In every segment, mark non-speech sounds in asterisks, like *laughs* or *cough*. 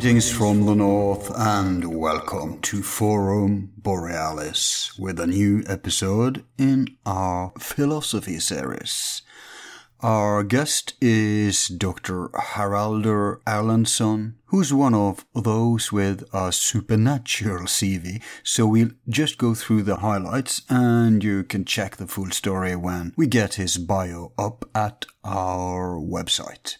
Greetings from the north and welcome to Forum Borealis with a new episode in our philosophy series. Our guest is Dr. Haraldur Erlendsson, who's one of those with a supernatural CV. So we'll just go through the highlights and you can check the full story when we get his bio up at our website.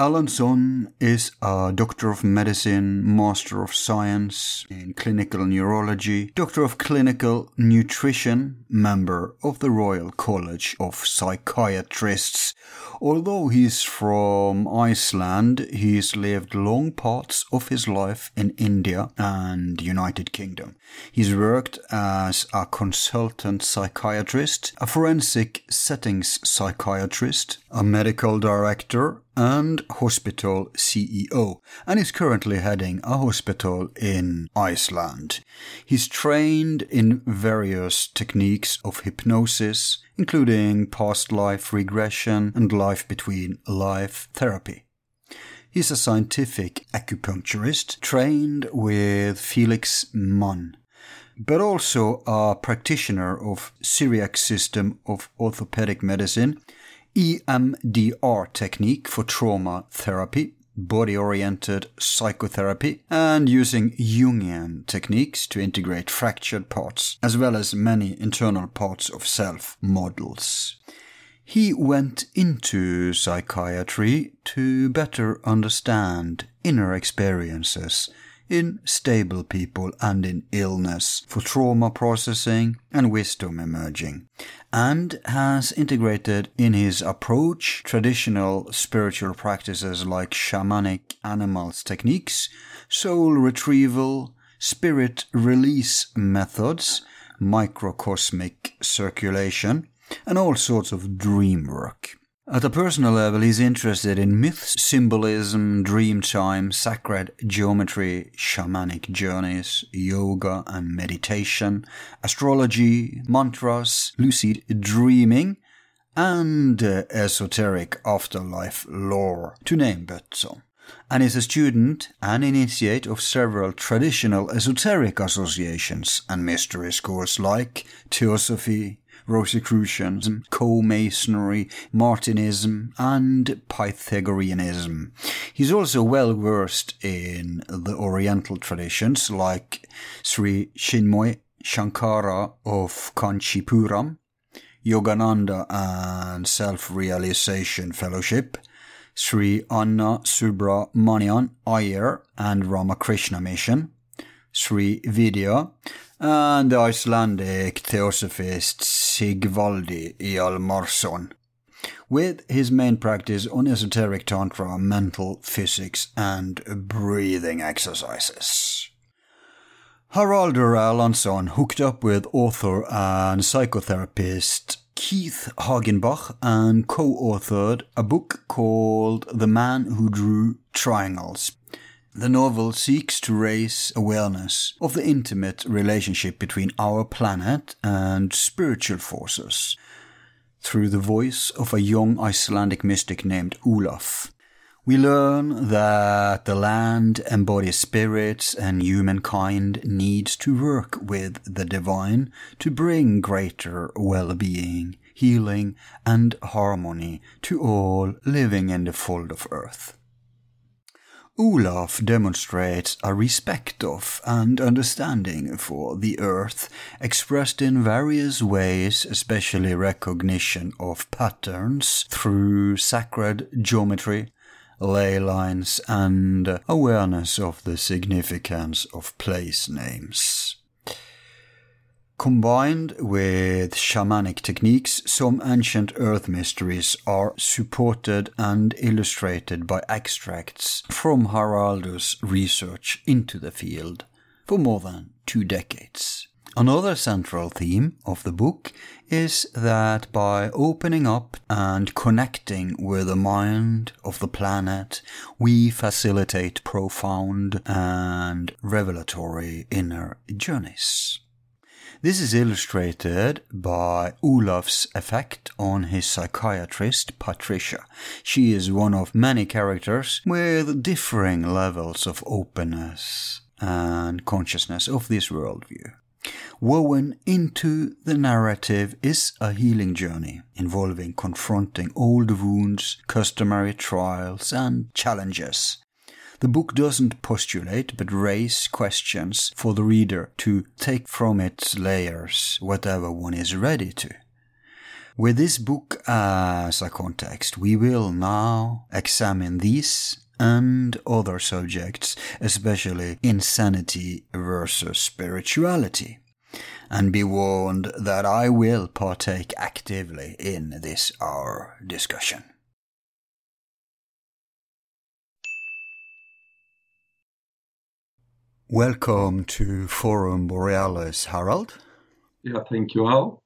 Erlendsson is a Doctor of Medicine, Master of Science in Clinical Neurology, Doctor of Clinical Nutrition, member of the Royal College of Psychiatrists. Although he's from Iceland, he's lived long parts of his life in India and United Kingdom. He's worked as a consultant psychiatrist, a forensic settings psychiatrist, a medical director, and hospital CEO, and is currently heading a hospital in Iceland. He's trained in various techniques of hypnosis, including past life regression and life between life therapy. He's a scientific acupuncturist trained with Felix Mann, but also a practitioner of Cyriax system of orthopedic medicine EMDR technique for trauma therapy, body oriented psychotherapy, and using Jungian techniques to integrate fractured parts, as well as many internal parts of self models. He went into psychiatry to better understand inner experiences in stable people and in illness for trauma processing and wisdom emerging, and has integrated in his approach traditional spiritual practices like shamanic animals techniques, soul retrieval, spirit release methods, microcosmic circulation, and all sorts of dream work. At a personal level, he's interested in myths, symbolism, dream time, sacred geometry, shamanic journeys, yoga and meditation, astrology, mantras, lucid dreaming, and uh, esoteric afterlife lore, to name but some. And is a student and initiate of several traditional esoteric associations and mystery schools like Theosophy, Rosicrucianism, co-masonry, Martinism, and Pythagoreanism. He's also well versed in the Oriental traditions like Sri Chinmoy Shankara of Kanchipuram, Yogananda and Self-Realization Fellowship, Sri Anna Subramanian Iyer and Ramakrishna Mission, Sri Vidya, and Icelandic theosophist Sigvaldi Hjalmarsson, with his main practice on esoteric tantra, mental physics, and breathing exercises. Haraldur Erlendsson hooked up with author and psychotherapist Keith Hagenbach and co-authored a book called The Man Who Drew Triangles. The novel seeks to raise awareness of the intimate relationship between our planet and spiritual forces through the voice of a young Icelandic mystic named Olaf. We learn that the land embodies spirits and humankind needs to work with the divine to bring greater well-being, healing and harmony to all living in the fold of earth. Olaf demonstrates a respect of and understanding for the earth expressed in various ways, especially recognition of patterns through sacred geometry, ley lines, and awareness of the significance of place names. Combined with shamanic techniques, some ancient earth mysteries are supported and illustrated by extracts from Haraldur's research into the field for more than two decades. Another central theme of the book is that by opening up and connecting with the mind of the planet, we facilitate profound and revelatory inner journeys. This is illustrated by Olaf's effect on his psychiatrist Patricia. She is one of many characters with differing levels of openness and consciousness of this worldview. Woven into the narrative is a healing journey involving confronting old wounds, customary trials, and challenges. The book doesn't postulate but raise questions for the reader to take from its layers whatever one is ready to. With this book as a context, we will now examine these and other subjects, especially insanity versus spirituality. And be warned that I will partake actively in this our discussion. Welcome to Forum Borealis, Harald. Yeah, thank you, Al.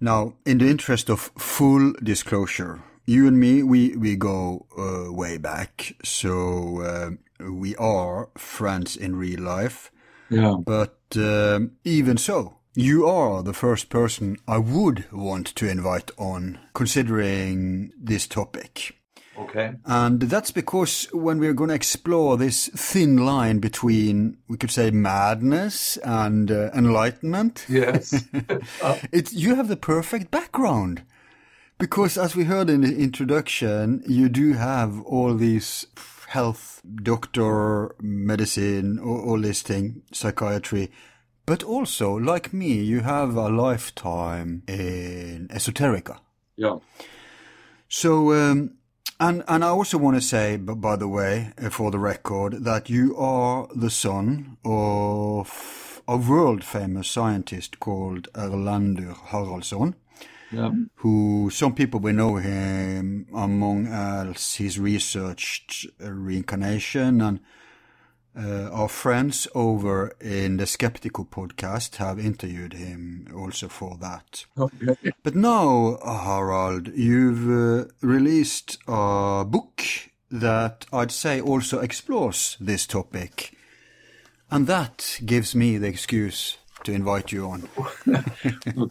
Now, in the interest of full disclosure, you and me, we we go uh, way back, so uh, we are friends in real life. Yeah. But um, even so, you are the first person I would want to invite on, considering this topic. Okay. And that's because when we're going to explore this thin line between, we could say, madness and uh, enlightenment, Yes. *laughs* it's you have the perfect background. Because as we heard in the introduction, you do have all these health, doctor, medicine, all, all this thing, psychiatry. But also, like me, you have a lifetime in esoterica. yeah. So, um, and and I also want to say, b- by the way, uh, for the record, that you are the son of a world famous scientist called Erlendur Haraldsson, Yeah. who some people will know him among else. He's researched uh, reincarnation and. Uh, our friends over in the Skeptiko podcast have interviewed him also for that. Okay. But now, Harald, you've uh, released a book that I'd say also explores this topic. And that gives me the excuse to invite you on. *laughs* *laughs*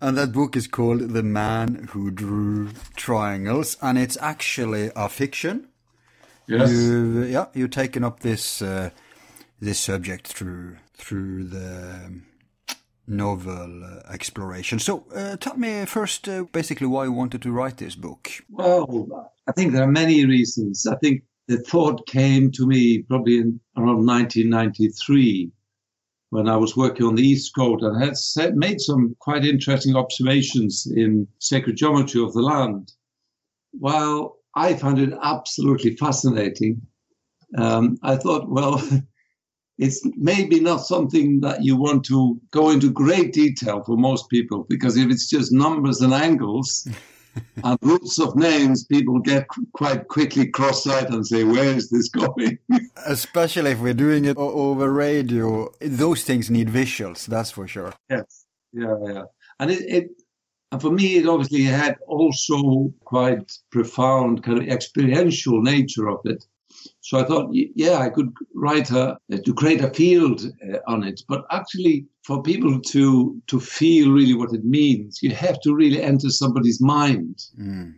And that book is called The Man Who Drew Triangles, and it's actually a fiction. Yes. You've, yeah, you've taken up this uh, this subject through through the um, novel uh, exploration. So, uh, tell me first, uh, basically, why you wanted to write this book. Well, I think there are many reasons. I think the thought came to me probably in around 1993 when I was working on the East Coast and had set, made some quite interesting observations in sacred geometry of the land. While I found it absolutely fascinating, um, I thought, well, *laughs* it's maybe not something that you want to go into great detail for most people because if it's just numbers and angles *laughs* and roots of names, people get quite quickly cross-eyed and say, "Where is this going?" *laughs* Especially if we're doing it over radio, those things need visuals, that's for sure. yes, yeah, yeah, and it, it, and for me, it obviously had also quite profound kind of experiential nature of it. So I thought, yeah, I could write a to create a field uh, on it, but actually, for people to to feel really what it means, you have to really enter somebody's mind. Mm,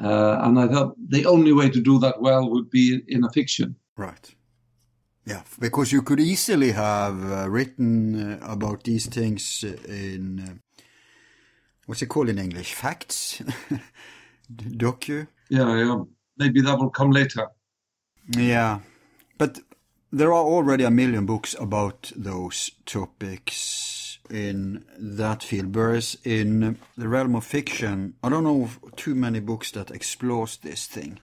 Uh, and I thought the only way to do that well would be in a fiction. right. Yeah, because you could easily have uh, written uh, about these things in, uh, what's it called in English? Facts? *laughs* Docu? Yeah, yeah. Maybe that will come later. Yeah, but there are already a million books about those topics in that field. Whereas in the realm of fiction, I don't know of too many books that explores this thing.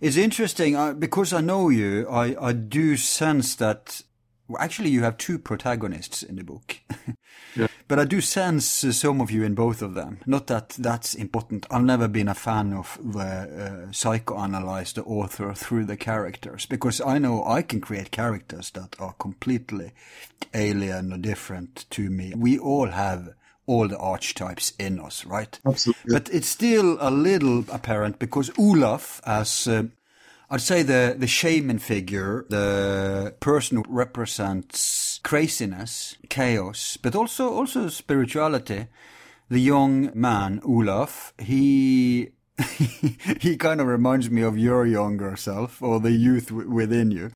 It's interesting uh, because I know you. I I do sense that well, actually, you have two protagonists in the book. *laughs* Yeah. But I do sense uh, some of you in both of them. Not that that's important. I've never been a fan of the uh, psychoanalyze the author through the characters because I know I can create characters that are completely alien or different to me. We all have all the archetypes in us, right? Absolutely. But it's still a little apparent because Olaf, as uh, I'd say the, the shaman figure, the person who represents craziness, chaos, but also, also spirituality, the young man, Olaf, he, *laughs* he kind of reminds me of your younger self or the youth w- within you.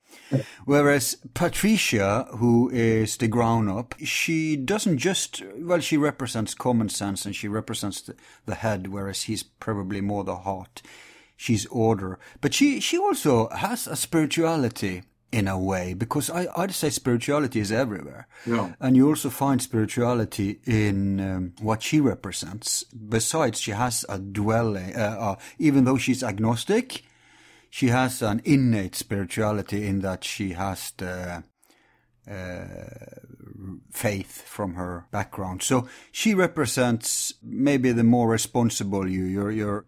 Whereas Patricia, who is the grown up, she doesn't just, well, she represents common sense and she represents the, the head, whereas he's probably more the heart. She's order. But she, she also has a spirituality in a way, because I, I'd say spirituality is everywhere. Yeah. And you also find spirituality in um, what she represents. Besides, she has a dwelling, uh, uh, even though she's agnostic, she has an innate spirituality in that she has the uh, faith from her background. So she represents maybe the more responsible you, your your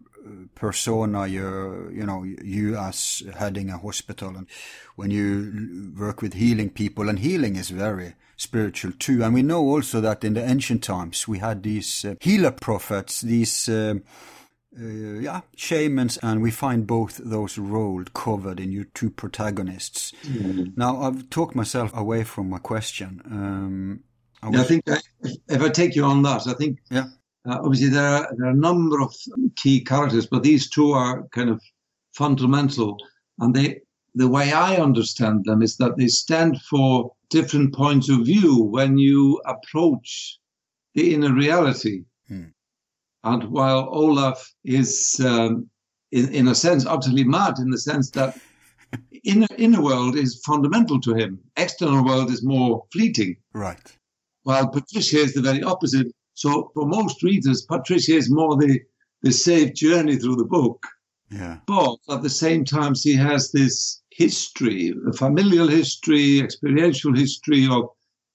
persona, your you know you as heading a hospital, and when you work with healing people, and healing is very spiritual too. And we know also that in the ancient times we had these uh, healer prophets, these. Uh, uh, yeah, shamans, and we find both those roles covered in your two protagonists. Now, I've talked myself away from my question. Um, I Yeah, I think I, if I take you on that, I think Yeah. Uh, obviously there are, there are a number of key characters, but these two are kind of fundamental. And they, the way I understand them is that they stand for different points of view when you approach the inner reality. Hmm. And while Olaf is, um, in, in a sense, utterly mad, in the sense that *laughs* inner inner world is fundamental to him, external world is more fleeting right. while Patricia is the very opposite. So for most readers, Patricia is more the, the safe journey through the book. Yeah. But at the same time, she has this history, a familial history, experiential history of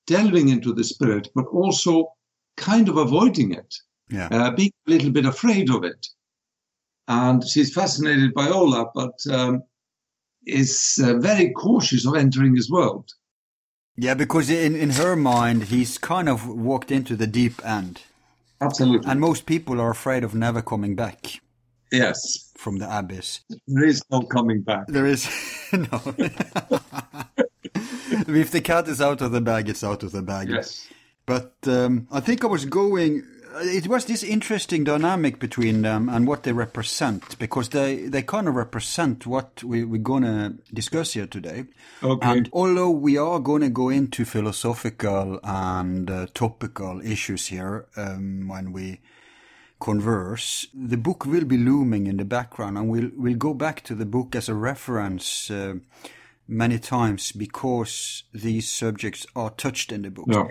delving into the spirit, but also kind of avoiding it, Yeah. uh, being a little bit afraid of it. And she's fascinated by Olaf, but um, is uh, very cautious of entering his world. Yeah, because in, in her mind, he's kind of walked into the deep end. Absolutely. And most people are afraid of never coming back yes, from the abyss. there is no coming back. There is *laughs* no. *laughs* if the cat is out of the bag, it's out of the bag. Yes. But um, I think I was going. It was this interesting dynamic between them and what they represent, because they, they kind of represent what we, we're going to discuss here today. Okay. And although we are going to go into philosophical and uh, topical issues here um, when we converse, the book will be looming in the background, and we'll we'll go back to the book as a reference uh, many times because these subjects are touched in the book. No.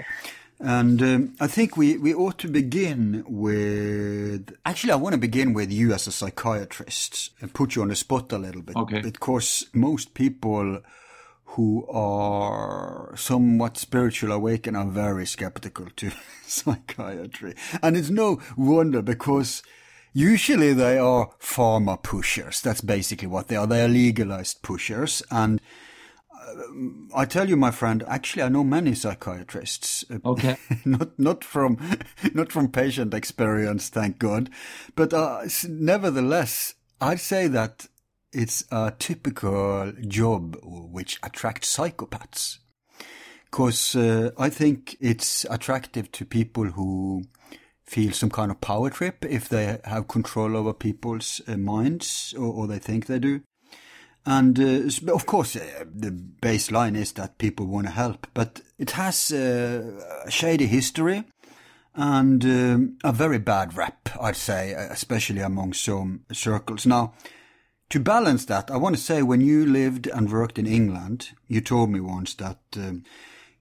And um, I think we, we ought to begin with. Actually, I want to begin with you as a psychiatrist and put you on the spot a little bit. Okay. Because most people who are somewhat spiritual awakened are very skeptical to *laughs* psychiatry. And it's no wonder because usually they are pharma pushers. That's basically what they are. They are legalized pushers. And I tell you, my friend, actually, I know many psychiatrists. Okay. *laughs* not not from *laughs* not from patient experience, thank God, but uh, nevertheless, I'd say that it's a typical job which attracts psychopaths. Because uh, I think it's attractive to people who feel some kind of power trip if they have control over people's uh, minds or, or they think they do. And uh, of course, uh, the baseline is that people want to help, but it has uh, a shady history and um, a very bad rap, I'd say, especially among some circles. Now, to balance that, I want to say when you lived and worked in England, you told me once that um,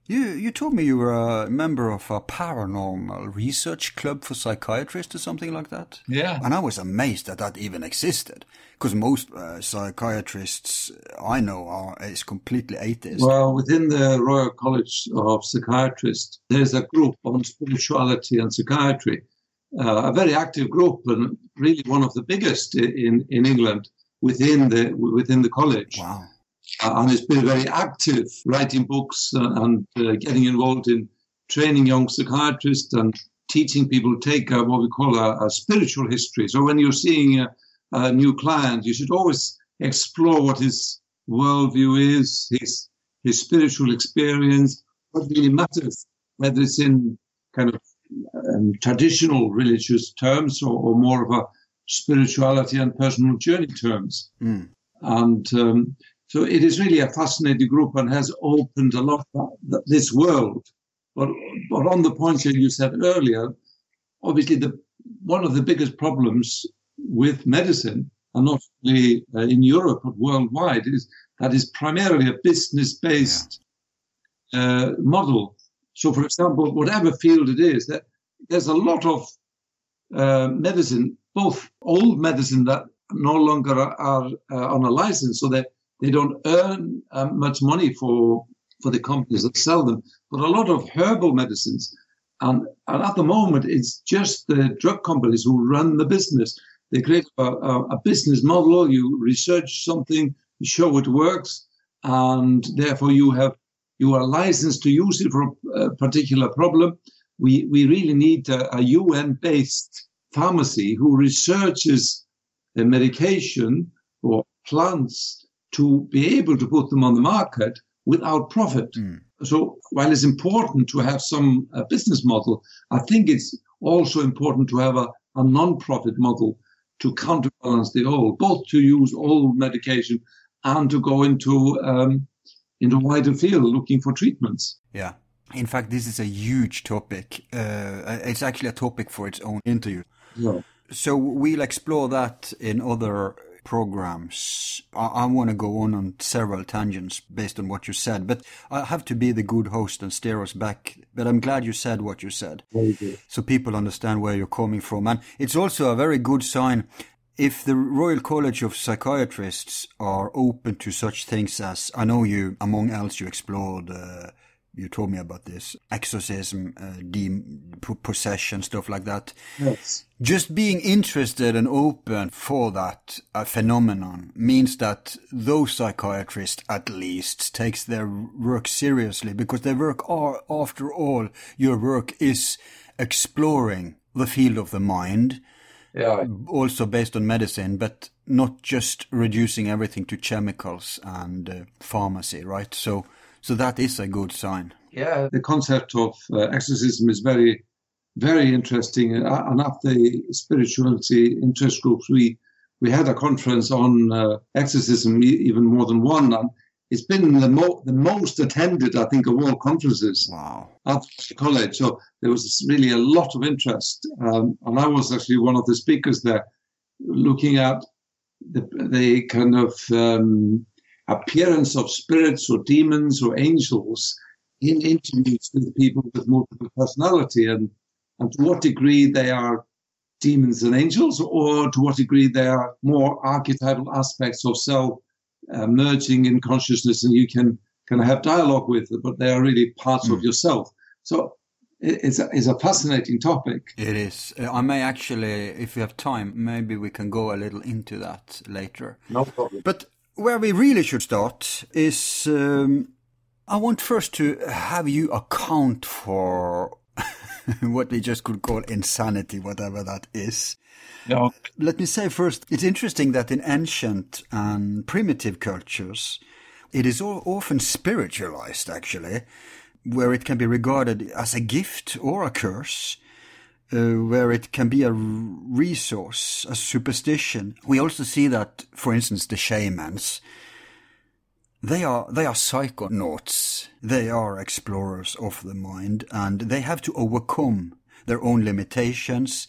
You you told me you were a member of a paranormal research club for psychiatrists or something like that. Yeah. And I was amazed that that even existed, because most uh, psychiatrists I know are is completely atheist. Well, within the Royal College of Psychiatrists, there's a group on spirituality and psychiatry, uh, a very active group and really one of the biggest in, in England within the within the college. wow. Uh, and it's been very active, writing books and, and uh, getting involved in training young psychiatrists and teaching people to take uh, what we call a, a, spiritual history. So when you're seeing a, a, new client, you should always explore what his worldview is, his his spiritual experience, what really matters, whether it's in kind of um, traditional religious terms or, or, more of a spirituality and personal journey terms. Mm. And um, so it is really a fascinating group and has opened a lot of this world. But, but on the point that you said earlier, obviously the one of the biggest problems with medicine, and not only uh, in Europe but worldwide, is that is primarily a business-based yeah. uh, model. So, for example, whatever field it is, that there's a lot of uh, medicine, both old medicine that no longer are, are uh, on a license, so that they don't earn um, much money for for the companies that sell them, but a lot of herbal medicines. And, and at the moment, it's just the drug companies who run the business. They create a, a, a business model. You research something, you show it works, and therefore you have you are licensed to use it for a particular problem. We we really need a, a UN based pharmacy who researches the medication or plants to be able to put them on the market without profit. Mm. So while it's important to have some uh, business model, I think it's also important to have a, a non-profit model to counterbalance the old, both to use old medication and to go into um, into wider field looking for treatments. Yeah. In fact, this is a huge topic. Uh, it's actually a topic for its own interview. Yeah. So we'll explore that in other programs. I, I want to go on on several tangents based on what you said, but I have to be the good host and steer us back. But I'm glad you said what you said. So people understand where you're coming from. And it's also a very good sign if the Royal College of Psychiatrists are open to such things as, I know you, among else, you explored uh, you told me about this exorcism, uh, demon possession, stuff like that. Yes. Just being interested and open for that uh, phenomenon means that those psychiatrists, at least, takes their work seriously because their work are, after all, your work is exploring the field of the mind. Yeah. Also based on medicine, but not just reducing everything to chemicals and uh, pharmacy, right? So so that is a good sign. Yeah, the concept of uh, exorcism is very, very interesting. Uh, and at the spirituality interest groups, we we had a conference on uh, exorcism, even more than one. And it's been the, mo- the most attended, I think, of all conferences wow. at college. So there was really a lot of interest. Um, and I was actually one of the speakers there looking at the, the kind of um, appearance of spirits or demons or angels in interviews with people with multiple personality and, and to what degree they are demons and angels or to what degree they are more archetypal aspects of self uh, merging in consciousness and you can kind of have dialogue with it, but they are really parts mm. of hmm. yourself. So it's a, it's a fascinating topic. It is. Uh, I may actually, if we have time, maybe we can go a little into that later. No problem. But where we really should start is um, I want first to have you account for *laughs* what we just could call insanity, whatever that is. No. Let me say first, it's interesting that in ancient and primitive cultures, it is often spiritualized, actually, where it can be regarded as a gift or a curse uh, where it can be a resource, a superstition. We also see that, for instance, the shamans, they are, they are psychonauts. They are explorers of the mind and they have to overcome their own limitations.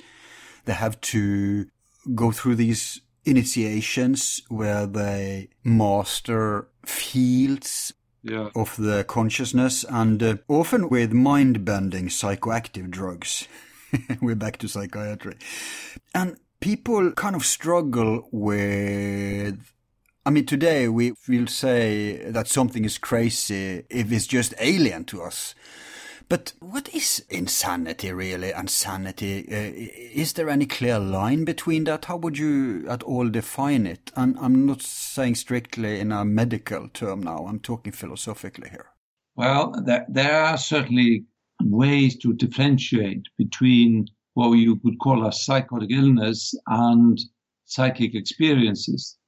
They have to go through these initiations where they master fields Yeah. of the consciousness and uh, often with mind-bending psychoactive drugs. *laughs* We're back to psychiatry. And people kind of struggle with I mean, today we will say that something is crazy if it's just alien to us. But what is insanity really and sanity? Uh, is there any clear line between that? How would you at all define it? And I'm not saying strictly in a medical term now, I'm talking philosophically here. Well, there, there are certainly ways to differentiate between what you could call a psychotic illness and psychic experiences.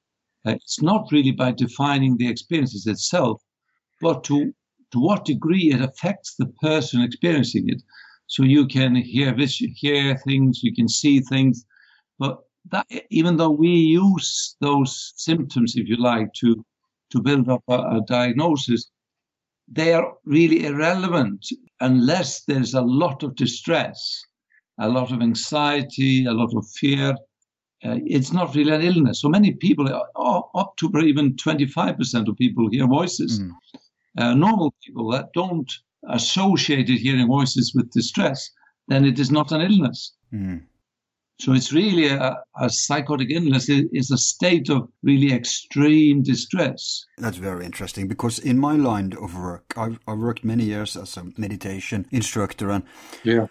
Uh, it's not really by defining the experiences itself, but to to what degree it affects the person experiencing it. So you can hear hear things, you can see things, but that even though we use those symptoms, if you like, to to build up a, a diagnosis, they are really irrelevant unless there's a lot of distress, a lot of anxiety, a lot of fear. Uh, it's not really an illness. So many people, up to even 25% of people hear voices. Mm uh, normal people that don't associate hearing voices with distress, then it is not an illness. Mm. So it's really a, a psychotic illness it is a state of really extreme distress. That's very interesting because in my line of work, I've, I've worked many years as a meditation instructor, and yeah.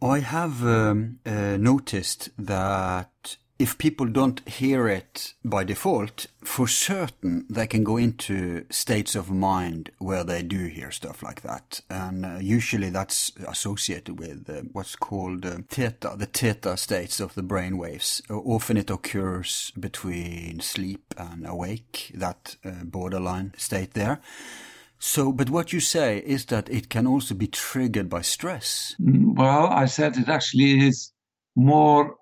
I have um, uh, noticed that if people don't hear it by default, for certain they can go into states of mind where they do hear stuff like that. And uh, usually that's associated with uh, what's called uh, theta, the theta states of the brain waves. often it occurs between sleep and awake, that uh, borderline state there. So, but what you say is that it can also be triggered by stress. Mm, well, I said it actually is more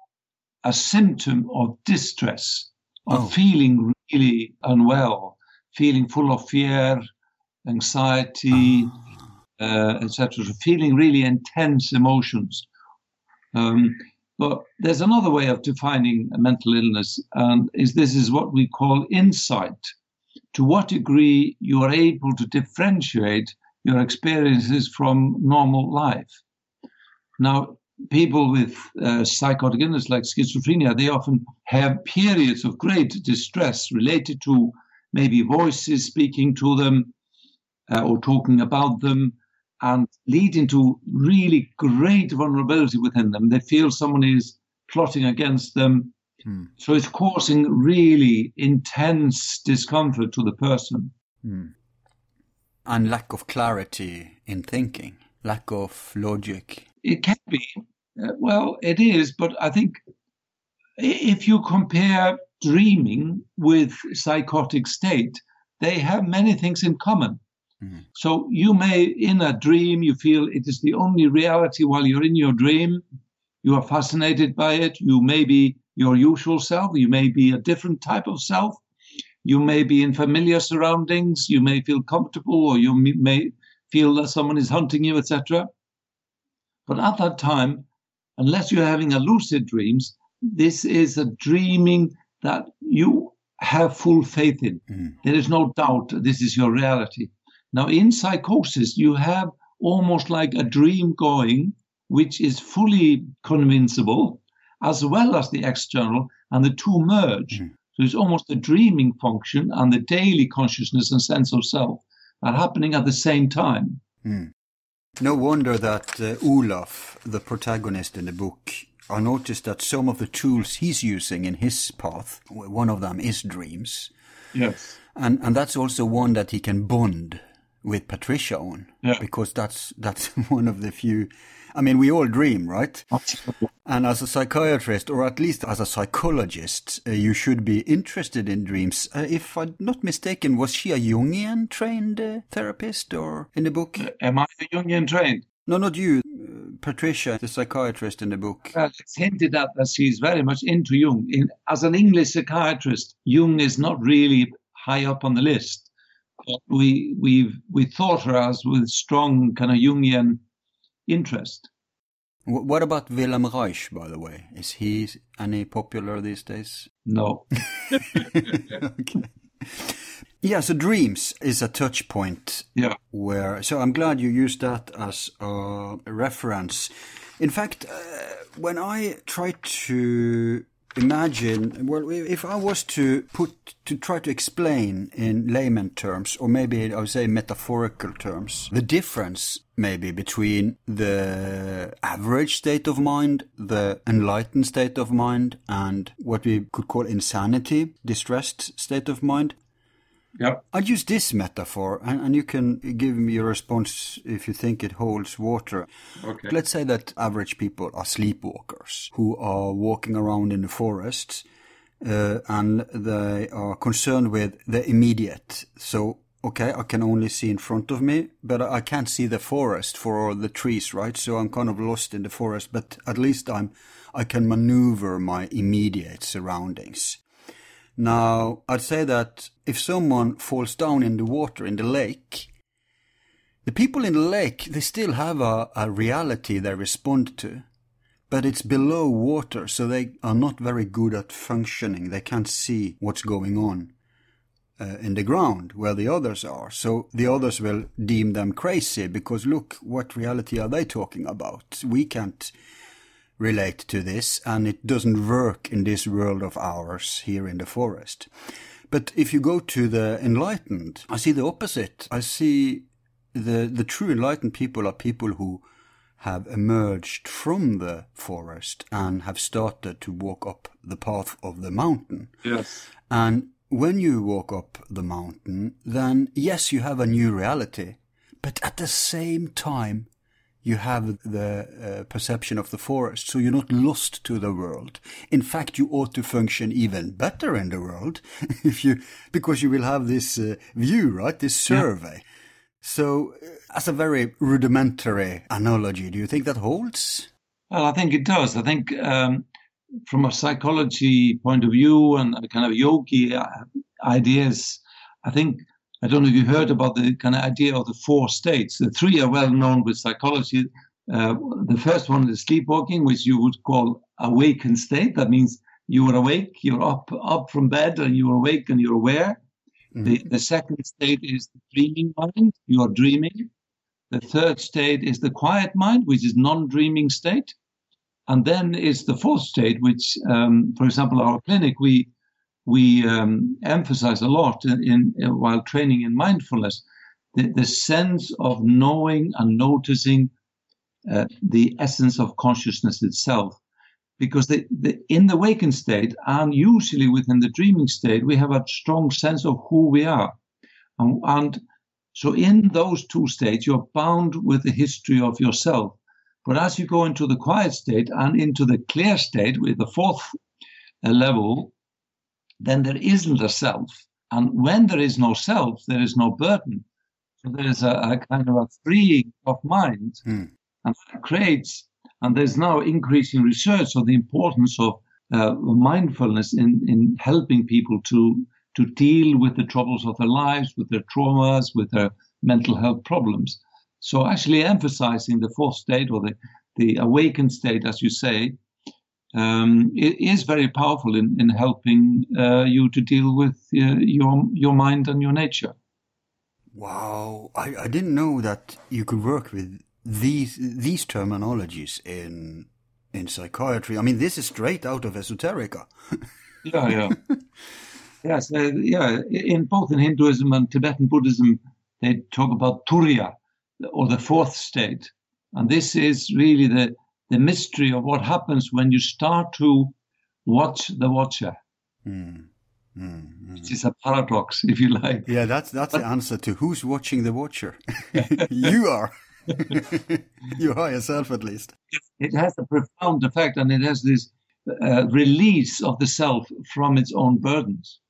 a symptom of distress, of oh. feeling really unwell, feeling full of fear, anxiety, oh. uh, etc., feeling really intense emotions. Um, but there's another way of defining a mental illness, and is this is what we call insight. To what degree you are able to differentiate your experiences from normal life. Now, people with uh, psychotic illness like schizophrenia, they often have periods of great distress related to maybe voices speaking to them uh, or talking about them and leading to really great vulnerability within them. They feel someone is plotting against them. Hmm. So it's causing really intense discomfort to the person. Hmm. And lack of clarity in thinking, lack of logic. It can be. Uh, well, it is, but I think if you compare dreaming with psychotic state, they have many things in common. Mm-hmm. So you may, in a dream, you feel it is the only reality while you're in your dream. You are fascinated by it. You may be your usual self. You may be a different type of self. You may be in familiar surroundings. You may feel comfortable, or you may feel that someone is hunting you, etc. But at that time, unless you're having a lucid dreams, this is a dreaming that you have full faith in. Mm. There is no doubt this is your reality. Now, in psychosis, you have almost like a dream going, which is fully convincible, as well as the external, and the two merge. Mm. So it's almost the dreaming function and the daily consciousness and sense of self are happening at the same time. Mm. No wonder that uh, Olaf, the protagonist in the book, I noticed that some of the tools he's using in his path, one of them is dreams. Yes. And and that's also one that he can bond with Patricia on. Yeah. Because that's that's *laughs* one of the few I mean, we all dream, right? And as a psychiatrist, or at least as a psychologist, uh, you should be interested in dreams. Uh, if I'm not mistaken, was she a Jungian trained uh, therapist or in the book? Uh, am I a Jungian trained? No, not you. Uh, Patricia, the psychiatrist in the book. Well, it's hinted at that she's very much into Jung. In, as an English psychiatrist, Jung is not really high up on the list. But we we we thought her as with strong kind of Jungian interest. What about Wilhelm Reich, by the way? Is he any popular these days? No. *laughs* *laughs* okay. Yeah, so dreams is a touch point. Yeah. Where so I'm glad you used that as a reference. In fact, uh, when I try to imagine, well, if I was to put to try to explain in layman terms, or maybe I would say metaphorical terms, the difference maybe between the average state of mind, the enlightened state of mind, and what we could call insanity, distressed state of mind. Yep. I'd use this metaphor, and, and you can give me your response if you think it holds water. Okay. Let's say that average people are sleepwalkers who are walking around in the forests uh, and they are concerned with the immediate. So, okay, I can only see in front of me, but I can't see the forest for all the trees, right? So I'm kind of lost in the forest, but at least I'm, I can maneuver my immediate surroundings. Now, I'd say that if someone falls down in the water in the lake, the people in the lake, they still have a, a reality they respond to, but it's below water, so they are not very good at functioning. They can't see what's going on. Uh, in the ground where the others are. So the others will deem them crazy because look, what reality are they talking about? We can't relate to this, and it doesn't work in this world of ours here in the forest. But if you go to the enlightened, I see the opposite. I see the, the true enlightened people are people who have emerged from the forest and have started to walk up the path of the mountain. Yes. And when you walk up the mountain, then yes, you have a new reality, but at the same time, you have the uh, perception of the forest, so you're not lost to the world. In fact, you ought to function even better in the world *laughs* if you, because you will have this uh, view, right? This survey. Yeah. So, uh, as a very rudimentary analogy, do you think that holds? Well, I think it does. I think um, from a psychology point of view and kind of yogi uh, ideas, I think I don't know if you heard about the kind of idea of the four states. The three are well known with psychology. Uh, the first one is sleepwalking, which you would call awakened state. That means you are awake, you're up up from bed, and you're awake and you're aware. Mm-hmm. The, the second state is the dreaming mind. You are dreaming. The third state is the quiet mind, which is non-dreaming state. And then is the fourth state, which, um, for example, our clinic, we we um, emphasize a lot in, in, while training in mindfulness the, the, sense of knowing and noticing uh, the essence of consciousness itself. Because the, the, in the wakened state and usually within the dreaming state we have a strong sense of who we are. And, and so in those two states you're bound with the history of yourself. But as you go into the quiet state and into the clear state with the fourth uh, level then there isn't a self. And when there is no self, there is no burden. So there is a, a kind of a freeing of mind. Mm. And that creates, and there's now increasing research on the importance of uh, mindfulness in, in helping people to, to deal with the troubles of their lives, with their traumas, with their mental health problems. So actually emphasizing the fourth state or the, the awakened state, as you say, um, it is very powerful in, in helping uh, you to deal with uh, your your mind and your nature. Wow, I, I didn't know that you could work with these these terminologies in in psychiatry. I mean, this is straight out of esoterica. *laughs* yeah, yeah, yes, uh, yeah. In both in Hinduism and Tibetan Buddhism, they talk about Turiya, or the fourth state, and this is really the the mystery of what happens when you start to watch the watcher. Mm. Mm, Which is a paradox, *laughs* if you like. Yeah, that's that's but, the answer to who's watching the watcher. *laughs* you are. *laughs* you are yourself, at least. It has a profound effect, and it has this uh, release of the self from its own burdens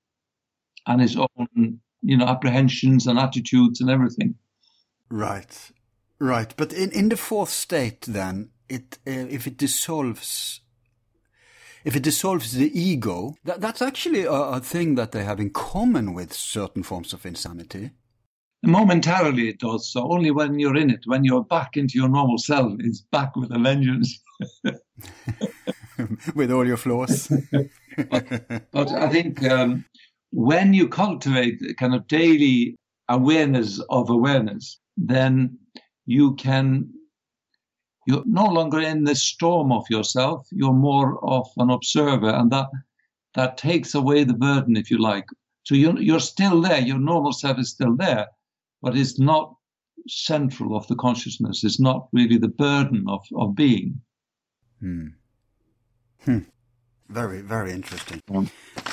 and its own, you know, apprehensions and attitudes and everything. Right, right. But in in the fourth state, then it uh, if it dissolves if it dissolves the ego, that, that's actually a, a, thing that they have in common with certain forms of insanity. Momentarily it does, so only when you're in it, when you're back into your normal self, it's back with a vengeance. *laughs* with all your flaws. but, *laughs* but, I think um, when you cultivate kind of daily awareness of awareness, then you can you're no longer in the storm of yourself. You're more of an observer and that that takes away the burden if you like. So you're, you're still there. Your normal self is still there but it's not central of the consciousness. It's not really the burden of, of being. Hmm. Hmm. very very interesting.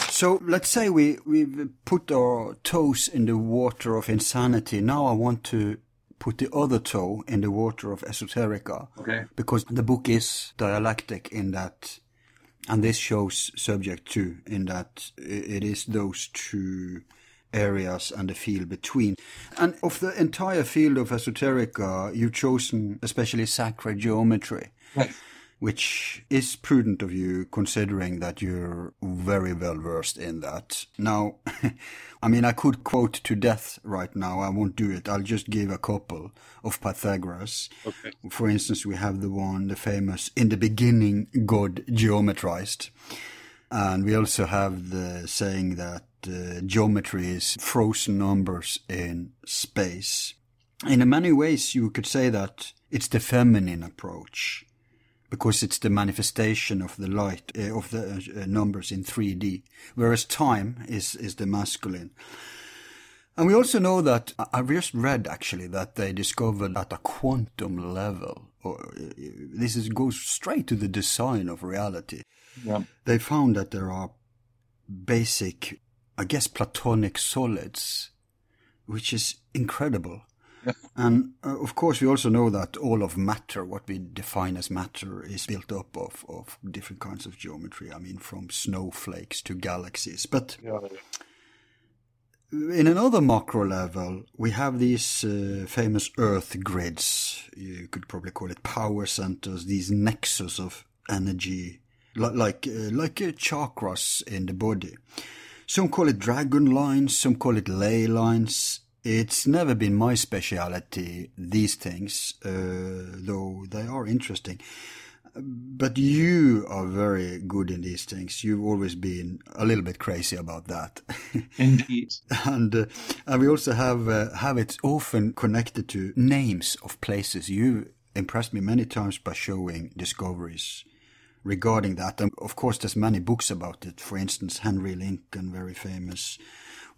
So let's say we we've put our toes in the water of insanity. Now i want to put the other toe in the water of esoterica. Okay. Because the book is dialectic in that, and this shows subject two in that it is those two areas and the field between. And of the entire field of esoterica, you've chosen especially sacred geometry. Right which is prudent of you considering that you're very well versed in that. Now, *laughs* I mean, I could quote to death right now. I won't do it. I'll just give a couple of Pythagoras. Okay. For instance, we have the one, the famous, in the beginning, God geometrized. And we also have the saying that uh, geometry is frozen numbers in space. In many ways, you could say that it's the feminine approach because it's the manifestation of the light uh, of the uh, numbers in 3D, whereas time is is the masculine. And we also know that I've just read actually that they discovered at a quantum level, or uh, this is, goes straight to the design of reality. Yeah. They found that there are basic, I guess, platonic solids, which is incredible. And uh, of course, we also know that all of matter, what we define as matter, is built up of, of different kinds of geometry. I mean, from snowflakes to galaxies. But yeah. in another macro level, we have these uh, famous Earth grids. You could probably call it power centers, these nexus of energy, like like, uh, like uh, chakras in the body. Some call it dragon lines, some call it ley lines it's never been my speciality, these things, uh, though they are interesting. But you are very good in these things. You've always been a little bit crazy about that. *laughs* Indeed. and, uh, and we also have, uh, have it often connected to names of places. You impressed me many times by showing discoveries regarding that. And of course, there's many books about it. For instance, Henry Lincoln, very famous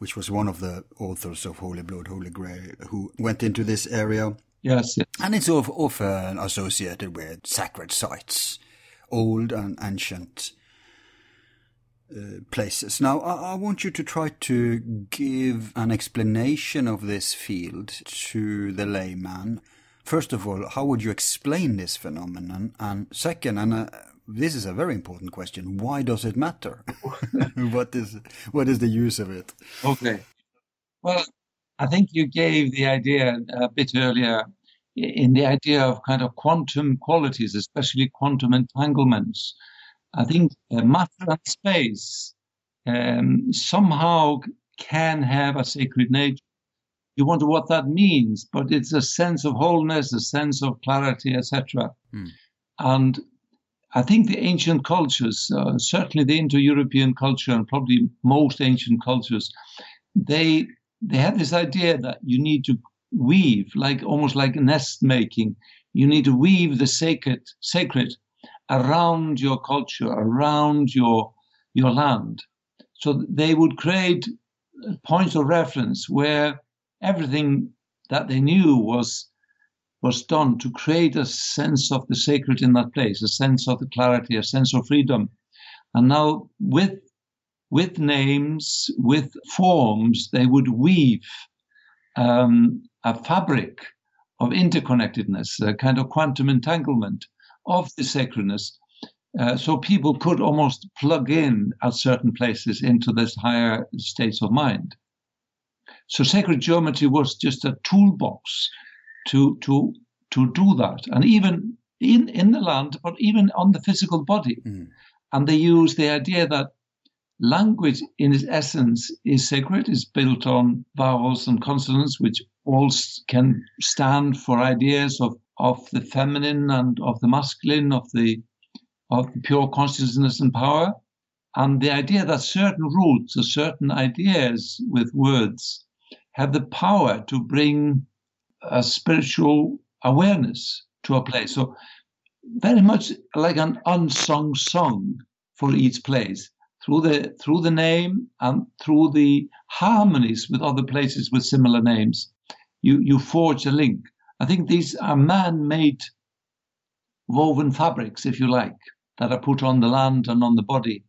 which was one of the authors of Holy Blood, Holy Grail, who went into this area. Yes, yes. And it's often associated with sacred sites, old and ancient uh, places. Now, I, I, want you to try to give an explanation of this field to the layman. First of all, how would you explain this phenomenon? And second, and uh, this is a very important question. Why does it matter? *laughs* what is what is the use of it? Okay. Well, I think you gave the idea a bit earlier in the idea of kind of quantum qualities, especially quantum entanglements. I think uh, matter and space um, somehow can have a sacred nature. You wonder what that means, but it's a sense of wholeness, a sense of clarity, etc. Hmm. And I think the ancient cultures, uh, certainly the Indo-European culture and probably most ancient cultures, they they had this idea that you need to weave, like almost like nest making. You need to weave the sacred sacred around your culture, around your your land. So they would create points of reference where everything that they knew was was done to create a sense of the sacred in that place, a sense of the clarity, a sense of freedom. And now with with names, with forms, they would weave um, a fabric of interconnectedness, a kind of quantum entanglement of the sacredness. Uh, so people could almost plug in at certain places into this higher states of mind. So sacred geometry was just a toolbox to to to do that, and even in in the land, but even on the physical body. Mm. And they use the idea that language, in its essence, is sacred, is built on vowels and consonants, which all can stand for ideas of of the feminine and of the masculine, of the of the pure consciousness and power. And the idea that certain roots or certain ideas with words have the power to bring a spiritual awareness to a place. So, very much like an unsung song for each place through the through the name and through the harmonies with other places with similar names you you forge a link i think these are man-made woven fabrics if you like that are put on the land and on the body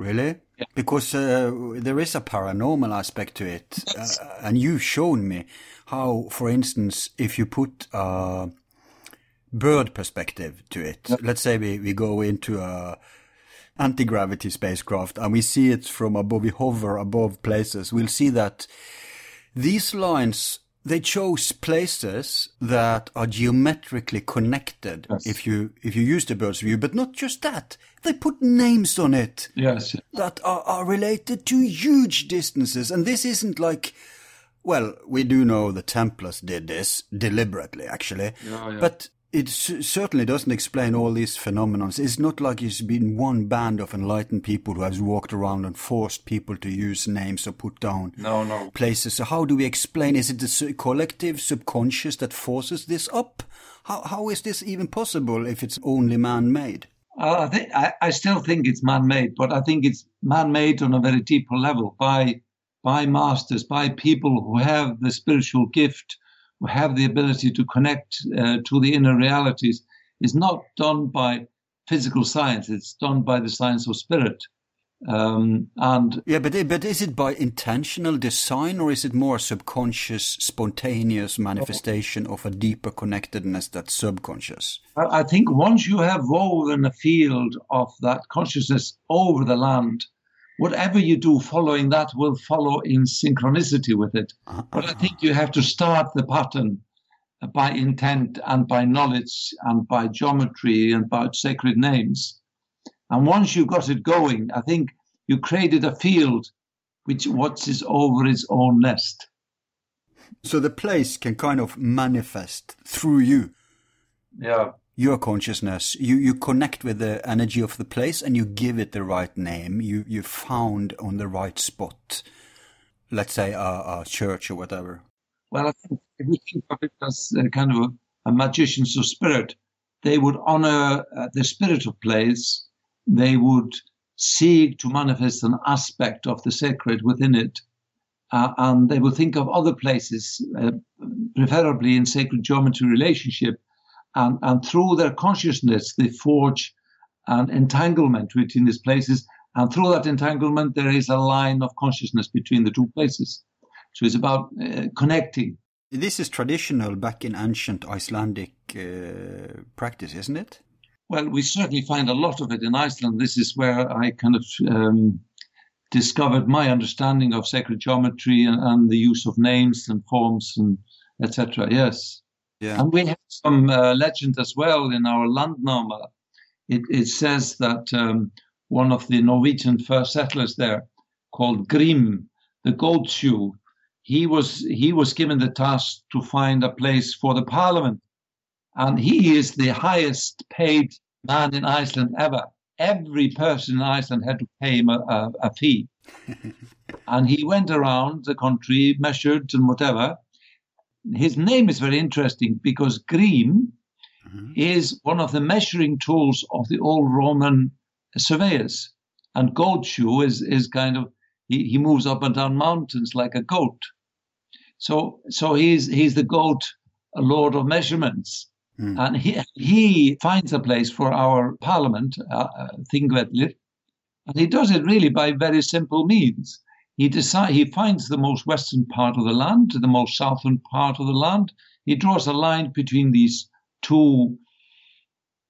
really? Yeah. because uh, there is a paranormal aspect to it. Uh, and you've shown me how for instance if you put a bird perspective to it. Yeah. let's say we, we go into a anti-gravity spacecraft and we see it from above, we hover above places, we'll see that these lines they chose places that are geometrically connected yes. if you if you use the bird's view but not just that they put names on it yes that are, are related to huge distances and this isn't like well we do know the templars did this deliberately actually yeah, yeah. but it certainly doesn't explain all these phenomena. It's not like it's been one band of enlightened people who has walked around and forced people to use names or put down no, no. places. So how do we explain? Is it the collective subconscious that forces this up? How, how is this even possible if it's only man-made? Uh, I, think, I, I still think it's man-made, but I think it's man-made on a very deeper level by by masters, by people who have the spiritual gift have the ability to connect uh, to the inner realities is not done by physical science. It's done by the science of spirit. Um, and yeah, but but is it by intentional design or is it more subconscious, spontaneous manifestation of a deeper connectedness that's subconscious? I think once you have woven a field of that consciousness over the land, whatever you do following that will follow in synchronicity with it. Uh-huh. But I uh. think you have to start the pattern uh, by intent and by knowledge and by geometry and by sacred names. And once you got it going, I think you created a field which watches over its own nest. So the place can kind of manifest through you. Yeah your consciousness. You you connect with the energy of the place and you give it the right name. You you found on the right spot. Let's say a, a church or whatever. Well, I think if we think of it as kind of a, a magicians of spirit, they would honor uh, the spirit of place. They would seek to manifest an aspect of the sacred within it. Uh, and they would think of other places, uh, preferably in sacred geometry relationship, and, and through their consciousness, they forge an entanglement between these places. And through that entanglement, there is a line of consciousness between the two places. So it's about uh, connecting. This is traditional back in ancient Icelandic uh, practice, isn't it? Well, we certainly find a lot of it in Iceland. This is where I kind of um, discovered my understanding of sacred geometry and, and, the use of names and forms and etc. Yes. Yeah. And we have some uh, legend as well in our Landnama. It, it says that um, one of the Norwegian first settlers there, called Grim, the goat shoe, he was he was given the task to find a place for the parliament, and he is the highest paid man in Iceland ever. Every person in Iceland had to pay him a, a, a fee, *laughs* and he went around the country, measured and whatever, his name is very interesting because Grim mm-hmm. is one of the measuring tools of the old Roman surveyors. And goat shoe is, is kind of, he, he moves up and down mountains like a goat. So, so he's, he's the goat lord of measurements. Mm. And he, he finds a place for our parliament, uh, uh Thingvellir, and he does it really by very simple means. He decide, he finds the most western part of the land, to the most southern part of the land. He draws a line between these two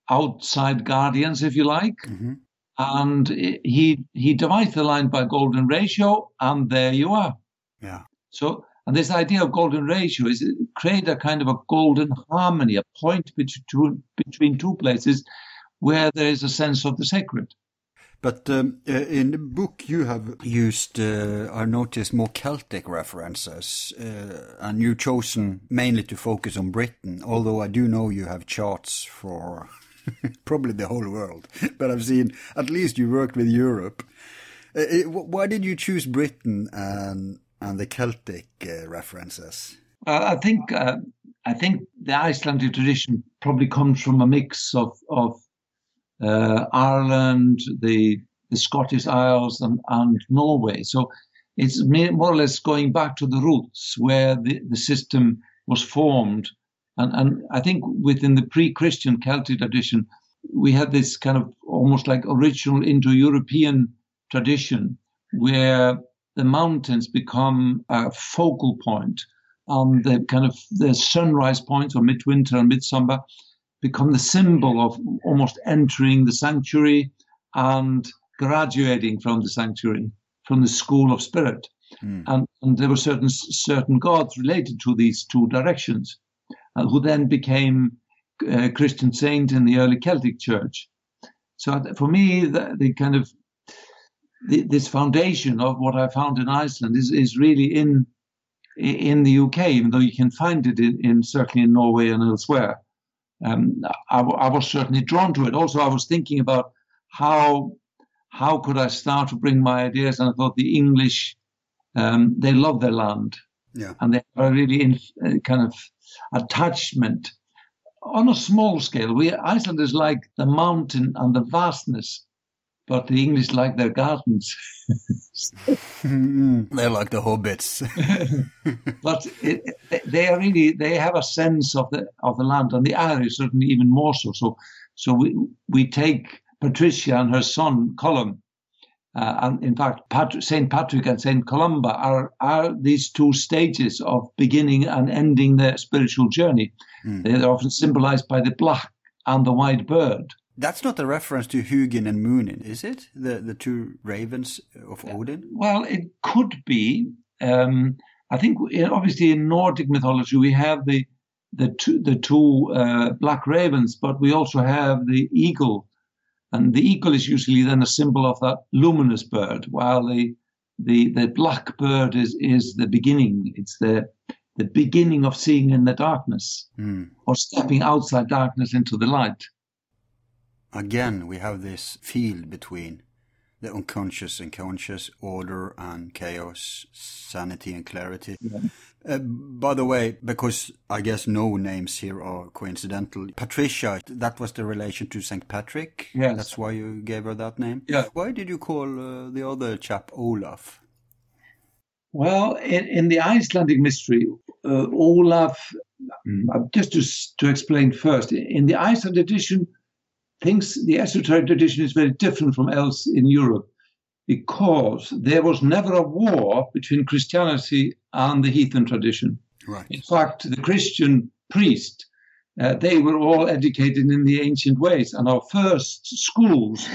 outside guardians, if you like, mm-hmm. and he he divides the line by golden ratio, and there you are. Yeah. So, and this idea of golden ratio is create a kind of a golden harmony, a point between between two places where there is a sense of the sacred. But um, uh, in the book you have used, uh, I noticed, more Celtic references, uh, and you've chosen mainly to focus on Britain, although I do know you have charts for *laughs* Probably the whole world. *laughs* But I've seen, at least you worked with Europe. Uh, it, why did you choose Britain and, and the Celtic uh, references? Uh, I think I think the Icelandic tradition probably comes from a mix of of uh, Ireland, the the Scottish Isles, and, and Norway. So it's more or less going back to the roots where the, the system was formed. And, and I think within the pre-Christian Celtic tradition, we had this kind of almost like original Indo-European tradition where the mountains become a focal point and the kind of the sunrise points or midwinter and midsummer become the symbol of almost entering the sanctuary and graduating from the sanctuary, from the school of spirit. Mm. And, and, there were certain certain gods related to these two directions, uh, who then became uh, Christian saints in the early Celtic Church. So for me, the, the kind of the, this foundation of what I found in Iceland is, is really in in the UK, even though you can find it in, in certainly in Norway and elsewhere. Um, I, I, was certainly drawn to it. Also, I was thinking about how how could I start to bring my ideas, and I thought the English um, they love their land, yeah, and they have a really in, uh, kind of attachment on a small scale. We Icelanders like the mountain and the vastness but the English like their gardens. they like the hobbits. *laughs* but it, they are really they have a sense of the of the land, and the Irish certainly even more so. So, so we we take Patricia and her son Colum, uh, and in fact Pat- Saint Patrick and Saint Columba are are these two stages of beginning and ending their spiritual journey. Mm. They are often symbolized by the black and the white bird. That's not a reference to Hugin and Munin, is it? The the two ravens of Odin. Well, it could be. Um, I think obviously in Nordic mythology we have the the two, the two uh, black ravens, but we also have the eagle, and the eagle is usually then a symbol of that luminous bird, while the the the black bird is is the beginning. It's the the beginning of seeing in the darkness mm. or stepping outside darkness into the light again we have this field between the unconscious and conscious, order and chaos, sanity and clarity. Yeah. Uh, by the way, because I guess no names here are coincidental, Patricia, that was the relation to St. Patrick. Yes. That's why you gave her that name? Yeah. Why did you call uh, the other chap Olaf? Well, in, in the Icelandic mystery, uh, Olaf, mm. just to, to explain first, in the Icelandic edition, thinks the esoteric tradition is very different from else in Europe because there was never a war between Christianity and the heathen tradition. Right. In fact, the Christian priest, uh, they were all educated in the ancient ways, and our first schools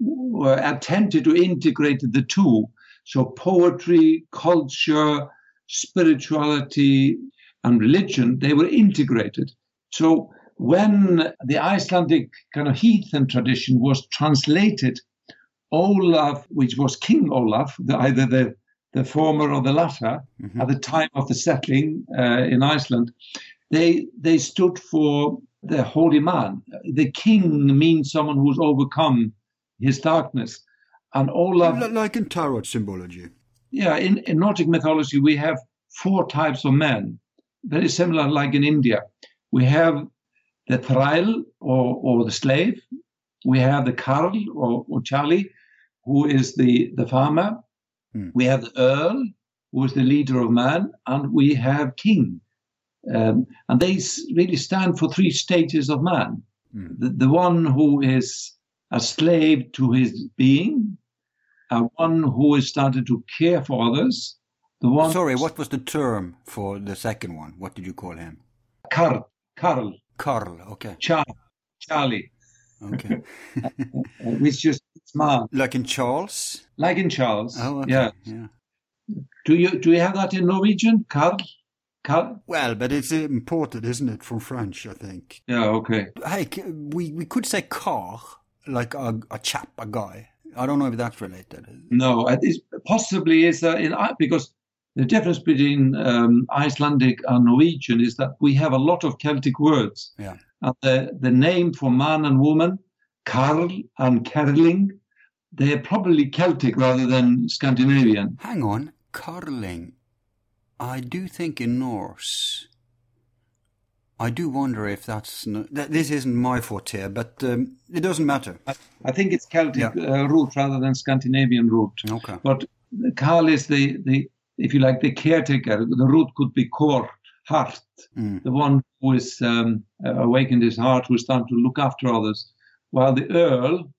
were attempted to integrate the two. So poetry, culture, spirituality, and religion, they were integrated. So when the Icelandic kind of heathen tradition was translated, Olaf, which was King Olaf, the, either the, the former or the latter, mm-hmm. at the time of the settling uh, in Iceland, they they stood for the holy man. The king means someone who's overcome his darkness, and Olaf, like in tarot symbology. Yeah, in, in Nordic mythology, we have four types of men, very similar, like in India. We have the thrall or, or the slave. We have the Karl or, or Charlie, who is the, the farmer. Hmm. We have the Earl, who is the leader of man, and we have King. Um, and they really stand for three stages of man. Hmm. The, the one who is a slave to his being, uh, one who is starting to care for others. The one. Sorry, what was the term for the second one? What did you call him? Karl. Karl. Carl, okay. Charlie. Charlie. Okay. *laughs* Which just smart. Like in Charles? Like in Charles. Oh, okay. yeah. yeah. Do you do you have that in Norwegian, Carl? Carl? Well, but it's imported, isn't it, from French? I think. Yeah. Okay. Hey, we we could say car, like a, a chap, a guy. I don't know if that's related. No, it is, possibly is uh, in because the difference between um, Icelandic and Norwegian is that we have a lot of Celtic words. Yeah. And the, the name for man and woman, Karl and Kerling, they're probably Celtic rather than Scandinavian. Hang on, Carling. I do think in Norse. I do wonder if that's no, that, this isn't my forte, but um, it doesn't matter. I, I think it's Celtic Yeah. uh, root rather than Scandinavian root. Okay. But Karl is the, the, if you like, the caretaker. The root could be Kor, heart, Mm. the one who is um, awakened his heart, who is starting to look after others. While the Earl,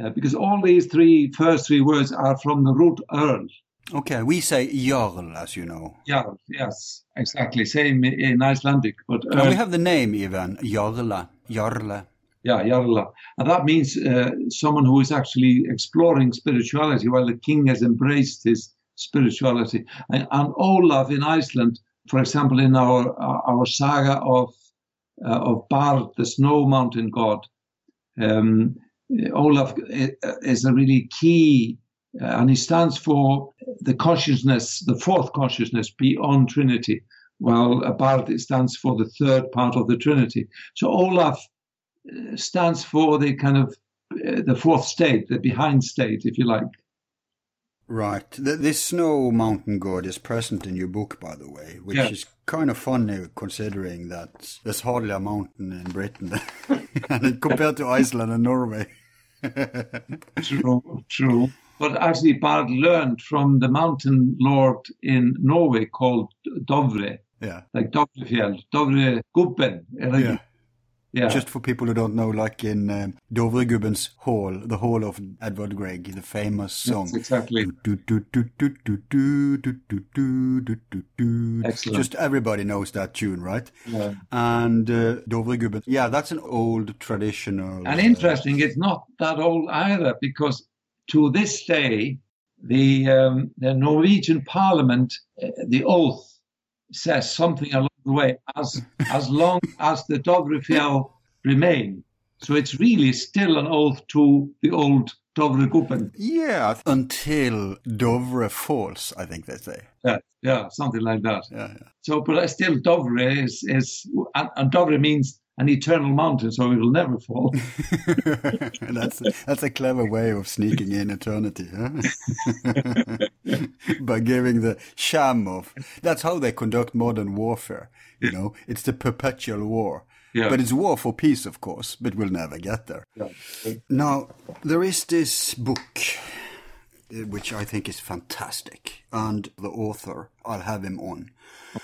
uh, because all these three first three words are from the root Earl. Okay, we say Jarl, as you know. Jarl, yes, exactly. Same in Icelandic, but we have the name even, Jarla. Jarla. yeah, Jarla. And that means uh, someone who is actually exploring spirituality while the king has embraced his spirituality. And, and Olaf in Iceland, for example, in our our saga of uh, of Bard, the snow mountain god, um, Olaf is a really key, uh, and he stands for the consciousness, the fourth consciousness beyond Trinity, while Bard stands for the third part of the Trinity. So Olaf uh, stands for the kind of uh, the fourth state, the behind state, if you like. Right. Th- this snow mountain god is present in your book, by the way, which Yeah. is kind of funny considering that there's hardly a mountain in Britain, *laughs* and compared to Iceland and Norway. *laughs* True, true. But actually, Bard learned from the mountain lord in Norway called Dovre, yeah. like Dovrefjell, Dovre Gubben. Yeah. Yeah. Just for people who don't know, like in uh, Dovregubbens Hall, the Hall of Edvard Grieg, the famous song. Exactly. Excellent. Just everybody knows that tune, right? Yeah. And uh, yeah, that's an old traditional. And interesting, uh, it's not that old either, because to this day, the um, the Norwegian Parliament, uh, the oath says something along the way, as as long as the Dovrefjell remain. So it's really still an oath to the old Dovregubben. Yeah, until Dovre falls, I think they say. Yeah, yeah, something like that. Yeah, yeah. So, but still Dovre is is and, and Dovre means an eternal mountain, so it will never fall. *laughs* *laughs* that's a, that's a clever way of sneaking in eternity, huh? *laughs* By giving the sham of that's how they conduct modern warfare. You know, it's the perpetual war. Yeah. But it's war for peace, of course, but we'll never get there. Yeah. Now, there is this book, uh, which I think is fantastic, and the author, I'll have him on.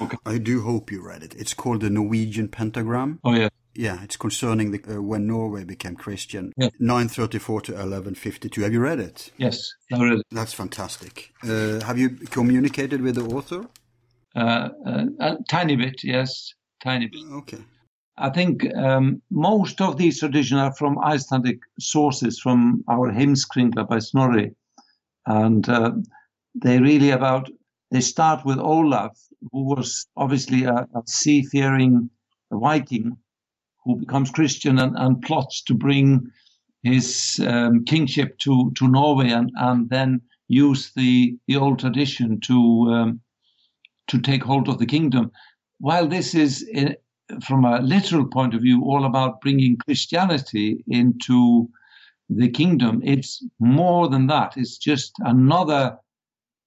Okay. I do hope you read it. It's called The Norwegian Pentagram. Oh yeah. Yeah, it's concerning the, uh, when Norway became Christian, Yeah. 934 to 1152. Have you read it? Yes. I read it. That's fantastic. Uh, have you communicated with the author? Uh, uh, a tiny bit, yes, tiny bit. Okay. I think um, most of these traditions are from Icelandic sources, from our Heimskringla by Snorri, and uh, they really about. They start with Olaf, who was obviously a, a seafaring Viking, who becomes Christian and, and plots to bring his um, kingship to, to Norway, and, and then use the the old tradition to um, to take hold of the kingdom. While this is in, from a literal point of view, all about bringing Christianity into the kingdom. It's more than that. It's just another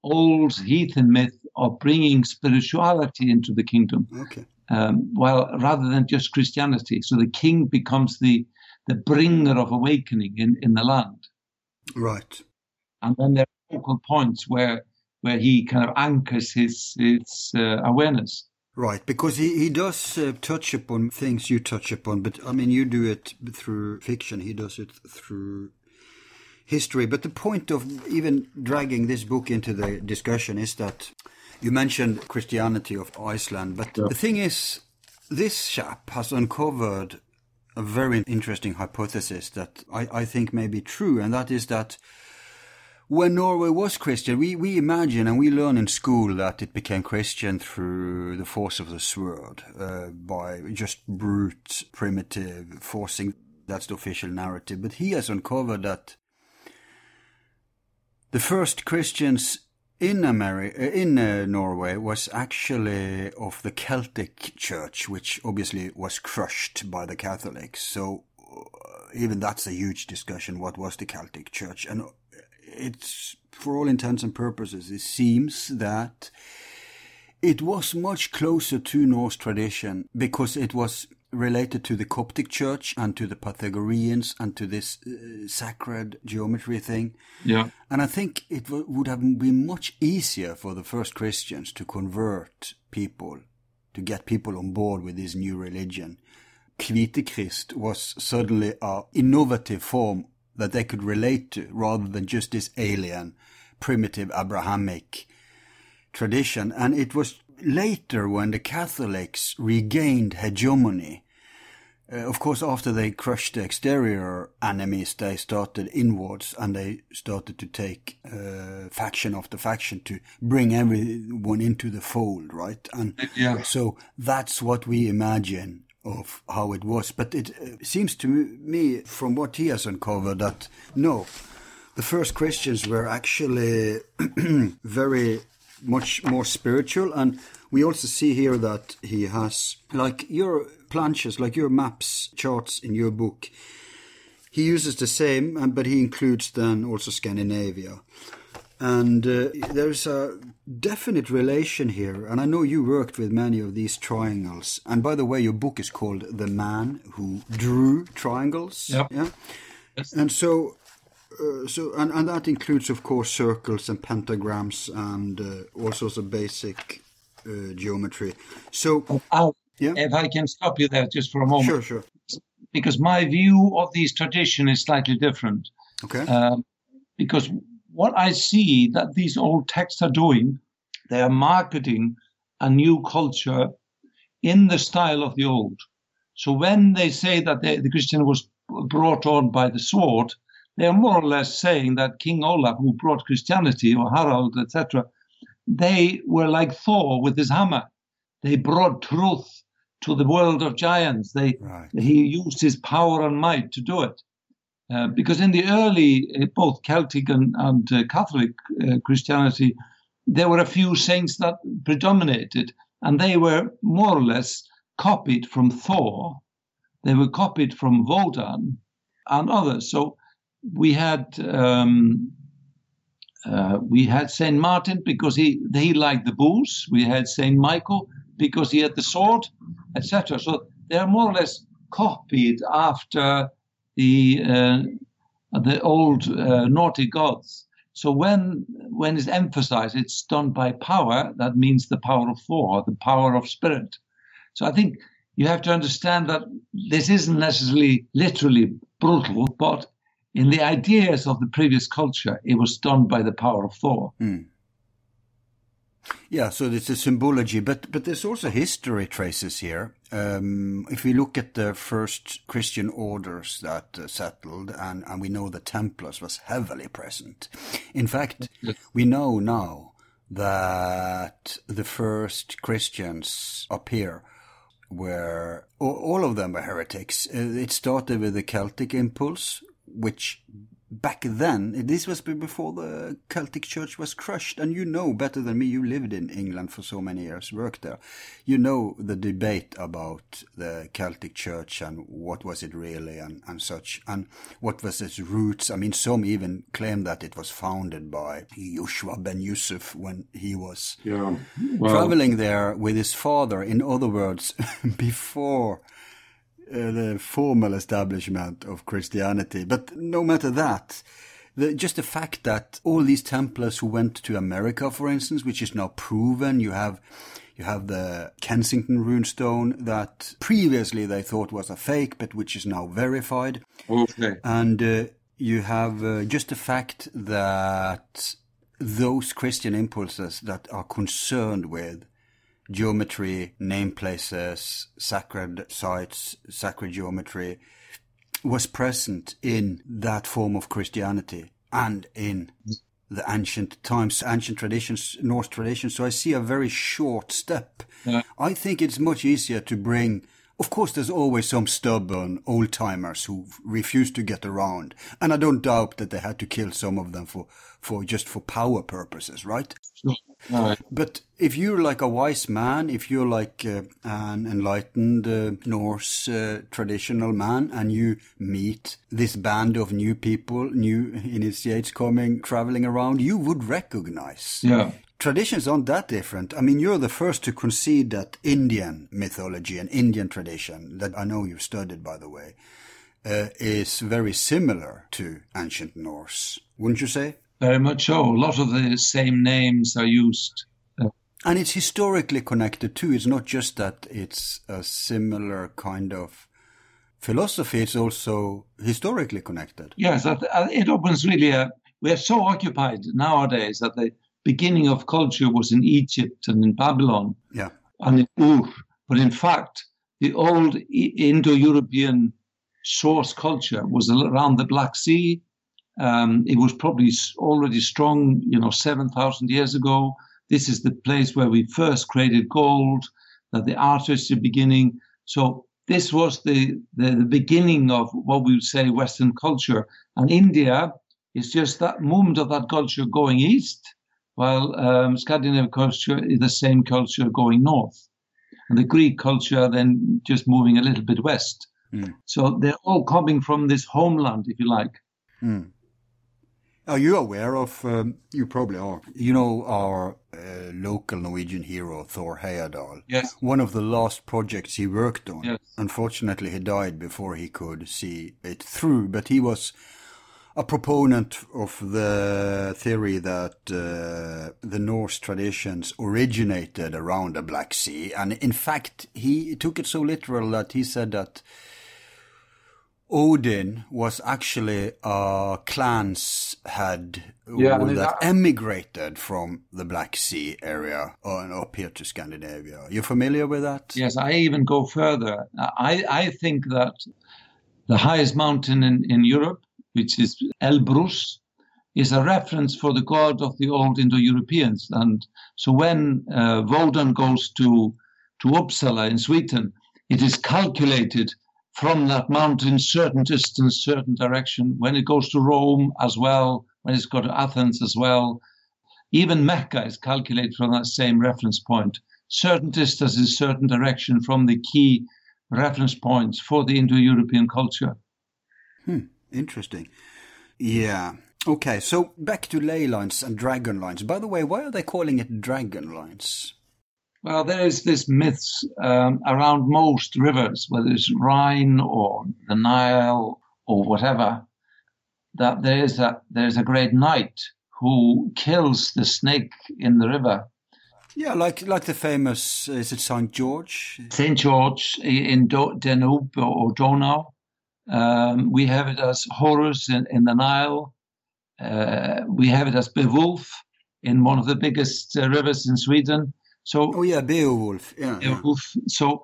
old heathen myth of bringing spirituality into the kingdom, Okay. Um, well, rather than just Christianity. So the king becomes the the bringer of awakening in, in the land, Right. and then there are focal points where where he kind of anchors his his uh, awareness. Right, because he, he does uh, touch upon things you touch upon, but I mean, you do it through fiction, he does it through history. But the point of even dragging this book into the discussion is that you mentioned Christianity of Iceland, but the thing is, this chap has uncovered a very interesting hypothesis that I, I think may be true, and that is that when Norway was Christian, we, we imagine and we learn in school that it became Christian through the force of the sword, uh, by just brute, primitive forcing. That's the official narrative. But he has uncovered that the first Christians in America, in uh, Norway, was actually of the Celtic Church, which obviously was crushed by the Catholics. So uh, even that's a huge discussion. What was the Celtic Church? And it's for all intents and purposes, it seems that it was much closer to Norse tradition because it was related to the Coptic Church and to the Pythagoreans and to this uh, sacred geometry thing. Yeah. And I think it w- would have been much easier for the first Christians to convert people, to get people on board with this new religion. Kvitekrist was suddenly a innovative form that they could relate to rather than just this alien, primitive Abrahamic tradition. And it was later when the Catholics regained hegemony. Uh, of course, after they crushed the exterior enemies, they started inwards and they started to take uh, faction after faction to bring everyone into the fold, right? And yeah. so that's what we imagine of how it was. But it uh, seems to me, from what he has uncovered, that no, the first Christians were actually *clears throat* very much more spiritual. And we also see here that he has, like your planches, like your maps, charts in your book, he uses the same, but he includes then also Scandinavia. And uh, there's a definite relation here. And I know you worked with many of these triangles. And by the way, your book is called The Man Who Drew Triangles. Yep. Yeah. Yes. And so, uh, so and, and that includes, of course, circles and pentagrams and uh, all sorts of basic uh, geometry. So, Al, Yeah. if I can stop you there just for a moment, sure, sure. because my view of these tradition is slightly different. Okay. Um, because what I see that these old texts are doing, they are marketing a new culture in the style of the old. So when they say that they, the Christian was brought on by the sword, they are more or less saying that King Olaf, who brought Christianity, or Harald, etc., they were like Thor with his hammer. They brought truth to the world of giants. They Right. he used his power and might to do it. Uh, because in the early, uh, both Celtic and, and uh, Catholic uh, Christianity, there were a few saints that predominated, and they were more or less copied from Thor. They were copied from Wodan and others. So we had um, uh, we had Saint Martin because he he liked the booze. We had Saint Michael because he had the sword, etc. So they are more or less copied after the uh, the old uh, naughty gods. So when when it's emphasized, it's done by power. That means the power of Thor, the power of spirit. So I think you have to understand that this isn't necessarily literally brutal, but in the ideas of the previous culture, it was done by the power of Thor. Yeah, so it's a symbology, but but there's also history traces here. Um, if we look at the first Christian orders that uh, settled, and, and we know the Templars was heavily present. In fact, we know now that the first Christians up here were all, all of them were heretics. Uh, it started with the Celtic impulse, which back then, this was before the Celtic Church was crushed, and you know better than me, you lived in England for so many years, worked there. You know the debate about the Celtic Church and what was it really and, and such, and what was its roots. I mean, some even claim that it was founded by Joshua ben Yusuf when he was Yeah. traveling there with his father. In other words, *laughs* before uh, the formal establishment of Christianity. But no matter that, the, just the fact that all these Templars who went to America, for instance, which is now proven, you have you have the Kensington runestone that previously they thought was a fake, but which is now verified. Okay. And uh, you have uh, just the fact that those Christian impulses that are concerned with geometry, name places, sacred sites, sacred geometry, was present in that form of Christianity and in the ancient times, ancient traditions, Norse traditions. So I see a very short step. Yeah. I think it's much easier to bring Of course, there's always some stubborn old timers who refuse to get around, and I don't doubt that they had to kill some of them for, for just for power purposes, right? *laughs* Right. But if you're like a wise man, if you're like uh, an enlightened uh, Norse uh, traditional man, and you meet this band of new people, new initiates coming, traveling around, you would recognize Yeah. Traditions aren't that different. I mean, you're the first to concede that Indian mythology and Indian tradition, that I know you've studied, by the way, uh, is very similar to ancient Norse, wouldn't you say? Very much so. A lot of the same names are used. And it's historically connected too. It's not just that it's a similar kind of philosophy, it's also historically connected. Yes, it opens really a. We are so occupied nowadays that the beginning of culture was in Egypt and in Babylon Yeah. and in Ur. But in fact, the old Indo-European source culture was around the Black Sea. Um, it was probably already strong, you know, 7,000 years ago. This is the place where we first created gold, that the artists are beginning. So this was the, the, the beginning of what we would say Western culture. And India is just that movement of that culture going east, while um, Scandinavian culture is the same culture going north. And the Greek culture then just moving a little bit west. Mm. So they're all coming from this homeland, if you like. Mm. Are you aware of, um, you probably are, you know our uh, local Norwegian hero, Thor Heyerdahl? Yes. One of the last projects he worked on. Yes. Unfortunately, he died before he could see it through, but he was a proponent of the theory that uh, the Norse traditions originated around the Black Sea. And in fact, he took it so literal that he said that Odin was actually a clan's head Yeah, that emigrated from the Black Sea area on up here to Scandinavia. You're familiar with that? Yes, I even go further. I, I think that the highest mountain in, in Europe, which is Elbrus, is a reference for the god of the old Indo-Europeans. And so when uh, Woden goes to, to Uppsala in Sweden, it is calculated from that mountain certain distance, certain direction. When it goes to Rome as well, when it's got to Athens as well, even Mecca is calculated from that same reference point. Certain distance is certain direction from the key reference points for the Indo-European culture. Interesting. Yeah. Okay, so back to ley lines and dragon lines. By the way, why are they calling it dragon lines? Well, there is this myth um, around most rivers, whether it's Rhine or the Nile or whatever, that there is a there is a great knight who kills the snake in the river. Yeah, like like the famous is it Saint George? Saint George in Do- Danube or Donau. Um, we have it as Horus in, in the Nile. Uh, we have it as Beowulf in one of the biggest uh, rivers in Sweden. So Oh yeah, Beowulf. Yeah. Beowulf. So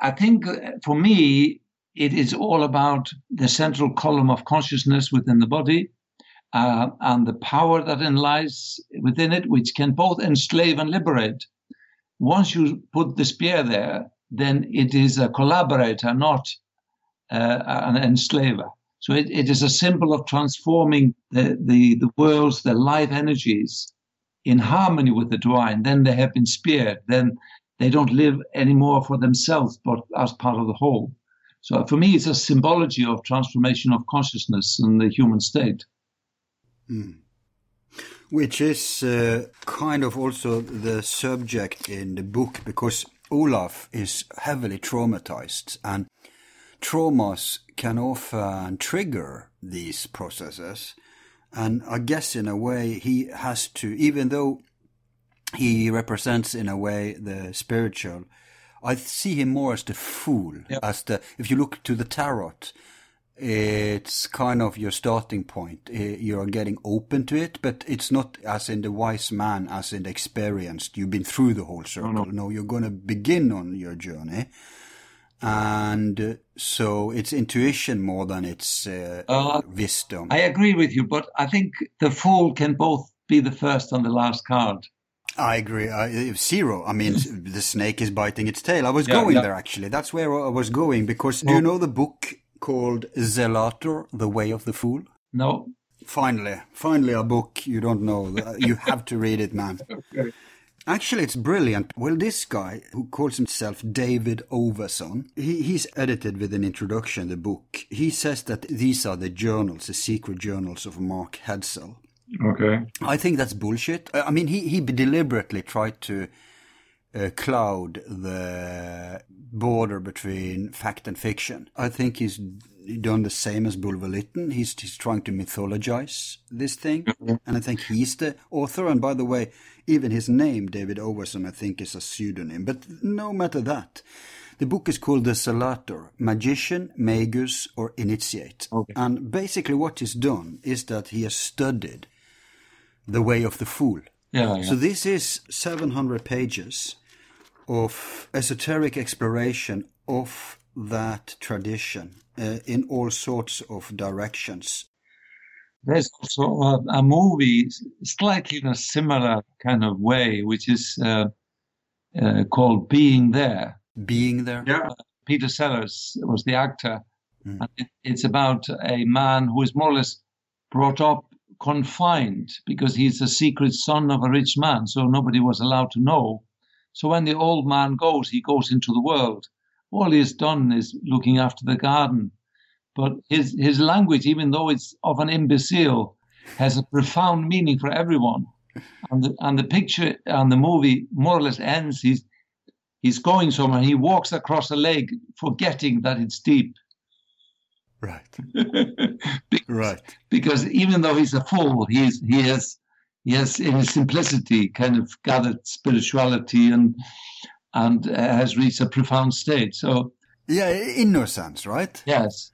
I think uh, for me, it is all about the central column of consciousness within the body uh, and the power that lies within it, which can both enslave and liberate. Once you put the spear there, then it is a collaborator, not uh, an enslaver. So it, it is a symbol of transforming the, the, the worlds, the life energies in harmony with the divine. Then they have been speared. Then they don't live anymore for themselves, but as part of the whole. So for me, it's a symbology of transformation of consciousness in the human state. Which is uh, kind of also the subject in the book because Olaf is heavily traumatized and traumas can often trigger these processes. And I guess in a way he has to, even though he represents in a way the spiritual, I see him more as the fool, Yep. as the, if you look to the tarot, it's kind of your starting point. Eh, You're getting open to it, but it's not as in the wise man, as in the experienced. You've been through the whole circle. no. No, you're going to begin on your journey. And uh, so it's intuition more than it's uh, Uh, wisdom. I agree with you, but I think the fool can both be the first and the last card. I agree. I, zero. I mean, *laughs* the snake is biting its tail. I was Yeah, going yeah. there actually. That's where I was going because do you know the book called Zelator, The Way of the Fool? No. Finally, finally a book you don't know. you have to read it, man. *laughs* Okay. Actually, it's brilliant. Well, this guy who calls himself David Ovason, he, he's edited with an introduction the book. He says that these are the journals, the secret journals of Mark Hedsel. Okay. I think that's bullshit. I mean, he, he deliberately tried to uh, cloud the border between fact and fiction. I think he's done the same as Bulwer Lytton. He's, he's trying to mythologize this thing. And I think he's the author. And by the way, even his name, David Ovason, I think is a pseudonym. But no matter that, the book is called The Zelator, Magician, Magus, or Initiate. Okay. And basically what he's done is that he has studied the way of the fool. Yeah. yeah. So this is 700 pages of esoteric exploration of that tradition uh, in all sorts of directions. There's also a, a movie slightly in a similar kind of way, which is uh, uh, called Being There. Being there. Yeah. Peter Sellers was the actor. Mm. And it, it's about a man who is more or less brought up confined because he's a secret son of a rich man, so nobody was allowed to know. So when the old man goes, he goes into the world. All he has done is looking after the garden. But his, his language, even though it's of an imbecile, has a profound meaning for everyone. And the, and the picture and the movie more or less ends. He's, he's going somewhere. He walks across a lake, forgetting that it's deep. Right. *laughs* Be- Right. because even though he's a fool, he is, he has he has in his simplicity kind of gathered spirituality and and uh, has reached a profound state. So Yeah, innocence, right? yes,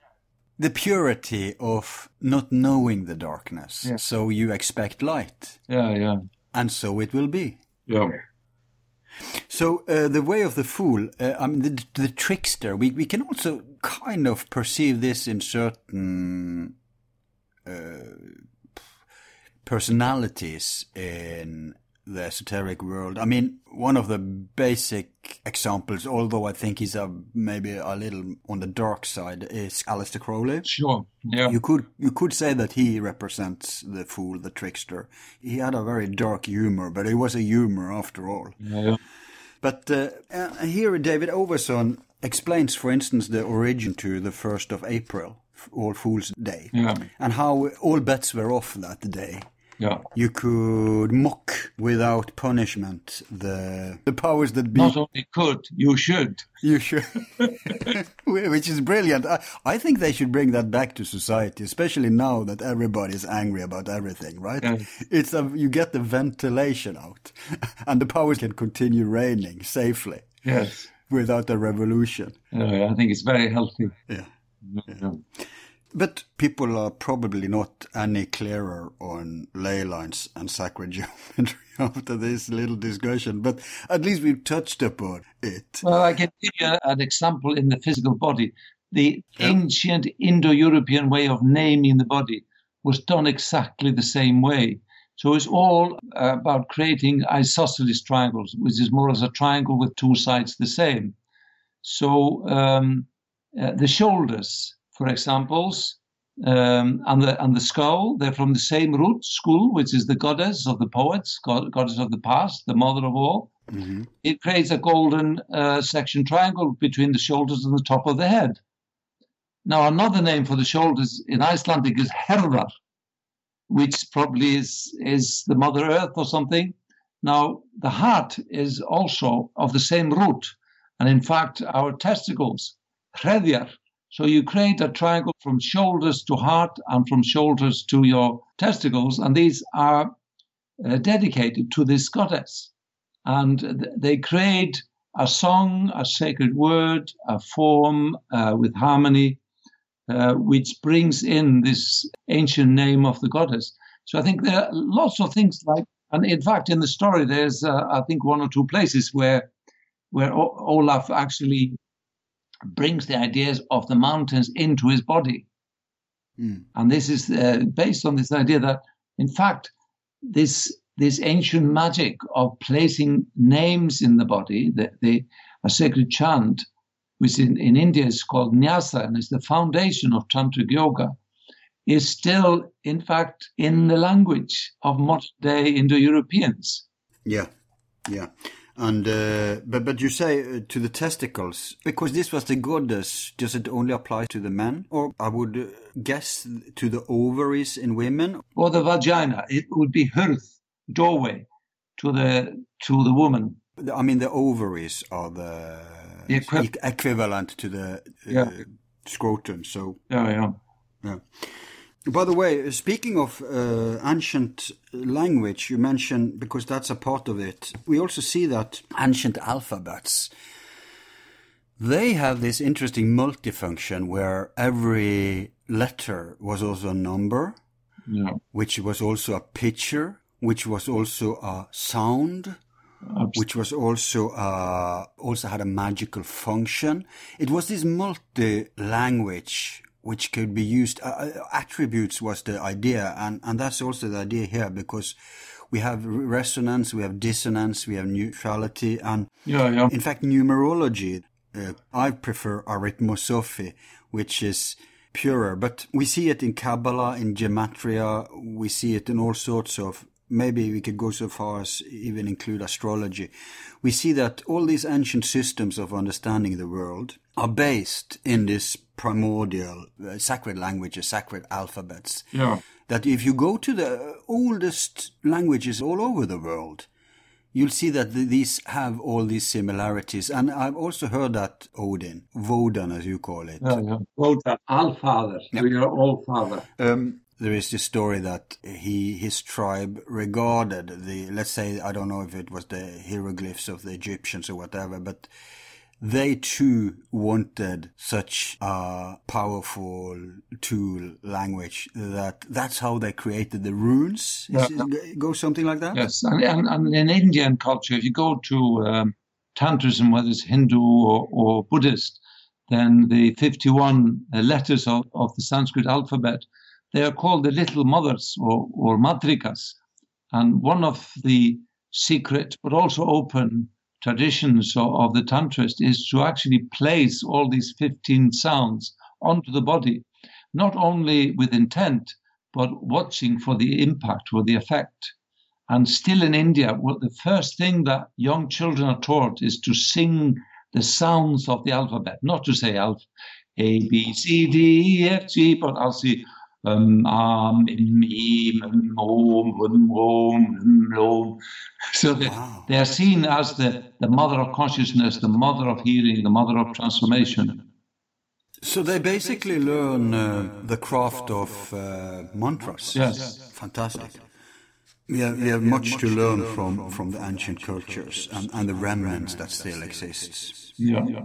The purity of not knowing the darkness. Yeah. So you expect light, yeah, yeah, and so it will be. yeah. So uh, the way of the fool, uh, I mean the, the trickster. We we can also kind of perceive this in certain uh, personalities in the esoteric world. I mean, one of the basic examples, although I think he's a, maybe a little on the dark side, is Aleister Crowley. Sure, yeah, You could you could say that he represents the fool, the trickster. He had a very dark humor, but it was a humor after all. yeah. But uh, uh, here, David Ovason explains, for instance, the origin to the 1st of April, All Fool's Day, Yeah. and how all bets were off that day. yeah. You could mock without punishment the the powers that be. Not only could, you should. You should, *laughs* which is brilliant. I, I think they should bring that back to society, especially now that everybody's angry about everything, right? Yeah. It's a, you get the ventilation out, *laughs* and the powers can continue reigning safely Yes, without a revolution. Oh, yeah, I think it's very healthy. Yeah. Yeah. But people are probably not any clearer on ley lines and sacred geometry *laughs* after this little discussion, but at least we've touched upon it. Well, I can give you an example in the physical body. The Yeah. ancient Indo-European way of naming the body was done exactly the same way. So it's all about creating isosceles triangles, which is more or less a triangle with two sides the same. So um, uh, the shoulders, for examples, um, and the and the skull, they're from the same root, school, which is the goddess of the poets, god, goddess of the past, the mother of all hmm it creates a golden uh, section triangle between the shoulders and the top of the head. Now, another name for the shoulders in Icelandic is Herðar, which probably is, is the Mother Earth or something. Now, the heart is also of the same root, and in fact, our testicles, Hreðjar. So you create a triangle from shoulders to heart and from shoulders to your testicles, and these are uh, dedicated to this goddess and th- they create a song, a sacred word, a form uh, with harmony, uh, which brings in this ancient name of the goddess. So I think there are lots of things like, and in fact, in the story, there's uh, I think one or two places where where o- Olaf actually brings the ideas of the mountains into his body. Mm. And this is uh, based on this idea that, in fact, this this ancient magic of placing names in the body, the, the, a sacred chant, which in, in India is called Nyasa and is the foundation of Tantric Yoga, is still, in fact, in the language of modern day Indo Europeans. Yeah, yeah. And uh, but but you say uh, to the testicles because this was the goddess. Does it only apply to the men, or I would uh, guess to the ovaries in women, or the vagina? It would be hearth, doorway, to the to the woman. I mean, the ovaries are the, the equi equivalent to the uh, yeah. scrotum. So yeah, yeah, yeah. By the way, speaking of uh, ancient language, you mentioned because that's a part of it. We also see that ancient alphabets they have this interesting multifunction where every letter was also a number, yeah. which was also a picture, which was also a sound, Absolutely. which was also uh, also had a magical function. It was this multi-language which could be used. Uh, uh, attributes was the idea, and, and that's also the idea here because we have resonance, we have dissonance, we have neutrality, and yeah, yeah. in fact, numerology. Uh, I prefer arithmosophy, which is purer, but we see it in Kabbalah, in Gematria, we see it in all sorts of maybe we could go so far as even include astrology. We see that all these ancient systems of understanding the world are based in this primordial uh, sacred languages, sacred alphabets. Yeah. That if you go to the oldest languages all over the world, you'll see that these have all these similarities. And I've also heard that Odin, Wodan as you call it. Yeah, yeah. Wodan, All Father. Yeah. We are All Father. Um, there is this story that he his tribe regarded the let's say I don't know if it was the hieroglyphs of the Egyptians or whatever, but they too wanted such a powerful tool language that that's how they created the runes. Yeah. It go something like that? Yes, and, and, and, in Indian culture, if you go to um, Tantrism, whether it's Hindu or, or, Buddhist, then the 51 letters of, of the Sanskrit alphabet, they are called the little mothers or, or matrikas. And one of the secret but also open traditions of, of the tantrist is to actually place all these 15 sounds onto the body, not only with intent, but watching for the impact or the effect. And still in India, well, the first thing that young children are taught is to sing the sounds of the alphabet, not to say alpha, A, B, C, D, E, F, G, but I'll see um, um, im, om, om, om, So they, wow. they are seen as the, the mother of consciousness, the mother of healing, the mother of transformation. So they basically learn uh, the craft of uh, mantras. Yes. Fantastic. We have, we have much to learn from, from the ancient cultures and, and the remnants that still exists. Yeah. yeah.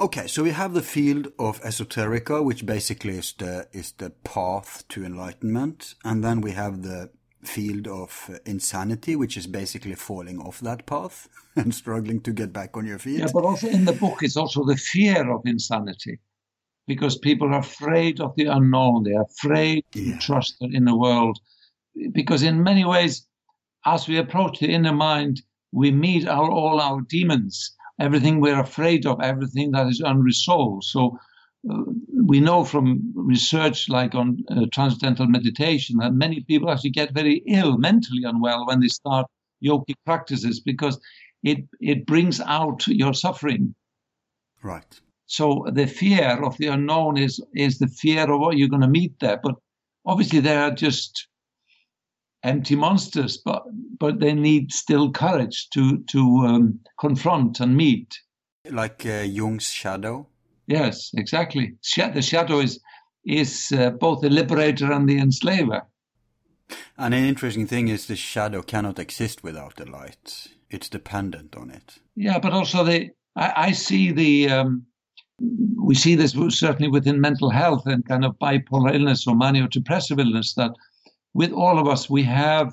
Okay, so we have the field of esoterica, which basically is the is the path to enlightenment, and then we have the field of insanity, which is basically falling off that path *laughs* and struggling to get back on your feet. Yeah, but also in the book, it's also the fear of insanity, because people are afraid of the unknown. They are afraid yeah. to trust in the world, because in many ways, as we approach the inner mind, we meet our all our demons everything we're afraid of, everything that is unresolved. So uh, we know from research like on uh, transcendental meditation that many people actually get very ill, mentally unwell when they start yogic practices because it it brings out your suffering. Right. So the fear of the unknown is is the fear of what you're going to meet there. But obviously there are just empty monsters, but but they need still courage to to um, confront and meet. Like uh, Jung's shadow. Yes, exactly. The shadow is is uh, both the liberator and the enslaver. And an interesting thing is the shadow cannot exist without the light. It's dependent on it. Yeah, but also the I, I see the um, we see this certainly within mental health and kind of bipolar illness or manio-depressive illness that with all of us we have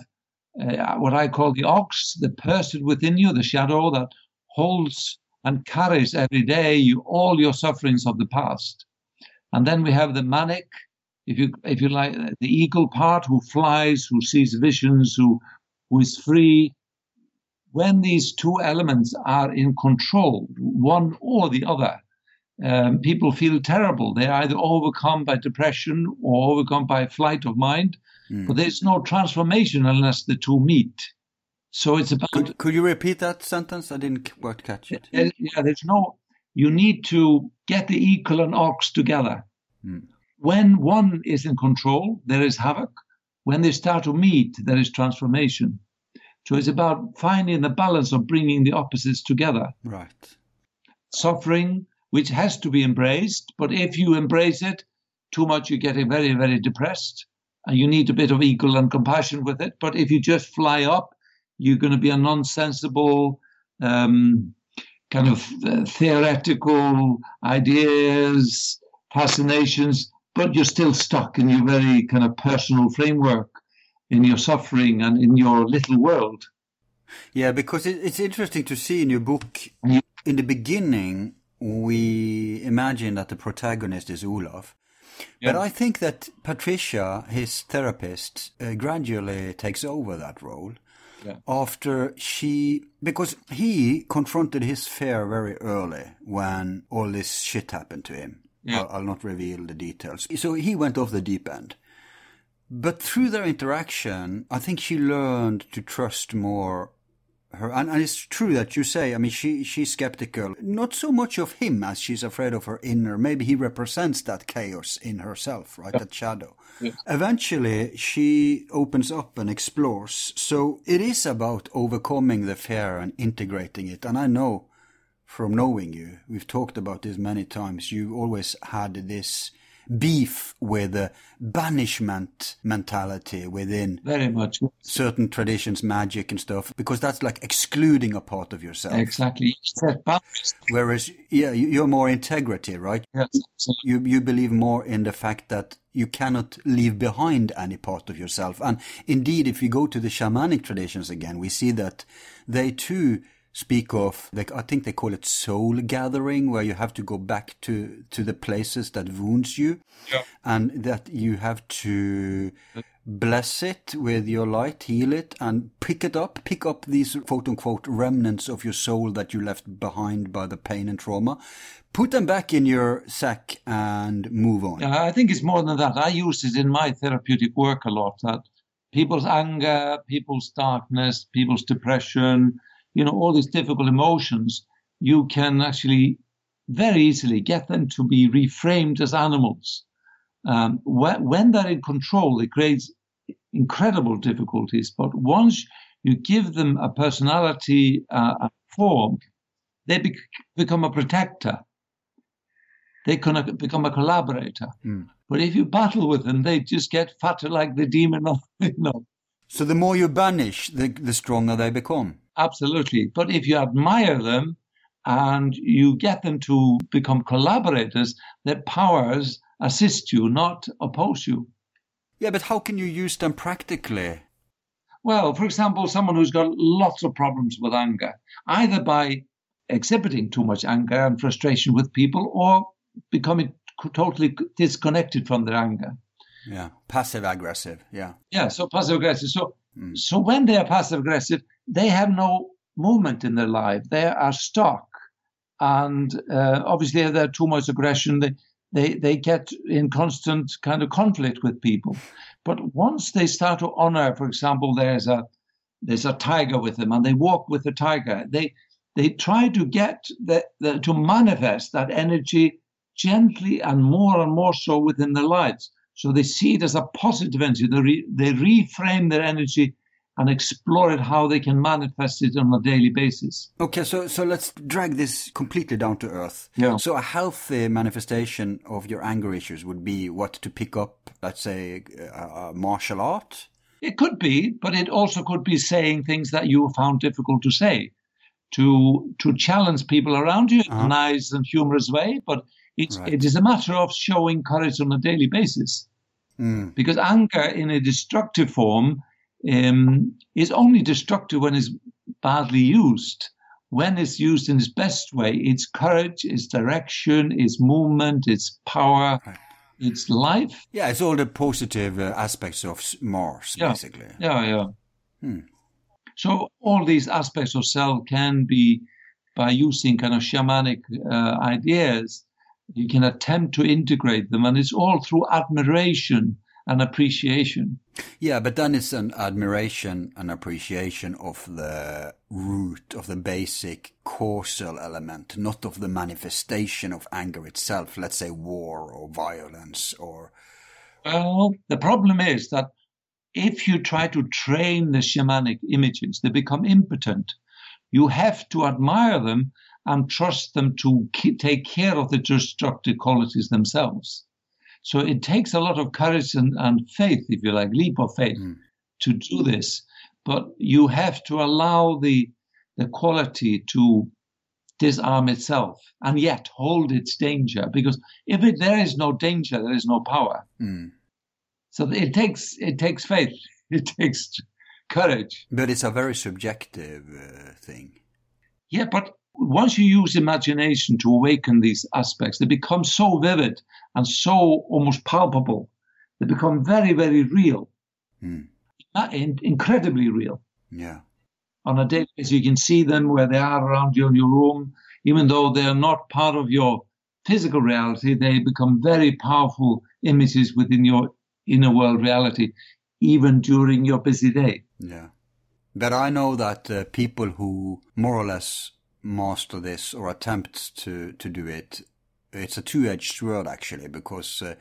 uh, what I call the ox, the person within you, the shadow that holds and carries every day you all your sufferings of the past. And then we have the manic, if you if you like, the eagle part who flies, who sees visions, who who is free. When these two elements are in control, one or the other, um, people feel terrible. They're either overcome by depression or overcome by flight of mind. Mm. But there's no transformation unless the two meet. So it's about. Could, could you repeat that sentence? I didn't quite catch it. Yeah, there's no. You need to get the eagle and ox together. Mm. When one is in control, there is havoc. When they start to meet, there is transformation. So it's about finding the balance of bringing the opposites together. Right. Suffering, which has to be embraced, but if you embrace it too much, you're getting very, very depressed. And you need a bit of equal and compassion with it. But if you just fly up, you're going to be a nonsensible, um, kind of uh, theoretical ideas, fascinations, but you're still stuck in your very kind of personal framework, in your suffering and in your little world. Yeah, because it's interesting to see in your book, in the beginning, we imagine that the protagonist is Olaf. Yeah. But I think that Patricia, his therapist, uh, gradually takes over that role. Yeah. After she, because he confronted his fear very early when all this shit happened to him. Yeah. I'll, I'll not reveal the details. So he went off the deep end. But through their interaction, I think she learned to trust more her. And, and, it's true that you say, I mean, she, she's skeptical, not so much of him as she's afraid of her inner. Maybe he represents that chaos in herself, right? Yeah. That shadow. Yeah. Eventually, she opens up and explores. So it is about overcoming the fear and integrating it. And I know from knowing you, we've talked about this many times, you've always had this beef with the banishment mentality within very much certain traditions, magic and stuff, because that's like excluding a part of yourself. Exactly. Whereas, yeah, you're more integrity, right? Yes. You you believe more in the fact that you cannot leave behind any part of yourself. And indeed, if you go to the shamanic traditions again, we see that they too speak of like I think they call it soul gathering where you have to go back to to the places that wounds you. Yeah. and that you have to bless it with your light heal it and pick it up pick up these quote unquote remnants of your soul that you left behind by the pain and trauma. Put them back in your sack and move on. Yeah, I think it's more than that. I use it in my therapeutic work a lot that people's anger people's darkness people's depression you know, all these difficult emotions, you can actually very easily get them to be reframed as animals. Um, when, when they're in control, it creates incredible difficulties. But once you give them a personality, uh, a form, they be- become a protector. They can become a collaborator. Mm. But if you battle with them, they just get fatter like the demon of, *laughs* you know. So the more you banish, the, the stronger they become. Absolutely. But if you admire them and you get them to become collaborators, their powers assist you, not oppose you. Yeah, but how can you use them practically? Well, for example, someone who's got lots of problems with anger, either by exhibiting too much anger and frustration with people or becoming totally disconnected from their anger. Yeah, passive aggressive. Yeah. Yeah, so passive aggressive. So, mm. so when they are passive aggressive, they have no movement in their life. They are stuck. And uh, obviously, if there's too much aggression, they, they, they get in constant kind of conflict with people. But once they start to honor, for example, there's a there's a tiger with them, and they walk with the tiger. They they try to get the, the, to manifest that energy gently and more and more so within their lives. So they see it as a positive energy. They, re, they reframe their energy and explore it how they can manifest it on a daily basis. Okay, so so let's drag this completely down to earth. Yeah. So a healthy manifestation of your anger issues would be what to pick up, let's say, martial art. It could be, but it also could be saying things that you found difficult to say, to to challenge people around you in Uh-huh. a nice and humorous way. But it's, Right. it is a matter of showing courage on a daily basis. Mm. Because anger in a destructive form um, is only destructive when it's badly used. When it's used in its best way, it's courage, it's direction, it's movement, it's power, Right. it's life. Yeah, it's all the positive uh, aspects of Mars, Yeah. basically. Yeah, yeah. Hmm. So all these aspects of self can be, by using kind of shamanic uh, ideas, you can attempt to integrate them, and it's all through admiration and appreciation. Yeah, but then it's an admiration and appreciation of the root of the basic causal element, not of the manifestation of anger itself, let's say war or violence or. Well, the problem is that if you try to train the shamanic images, they become impotent. You have to admire them and trust them to take care of the destructive qualities themselves. So it takes a lot of courage and, and faith, if you like, leap of faith Mm. to do this. But you have to allow the, the quality to disarm itself and yet hold its danger. Because if it, there is no danger, there is no power. Mm. So it takes it takes faith. *laughs* It takes courage. But it's a very subjective uh, thing. Yeah, but once you use imagination to awaken these aspects, they become so vivid and so almost palpable. They become very, very real, Mm. incredibly real. Yeah. On a daily basis, you can see them where they are around you in your room, even though they are not part of your physical reality. They become very powerful images within your inner world reality, even during your busy day. Yeah. But I know that uh, people who more or less master this or attempt to, to do it, it's a two-edged sword actually, because uh,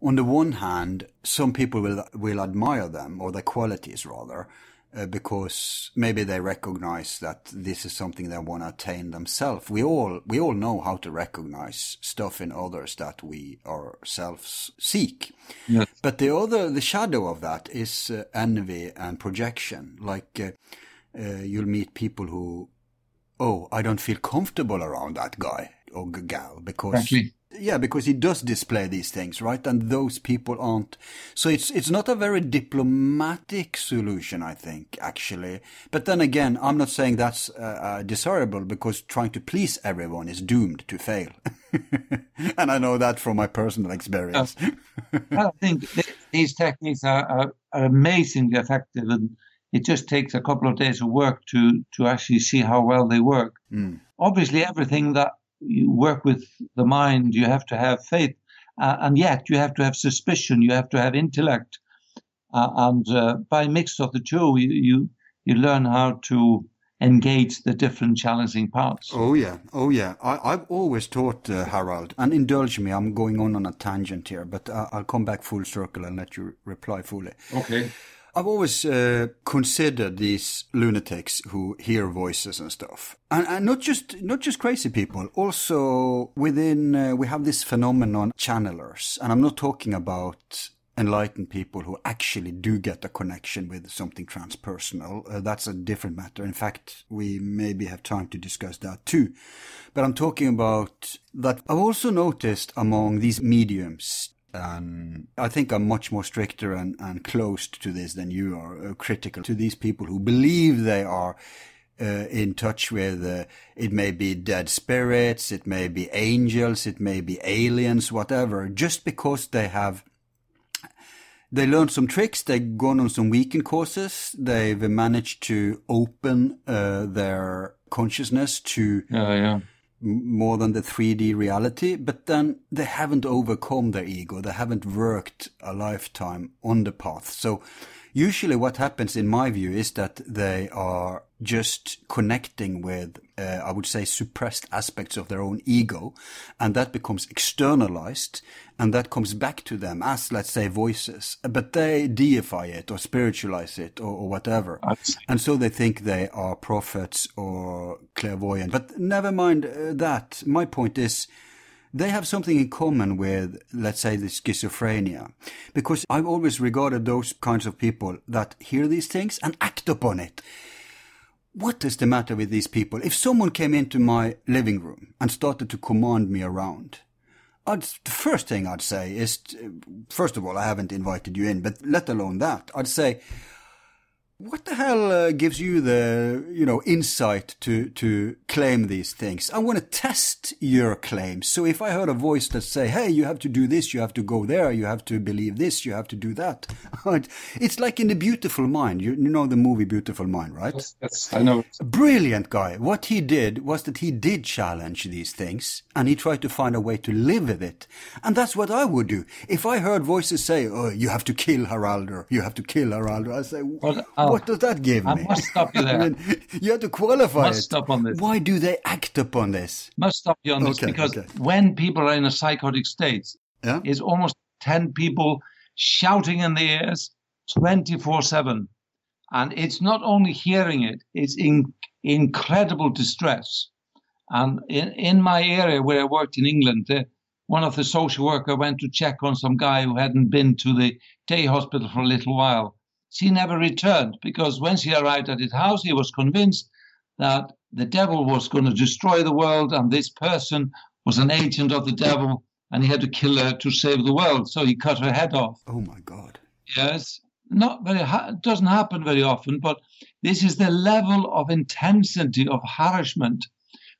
on the one hand, some people will will admire them or their qualities rather, uh, because maybe they recognize that this is something they want to attain themselves. We all we all know how to recognize stuff in others that we ourselves seek. Yes. But the other, the shadow of that is uh, envy and projection. Like uh, uh, you'll meet people who, oh, I don't feel comfortable around that guy or gal because Exactly. yeah, because he does display these things, right? And those people aren't. So it's it's not a very diplomatic solution, I think, actually. But then again, I'm not saying that's uh, uh, desirable because trying to please everyone is doomed to fail. *laughs* and I know that from my personal experience. I think th- these techniques are, are, are amazingly effective, and it just takes a couple of days of work to to actually see how well they work. Mm. Obviously, everything that you work with the mind, you have to have faith, uh, and yet you have to have suspicion, you have to have intellect, uh, and uh, by mix of the two, you, you you learn how to engage the different challenging parts. Oh yeah, oh yeah. I, I've always taught uh, Harald, and indulge me. I'm going on on a tangent here, but uh, I'll come back full circle and let you reply fully. Okay. I've always uh, considered these lunatics who hear voices and stuff, and, and not just not just crazy people. Also, within uh, we have this phenomenon channelers, and I'm not talking about enlightened people who actually do get a connection with something transpersonal. Uh, that's a different matter. In fact, we maybe have time to discuss that too. But I'm talking about that. I've also noticed among these mediums and I think I'm much more stricter and, and closed to this than you are, uh, critical to these people who believe they are uh, in touch with, uh, it may be dead spirits, it may be angels, it may be aliens, whatever, just because they have they learned some tricks. They've gone on some weekend courses. They've managed to open uh, their consciousness to Yeah, yeah. More than the 3D reality, but then they haven't overcome their ego. They haven't worked a lifetime on the path. So usually what happens in my view is that they are just connecting with, uh, I would say, suppressed aspects of their own ego, and that becomes externalized, and that comes back to them as, let's say, voices. But they deify it or spiritualize it or, or whatever. And so they think they are prophets or clairvoyant. But never mind uh, that. My point is they have something in common with, let's say, the schizophrenia. Because I've always regarded those kinds of people that hear these things and act upon it. What is the matter with these people? If someone came into my living room and started to command me around, I'd, the first thing I'd say is, first of all, I haven't invited you in, but let alone that, I'd say, what the hell uh, gives you the, you know, insight to, to claim these things? I want to test your claims. So if I heard a voice that say, hey, you have to do this, you have to go there, you have to believe this, you have to do that. *laughs* it's like in The Beautiful Mind. You, you know the movie Beautiful Mind, right? Yes, yes I know. Brilliant guy. What he did was that he did challenge these things and he tried to find a way to live with it. And that's what I would do. If I heard voices say, oh, you have to kill Haraldur, you have to kill Haraldur, I say, well, uh, what does that give I me? must stop you *laughs* there. I mean, you have to qualify must it. stop on this. Why do they act upon this? Must stop you on this because okay. when people are in a psychotic state, Yeah? it's almost 10 people shouting in the ears 24 7. And it's not only hearing it, it's in incredible distress. And in, in my area where I worked in England, uh, one of the social worker went to check on some guy who hadn't been to the day hospital for a little while. She never returned because when she arrived at his house, he was convinced that the devil was going to destroy the world and this person was an agent of the devil and he had to kill her to save the world. So he cut her head off. Oh my God. Yes, not very. Ha- it doesn't happen very often, but this is the level of intensity of harassment.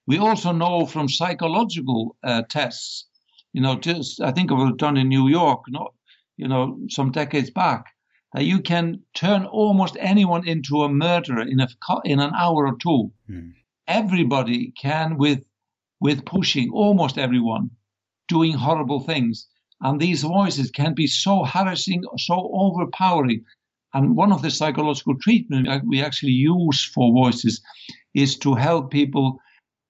We also know from psychological uh, tests. You know, just I think it was done in New York, not you know, some decades back, that you can turn almost anyone into a murderer in a in an hour or two. Hmm. Everybody can with with pushing, almost everyone, doing horrible things. And these voices can be so harassing, so overpowering. And one of the psychological treatment we actually use for voices is to help people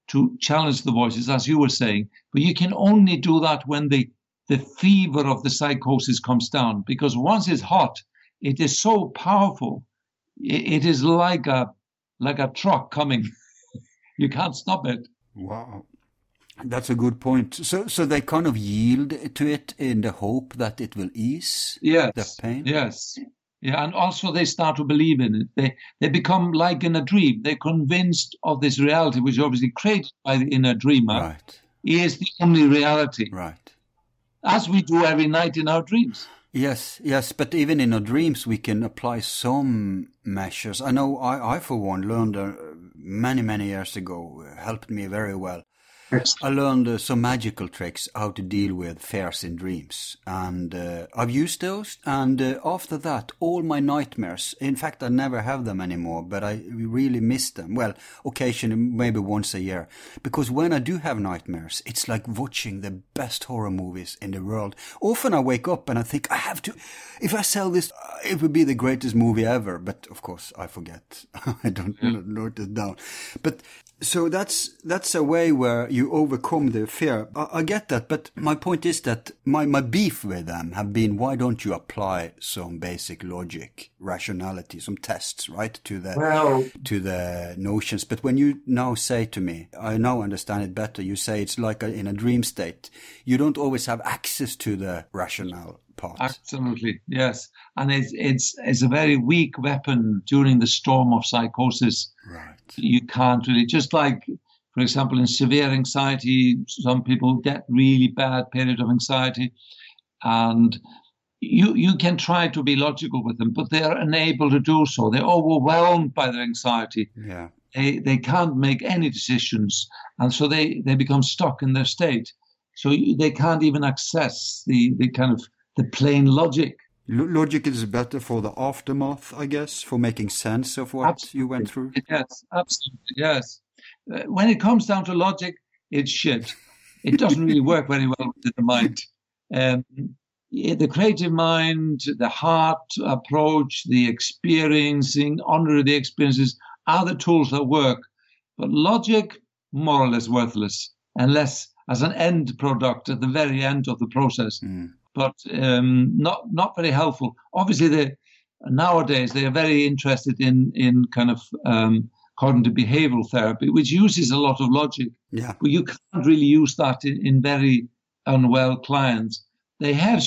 to challenge the voices, as you were saying. But you can only do that when the, the fever of the psychosis comes down, because once it's hot, it is so powerful. It, it is like a, like a truck coming. *laughs* you can't stop it. Wow. That's a good point. So, so they kind of yield to it in the hope that it will ease Yes. the pain. Yes. Yeah, and also they start to believe in it. They they become like in a dream. They're convinced of this reality, which is obviously created by the inner dreamer, Right. is the only reality, Right. as we do every night in our dreams. Yes, yes, but even in our dreams, we can apply some measures. I know I, I for one, learned uh, many, many years ago, uh, helped me very well. I learned uh, some magical tricks how to deal with fears in dreams, and uh, I've used those. And uh, after that, all my nightmares. In fact, I never have them anymore, but I really miss them. Well, occasionally, maybe once a year, because when I do have nightmares, it's like watching the best horror movies in the world. Often I wake up and I think I have to. If I sell this, uh, it would be the greatest movie ever. But of course, I forget. *laughs* I don't note it down. But so that's that's a way where you overcome the fear. I, I get that, but my point is that my, my beef with them have been why don't you apply some basic logic, rationality, some tests, right, to the Well, to the notions. But when you now say to me, I now understand it better. You say it's like a, in a dream state. You don't always have access to the rational part. absolutely, yes. And it's it's it's a very weak weapon during the storm of psychosis. right. You can't really just like for example in severe anxiety some people get really bad period of anxiety and you you can try to be logical with them but they're unable to do so. They're overwhelmed by their anxiety. Yeah. they they can't make any decisions and so they they become stuck in their state. So they can't even access the the kind of the plain logic Lo- Logic is better for the aftermath, I guess, for making sense of what you went through. Yes, absolutely. Yes. Uh, when it comes down to logic, it's shit. It doesn't really *laughs* work very well with the mind. Um, the creative mind, the heart approach, the experiencing, honor the experiences are the tools that work. But logic, more or less worthless, unless as an end product at the very end of the process Mm. But um, not not very helpful. Obviously, they nowadays they are very interested in in kind of um, cognitive behavioral therapy, which uses a lot of logic, Yeah. but you can't really use that in, in very unwell clients, they have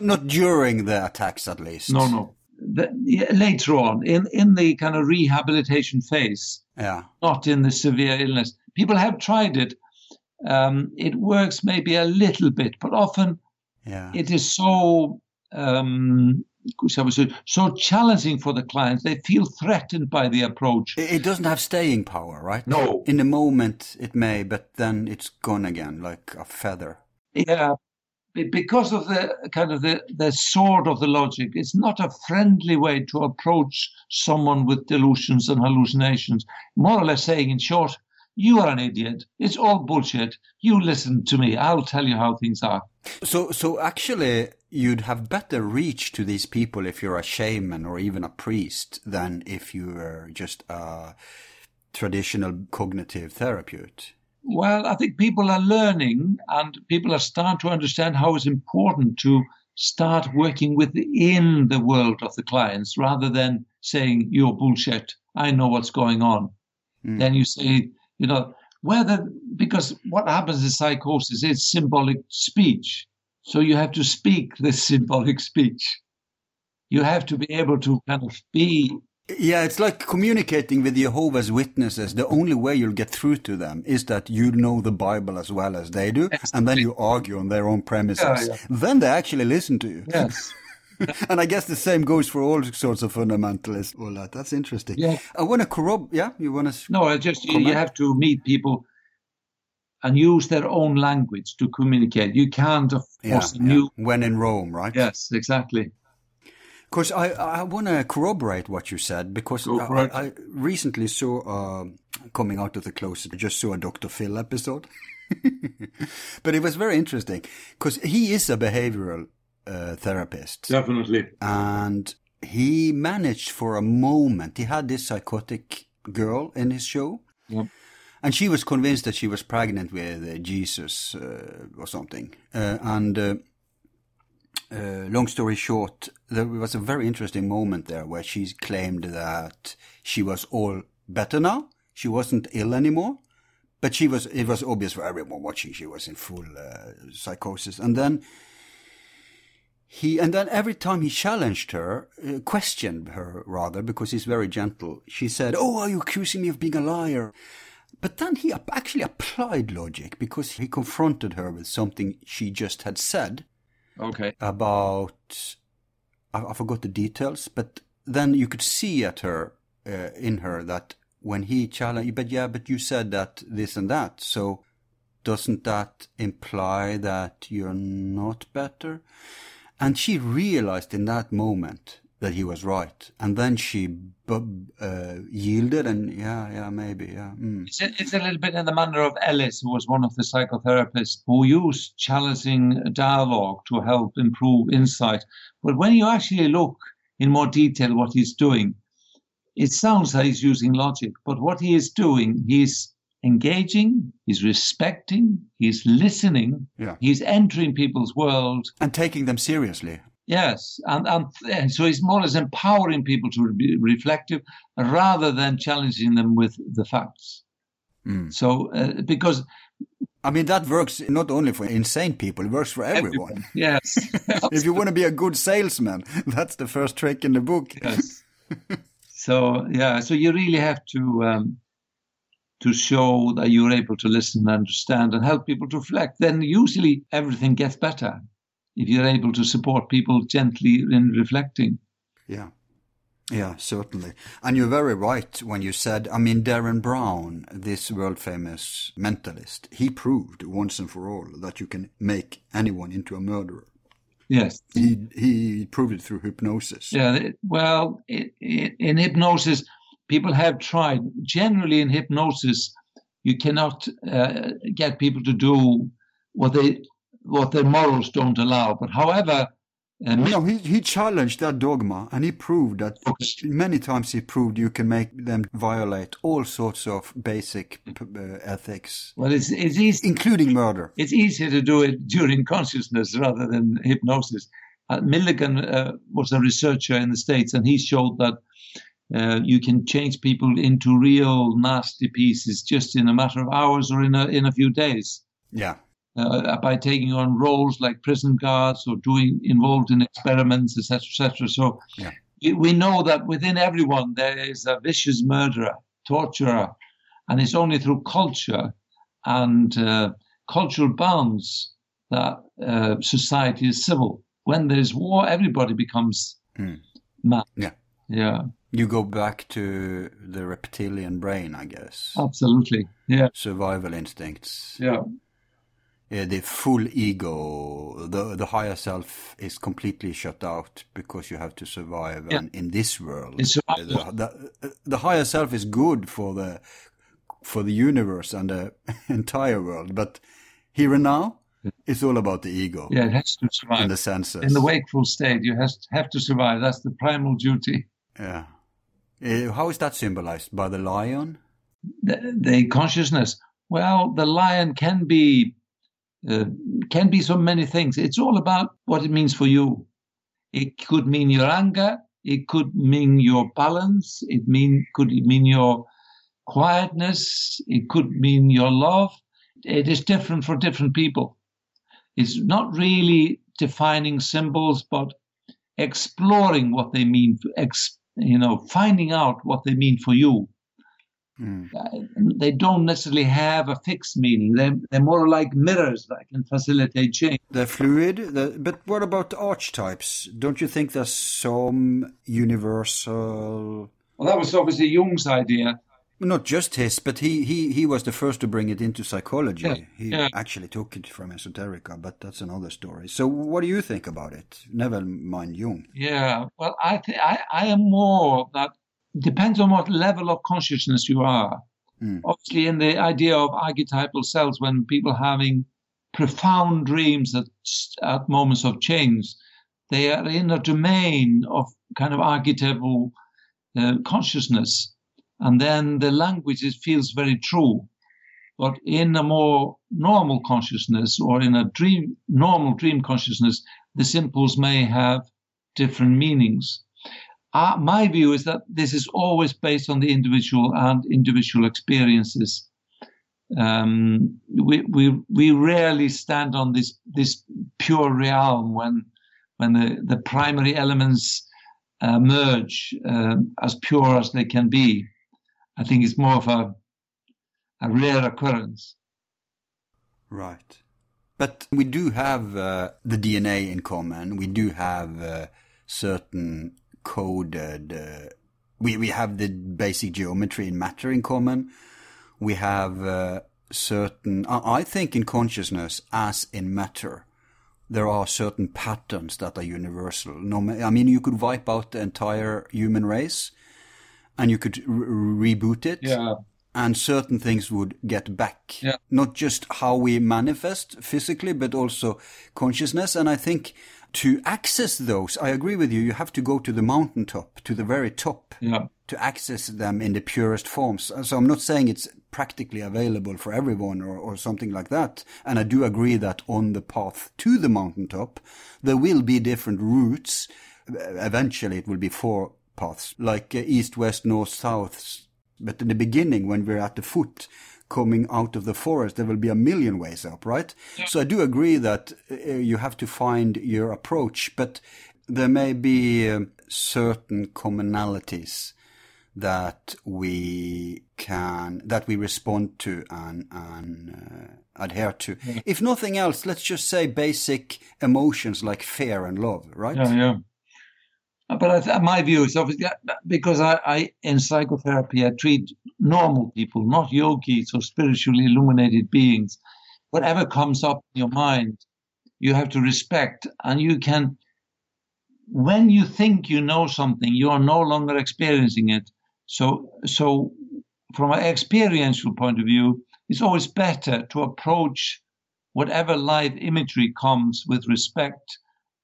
not during the attacks, at least. No, no. The, later on, in in the kind of rehabilitation phase, yeah, not in the severe illness. People have tried it. Um, it works maybe a little bit, but often yeah. it is so um, so challenging for the clients. They feel threatened by the approach. It doesn't have staying power, right? No. In the moment, it may, but then it's gone again, like a feather. Yeah, because of the kind of the, the sword of the logic. It's not a friendly way to approach someone with delusions and hallucinations. More or less saying, in short, you are an idiot. It's all bullshit. You listen to me. I'll tell you how things are. So, so actually, you'd have better reach to these people if you're a shaman or even a priest than if you were just a traditional cognitive therapist. Well, I think people are learning and people are starting to understand how it's important to start working within the world of the clients rather than saying, you're bullshit. I know what's going on. Mm. Then you say, you know, whether, because what happens in psychosis is symbolic speech. So you have to speak this *laughs* symbolic speech. You have to be able to kind of be yeah, it's like communicating with Jehovah's Witnesses. The only way you'll get through to them is that you know the Bible as well as they do, yes. and then you argue on their own premises. Yeah, yeah. Then they actually listen to you. Yes. *laughs* *laughs* and I guess the same goes for all sorts of fundamentalists. All that. That's interesting. Yeah. I want to corroborate. Yeah, you want to? No, I just you, you have to meet people and use their own language to communicate. You can't, of course, yeah, new. When in Rome, right? Yes, exactly. Because I, I want to corroborate what you said because I, I, recently saw, uh, coming out of the closet, I just saw a Dr. Phil episode. *laughs* but it was very interesting because he is a behavioral uh, therapist. Definitely. And he managed for a moment, he had this psychotic girl in his show. Yep. And she was convinced that she was pregnant with uh, Jesus uh, or something. Uh, and uh, uh, long story short, there was a very interesting moment there where she claimed that she was all better now. She wasn't ill anymore, but she was. It was obvious for everyone watching. She was in full uh, psychosis, and then he and then every time he challenged her, uh, questioned her rather because he's very gentle. She said, "Oh, are you accusing me of being a liar?" But then he actually applied logic because he confronted her with something she just had said Okay. About, I, I forgot the details, but then you could see at her, uh, in her, that when he challenged, but yeah, but you said that this and that, so doesn't that imply that you're not better? And she realized in that moment that he was right. And then she uh, yielded and yeah, yeah, maybe, yeah. Mm. It's, a, it's, a, little bit in the manner of Ellis, who was one of the psychotherapists who used challenging dialogue to help improve insight. But when you actually look in more detail what he's doing, it sounds like he's using logic, but what he is doing, he's engaging, he's respecting, he's listening, yeah. he's entering people's world. And taking them seriously. Yes, and, and, so he's more as empowering people to be reflective rather than challenging them with the facts. Mm. So, uh, because I mean, that works not only for insane people, it works for everyone. everyone. Yes. *laughs* if you want to be a good salesman, *laughs* that's the first trick in the book. Yes. so, yeah, so you really have to um, to show that you're able to listen and understand and help people to reflect. Then usually everything gets better if you're able to support people gently in reflecting. Yeah. Yeah, certainly. And you're very right when you said, I mean, Derren Brown, this world famous mentalist, he proved once and for all that you can make anyone into a murderer. Yes. He, he proved it through hypnosis. Yeah, well, it, it, in hypnosis, people have tried. Generally, in hypnosis, you cannot uh, get people to do what they what their morals don't allow. But however, um, no, he he challenged that dogma, and he proved that many times. He proved you can make them violate all sorts of basic uh, ethics. Well, it's it's easy, including murder. It's easier to do it during consciousness rather than hypnosis. Uh, Milligan uh, was a researcher in the states, and he showed that uh, you can change people into real nasty pieces just in a matter of hours or in a in a few days. Yeah. uh, by taking on roles like prison guards or doing involved in experiments, etc., etc. So Yeah. we know that within everyone there is a vicious murderer, torturer, and it's only through culture and uh, cultural bonds that uh, society is civil. When there's war, everybody becomes Mm. mad. Yeah. Yeah, You go back to the reptilian brain, I guess. absolutely. Yeah, Survival instincts. yeah, Uh, the full ego, the the higher self is completely shut out because you have to survive. Yeah. And in this world, the, the, the higher self is good for the for the universe and the *laughs* entire world, but here and now, it's all about the ego yeah. It has to survive. the senses. In the wakeful state, you has have to survive. That's the primal duty. Yeah. Uh, how is that symbolized by the lion? the, the consciousness. Well, the lion can be uh, can be so many things. It's all about what it means for you. It could mean your anger. It could mean your balance. It mean could mean your quietness. It could mean your love. It is different for different people. It's not really defining symbols, but exploring what they mean. You know, finding out what they mean for you Mm. they don't necessarily have a fixed meaning. They're, they're more like mirrors that can facilitate change. They're fluid, the, but what about archetypes? Don't you think there's some universal? Well, that was obviously Jung's idea. Not just his, but he, he, he was the first to bring it into psychology. Yeah, he yeah. actually took it from esoterica, but that's another story. So, what do you think about it? Never mind Jung. Yeah. Well, I, th- I, I am more that depends on what level of consciousness you are. Mm. Obviously, in the idea of archetypal selves, when people having profound dreams at, at moments of change, they are in a domain of kind of archetypal uh, consciousness. And then the language it feels very true. But in a more normal consciousness or in a dream, normal dream consciousness, the symbols may have different meanings. Uh, my view is that this is always based on the individual and individual experiences. Um, we, we, we rarely stand on this, this pure realm when, when the, the primary elements uh, merge um, as pure as they can be. I think it's more of a, a rare occurrence. Right. But we do have uh, the DNA in common. We do have uh, certain coded. Uh, we we have the basic geometry in matter in common. We have uh, certain. I I think in consciousness, as in matter, there are certain patterns that are universal. No, I mean, you could wipe out the entire human race, and you could r- reboot it and certain things would get back. Yeah. Not just how we manifest physically, but also consciousness. And I think to access those, I agree with you, you have to go to the mountaintop, to the very top, yeah. to access them in the purest forms. So I'm not saying it's practically available for everyone or, or something like that. And I do agree that on the path to the mountaintop, there will be different routes. Eventually it will be four paths, like uh, east, west, north, south, but in the beginning, when we're at the foot, coming out of the forest, there will be a million ways up, right? So I do agree that uh, you have to find your approach, but there may be um, certain commonalities that we can that we respond to and and uh, adhere to. If nothing else, let's just say basic emotions like fear and love, right? Yeah, yeah. But th- my view is obviously because I, I in psychotherapy I treat normal people, not yogis or spiritually illuminated beings. Whatever comes up in your mind, you have to respect, and you can. When you think you know something, you are no longer experiencing it. So, so from an experiential point of view, it's always better to approach whatever live imagery comes with respect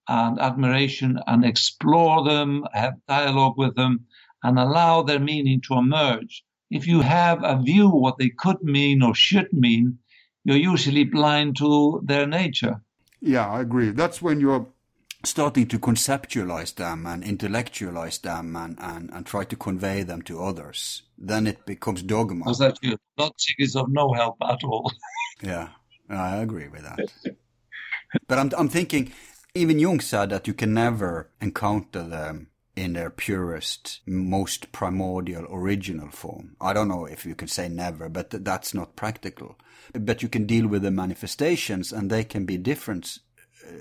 and admiration and explore them, have dialogue with them, and allow their meaning to emerge. If you have a view what they could mean or should mean, you're usually blind to their nature. Yeah, I agree. That's when you're starting to conceptualize them and intellectualize them and, and, and try to convey them to others. Then it becomes dogma. As that you logic is of no help at all. Yeah. I agree with that. but I'm, I'm thinking, even Jung said that you can never encounter them in their purest, most primordial, original form. I don't know if you can say never, but th- that's not practical. But you can deal with the manifestations, and they can be different. Uh,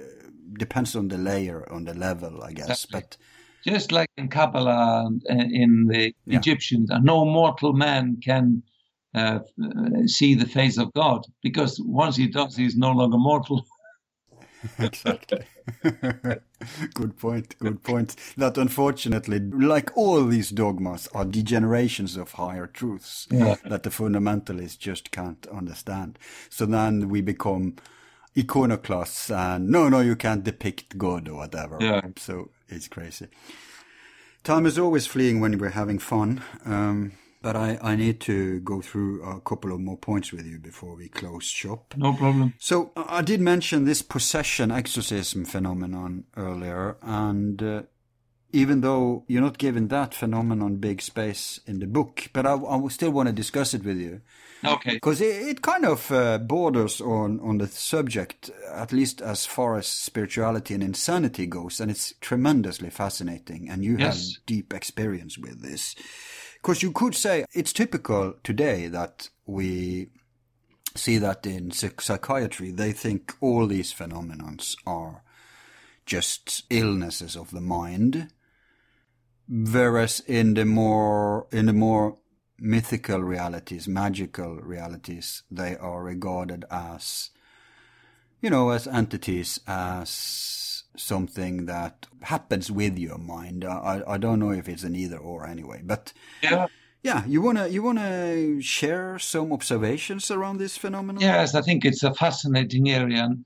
depends on the layer, on the level, I guess. Exactly. But just like in Kabbalah in the yeah. Egyptians, no mortal man can uh, see the face of God because once he does, he's no longer mortal. *laughs* *laughs* exactly. *laughs* good point. Good point. That unfortunately, like all these dogmas, are degenerations of higher truths yeah. that the fundamentalists just can't understand. So then we become iconoclasts and no, no, you can't depict God or whatever. Yeah. So it's crazy. Time is always fleeing when we're having fun. Um, but I, I need to go through a couple of more points with you before we close shop. No problem. So I did mention this possession exorcism phenomenon earlier, and uh, even though you're not given that phenomenon big space in the book, but I, I still want to discuss it with you. Okay. Because it, it, kind of uh, borders on, on the subject, at least as far as spirituality and insanity goes, and it's tremendously fascinating, and you yes. have deep experience with this. Because you could say it's typical today that we see that in psychiatry, they think all these phenomena are just illnesses of the mind. Whereas in the more, in the more mythical realities, magical realities, they are regarded as, you know, as entities, as something that happens with your mind. I, I don't know if it's an either or anyway, but yeah. Yeah, you wanna you wanna share some observations around this phenomenon? Yes, I think it's a fascinating area. And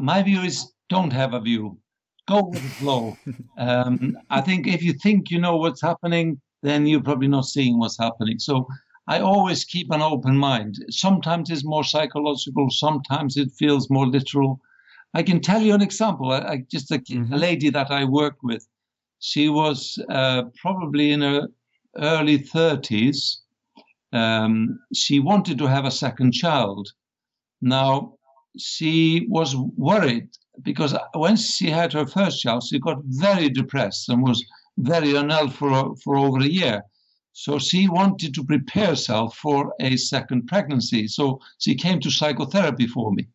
my view is don't have a view, go with the flow. *laughs* um, I think if you think you know what's happening, then you're probably not seeing what's happening. So I always keep an open mind. Sometimes it's more psychological, sometimes it feels more literal. I can tell you an example. I, I just a, mm-hmm. a, lady that I worked with. She was uh, probably in her early 30s. Um, she wanted to have a second child. Now, she was worried because when she had her first child, she got very depressed and was very unwell for, for over a year. So she wanted to prepare herself for a second pregnancy. So she came to psychotherapy for me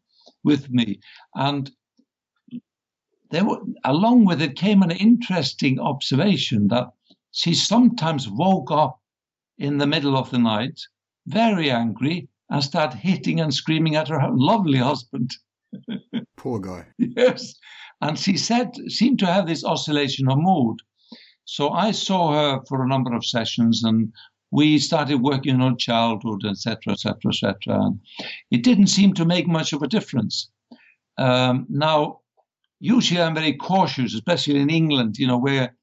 with me. And there were, along with it came an interesting observation that she sometimes woke up in the middle of the night, very angry, and started hitting and screaming at her *laughs* lovely husband. *laughs* Poor guy. yes. And she said, seemed to have this oscillation of mood. So I saw her for a number of sessions and we started working on childhood, etc., etc., etc. And it didn't seem to make much of a difference. Um, now, usually I'm very cautious, especially in England, you know, where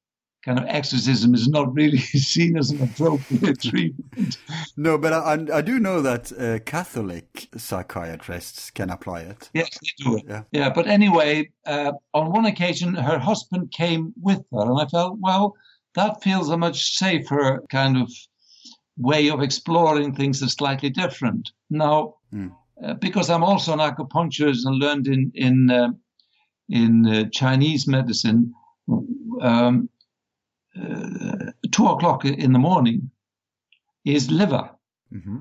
kind of exorcism is not really *laughs* seen as an appropriate *laughs* treatment. No, but I, I do know that uh, Catholic psychiatrists can apply it. Yes, they do. Yeah, yeah. But anyway, uh, on one occasion, her husband came with her, and I felt, well, that feels a much safer kind of way of exploring things is slightly different. Now, mm. uh, because I'm also an acupuncturist and learned in in uh, in uh, Chinese medicine, um, uh, two o'clock in the morning is liver, mm-hmm.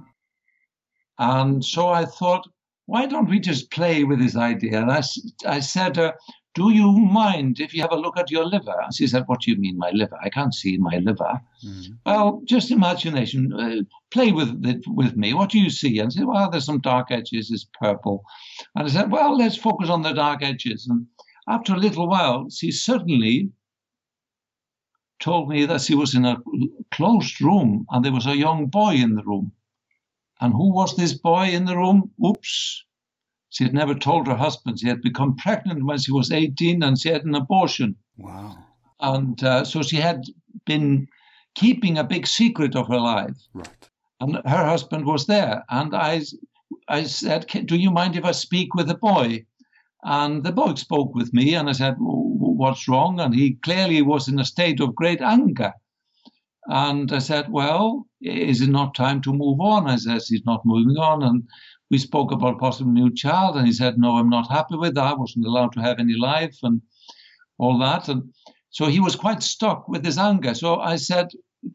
and so I thought, why don't we just play with this idea? And I, I said, uh, do you mind if you have a look at your liver? And she said, What do you mean, my liver? I can't see my liver. Mm-hmm. Well, just imagination. Uh, play with it with me. What do you see? And she said, Well, there's some dark edges. It's purple. And I said, Well, let's focus on the dark edges. And after a little while, she suddenly told me that she was in a closed room and there was a young boy in the room. And who was this boy in the room? Oops. She had never told her husband. She had become pregnant when she was 18 and she had an abortion. Wow. And uh, so she had been keeping a big secret of her life. Right. And her husband was there. And I, I said, Do you mind if I speak with the boy? And the boy spoke with me, and I said, What's wrong? And he clearly was in a state of great anger. And I said, Well, is it not time to move on? I said, He's not moving on. And we spoke about possible new child, and he said, "No, I'm not happy with that. I wasn't allowed to have any life and all that." And so he was quite stuck with his anger. So I said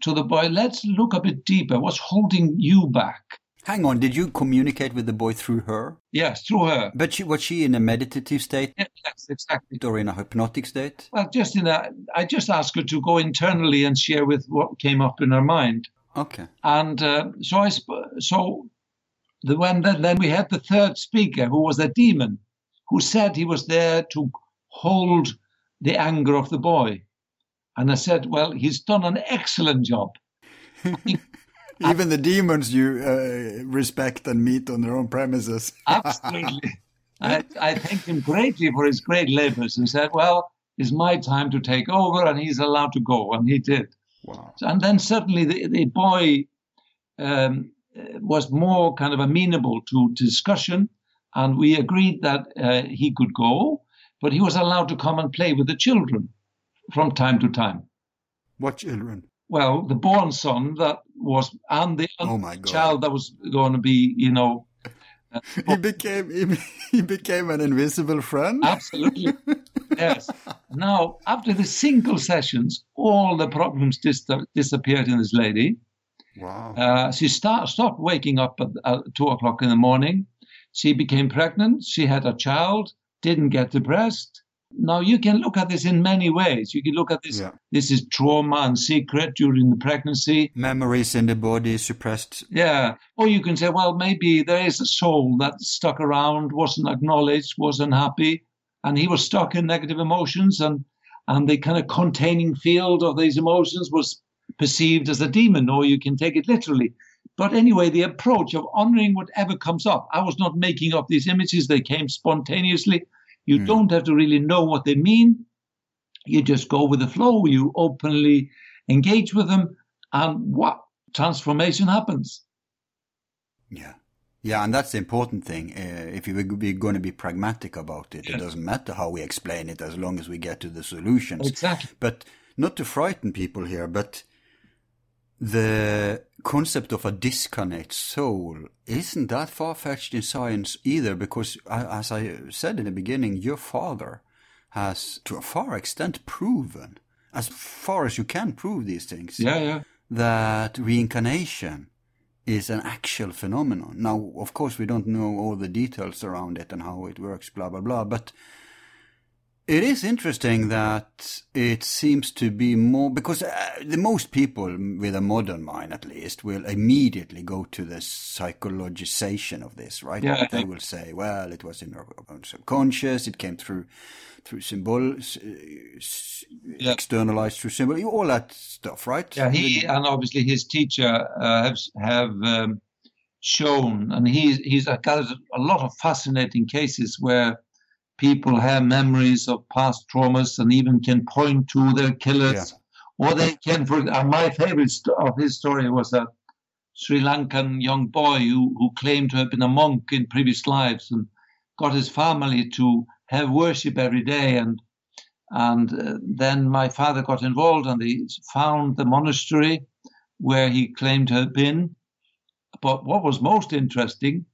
to the boy, "Let's look a bit deeper. What's holding you back?" Hang on, did you communicate with the boy through her? Yes, through her. But she, was she in a meditative state? Yes, exactly. Or in a hypnotic state? Well, just in a, I just asked her to go internally and share with what came up in her mind. Okay. And uh, so I, so the when then, then we had the third speaker who was a demon, who said he was there to hold the anger of the boy. And I said, well, he's done an excellent job. *laughs* Even the demons you uh, respect and meet on their own premises. *laughs* Absolutely. I, I thanked him greatly for his great labors and said, well, it's my time to take over and he's allowed to go. And he did. Wow. And then suddenly the, the boy um, was more kind of amenable to discussion. And we agreed that uh, he could go, but he was allowed to come and play with the children from time to time. What children? well, the born son that was, and the oh my God. child that was going to be, you know. Uh, *laughs* he became he, *laughs* he became an invisible friend. Absolutely, *laughs* yes. Now, after the single sessions, all the problems dis- disappeared in this lady. Wow. Uh, she start, stopped waking up at, two o'clock in the morning. She became pregnant. She had a child. Didn't get depressed. Now you can look at this in many ways. You can look at this. Yeah. This is trauma and secret during the pregnancy. Memories in the body suppressed. Yeah. Or you can say, well, maybe there is a soul that stuck around, wasn't acknowledged, wasn't happy, and he was stuck in negative emotions, and and the kind of containing field of these emotions was perceived as a demon. Or you can take it literally. But anyway, the approach of honoring whatever comes up. I was not making up these images; they came spontaneously. You mm. don't have to really know what they mean. You just go with the flow. You openly engage with them, and what transformation happens? Yeah. Yeah, and that's the important thing. Uh, if we're going to be pragmatic about it, yes. it doesn't matter how we explain it as long as we get to the solutions. Exactly. But not to frighten people here, but the concept of a disconnect soul isn't that far fetched in science either, because as I said in the beginning, your father has to a far extent proven, as far as you can prove these things, yeah, yeah. that reincarnation is an actual phenomenon. Now, of course, we don't know all the details around it and how it works, blah, blah, blah, but it is interesting that it seems to be more because uh, the most people with a modern mind, at least, will immediately go to the psychologization of this, right? Yeah, they will say, "Well, it was in our subconscious; it came through through symbols, uh, yeah. externalized through symbol, all that stuff, right?" Yeah, he and obviously his teacher uh, have have um, shown, and he's he's got a lot of fascinating cases where people have memories of past traumas and even can point to their killers. Yeah. Or they can, for uh, my favorite of his story was a Sri Lankan young boy who, who claimed to have been a monk in previous lives and got his family to have worship every day. And and uh, then my father got involved and they found the monastery where he claimed to have been. But what was most interesting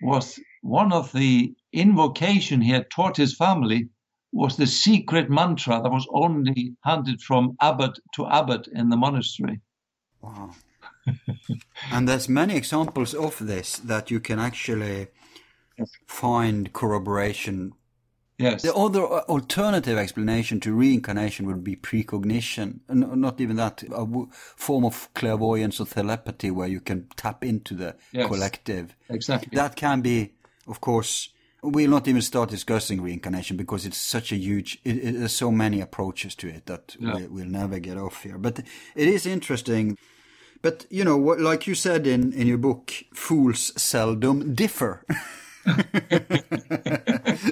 was one of the invocation he had taught his family was the secret mantra that was only handed from abbot to abbot in the monastery. Wow. *laughs* and there's many examples of this that you can actually yes. find corroboration. Yes. The other uh, alternative explanation to reincarnation would be precognition, not even that, a form of clairvoyance or telepathy where you can tap into the yes. collective. Exactly. That can be, of course, we'll not even start discussing reincarnation because it's such a huge it, it, there's so many approaches to it that yeah. we, will never get off here. But it is interesting. But you know what like you said in in your book fools seldom differ. *laughs*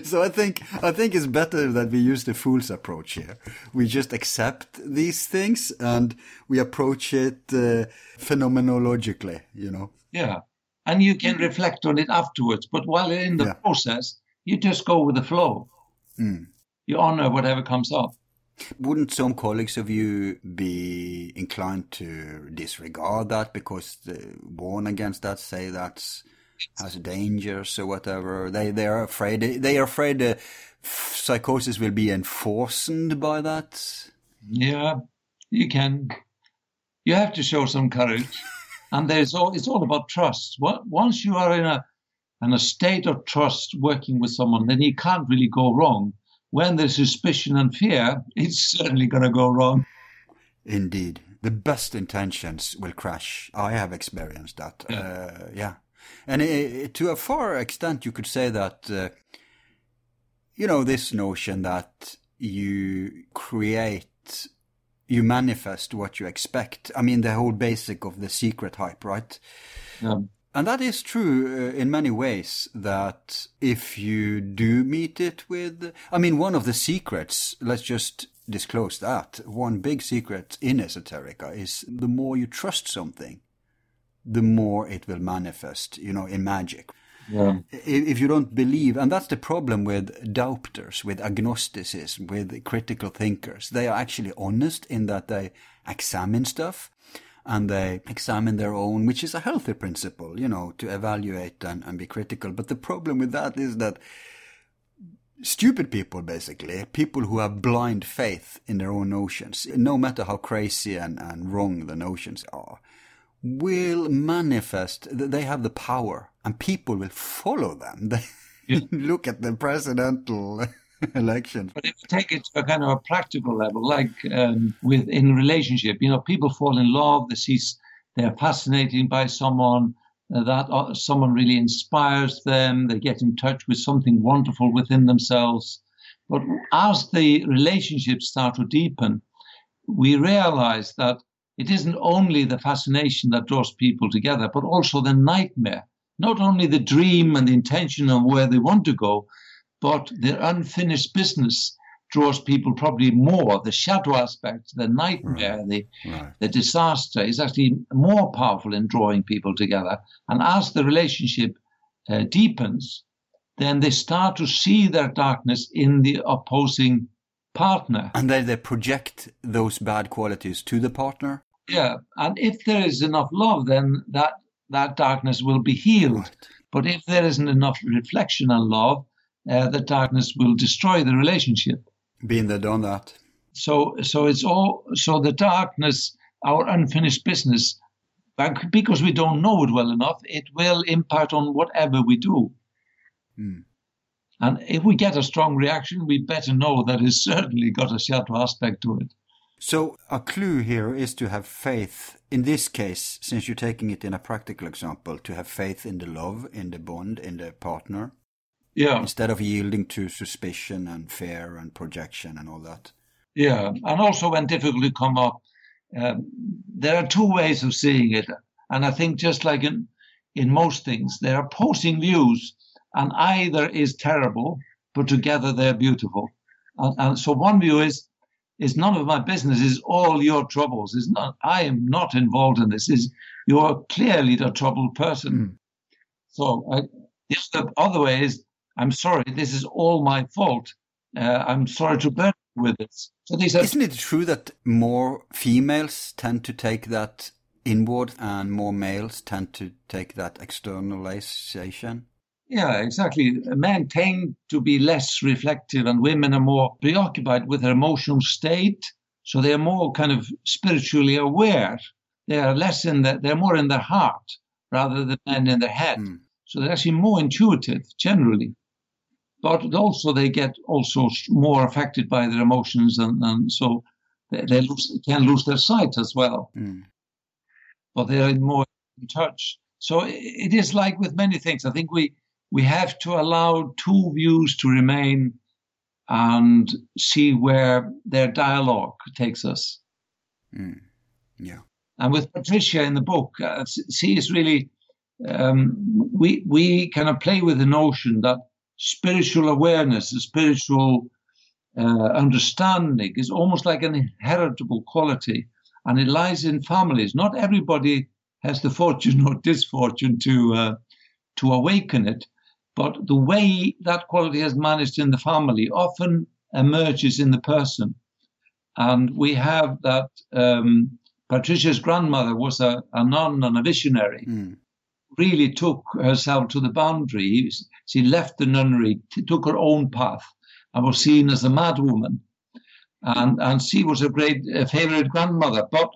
So i think i think it's better that we use the fool's approach here. We just accept these things and we approach it uh, phenomenologically you know? Yeah and you can reflect on it afterwards. But while in the yeah. process, you just go with the flow. Mm. You honor whatever comes up. Wouldn't some colleagues of you be inclined to disregard that because warn against that, say that's has dangers or whatever. They they are afraid. They are afraid the psychosis will be enforced by that. Yeah, you can. You have to show some courage, and there's all. It's all about trust. Once you are in a in a state of trust working with someone, then you can't really go wrong. When there's suspicion and fear, *laughs* it's certainly going to go wrong. Indeed. The best intentions will crash. I have experienced that. Yeah. Uh, yeah. And it, to a far extent, you could say that, uh, you know, this notion that you create, you manifest what you expect. I mean, the whole basic of the secret hype, right? Yeah. And that is true uh, in many ways that if you do meet it with, I mean, one of the secrets, let's just disclose that. One big secret in esoterica is the more you trust something, the more it will manifest, you know, in magic. Yeah. If you don't believe, and that's the problem with doubters, with agnosticism, with critical thinkers. They are actually honest in that they examine stuff and they examine their own, which is a healthy principle, you know, to evaluate and, and be critical. But the problem with that is that stupid people, basically, people who have blind faith in their own notions, no matter how crazy and, and wrong the notions are, will manifest, that they have the power and people will follow them. *laughs* Yeah. look at the presidential *laughs* election. But if you take it to a kind of a practical level, like um, with in relationship, you know, people fall in love. They see they're fascinated by someone. Uh, that uh, someone really inspires them. They get in touch with something wonderful within themselves. But as the relationships start to deepen, we realize that it isn't only the fascination that draws people together, but also the nightmare. Not only the dream and the intention of where they want to go, but the unfinished business draws people probably more. The shadow aspect, the nightmare, right. the right. the disaster is actually more powerful in drawing people together. And as the relationship uh, deepens, then they start to see their darkness in the opposing partner. And then they project those bad qualities to the partner. Yeah, and if there is enough love, then that that darkness will be healed. Right. But if there isn't enough reflection and love, uh, that darkness will destroy the relationship. Being there, done that. So, so it's all so the darkness, our unfinished business, because we don't know it well enough, it will impact on whatever we do. Hmm. And if we get a strong reaction, we better know that it's certainly got a shadow aspect to it. So a clue here is to have faith. In this case, since you're taking it in a practical example, to have faith in the love, in the bond, in the partner. Yeah. Instead of yielding to suspicion and fear and projection and all that. Yeah. And also when difficulty come up, um, there are two ways of seeing it. And I think just like in, in most things, there are opposing views and either is terrible, but together they're beautiful. And, and so one view is, is none of my business is all your troubles. Is not I am not involved in this. Is you're clearly the troubled person. Mm. So I, the other way is I'm sorry, this is all my fault. Uh, I'm sorry to burden with this. So these are- Isn't it true that more females tend to take that inward and more males tend to take that externalization? Yeah, exactly. Men tend to be less reflective and women are more preoccupied with their emotional state. So they're more kind of spiritually aware. They are less in the, they're more in their heart rather than men in their head. Mm. So they're actually more intuitive generally but also they get also more affected by their emotions, and, and so they, they lose, can lose their sight as well. Mm. But they're more in touch. So it is like with many things. I think we we have to allow two views to remain and see where their dialogue takes us. Mm. Yeah. And with Patricia in the book, uh, she is really um, we we kind of play with the notion that spiritual awareness, a spiritual uh, understanding is almost like an inheritable quality, and it lies in families. Not everybody has the *laughs* fortune or disfortune to uh, to awaken it, but the way that quality has managed in the family often emerges in the person. And we have that um, Patricia's grandmother was a, a nun and a visionary. Mm really took herself to the boundary. She left the nunnery, took her own path, and was seen as a madwoman. And, and she was a great a favorite grandmother, but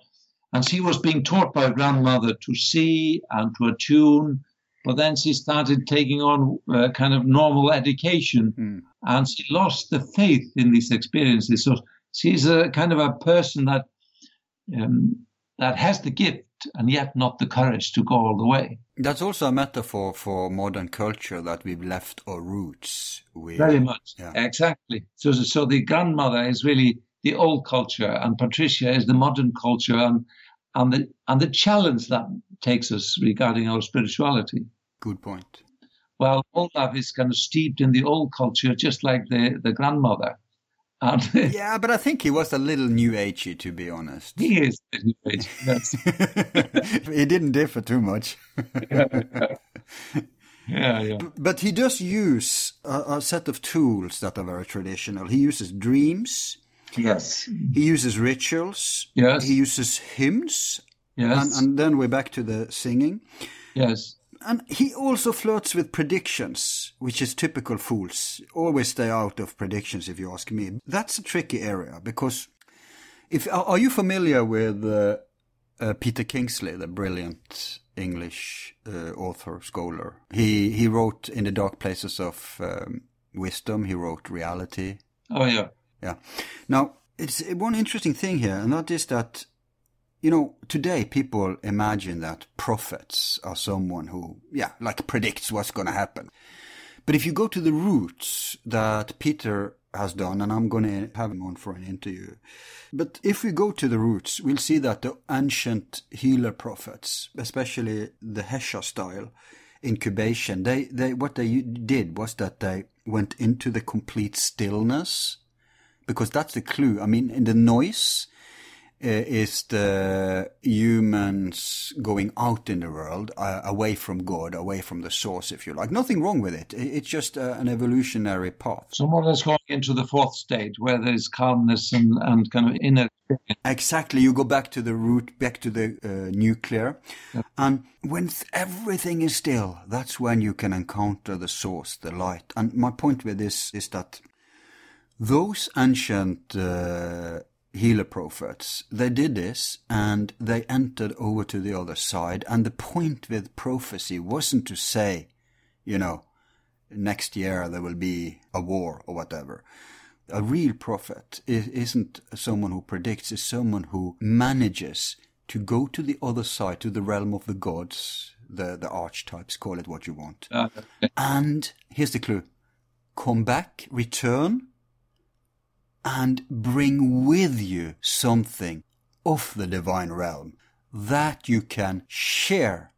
and she was being taught by her grandmother to see and to attune. But then she started taking on uh, kind of normal education, Mm. and she lost the faith in these experiences. So she's a kind of a person that um, that has the gift and yet not the courage to go all the way. That's also a metaphor for modern culture that we've left our roots. We, Very much. Yeah. Exactly. So, so the grandmother is really the old culture, and Patricia is the modern culture, and and the and the challenge that takes us regarding our spirituality. Good point. Well, Olaf is kind of steeped in the old culture, just like the the grandmother, and *laughs* Yeah, but I think he was a little new agey, to be honest. he is. new Yes. *laughs* he didn't differ too much. *laughs* Yeah, yeah. But he does use a, a set of tools that are very traditional. He uses dreams. Yes. He uses rituals. Yes. He uses hymns. Yes. And, and then we're back to the singing. yes. And he also flirts with predictions, which is typical fools. Always stay out of predictions, if you ask me. That's a tricky area because if are you familiar with uh, uh, Peter Kingsley, the brilliant English uh, author scholar? He he wrote in the dark places of um, wisdom. He wrote reality. Oh, yeah. Yeah. Now, it's one interesting thing here, and that is that, you know, today people imagine that prophets are someone who, yeah, like predicts what's going to happen. But if you go to the roots that Peter has done, and I'm going to have him on for an interview, but if we go to the roots, we'll see that the ancient healer prophets, especially the Hesha style incubation, they, they, what they did was that they went into the complete stillness because that's the clue. I mean, in the noise uh, is the humans going out in the world, uh, away from God, away from the source, if you like. Nothing wrong with it. It's just uh, an evolutionary path. So more or less going into the fourth stage where there's calmness and, and kind of inner Exactly. You go back to the root, back to the uh, nuclear. And when th- everything is still, that's when you can encounter the source, the light. And my point with this is that those ancient uh, healer prophets, they did this and they entered over to the other side. And the point with prophecy wasn't to say, you know, next year there will be a war or whatever. A real prophet isn't someone who predicts, is someone who manages to go to the other side, to the realm of the gods, the, the archetypes, call it what you want. uh, And here's the clue come back, return, and bring with you something of the divine realm that you can share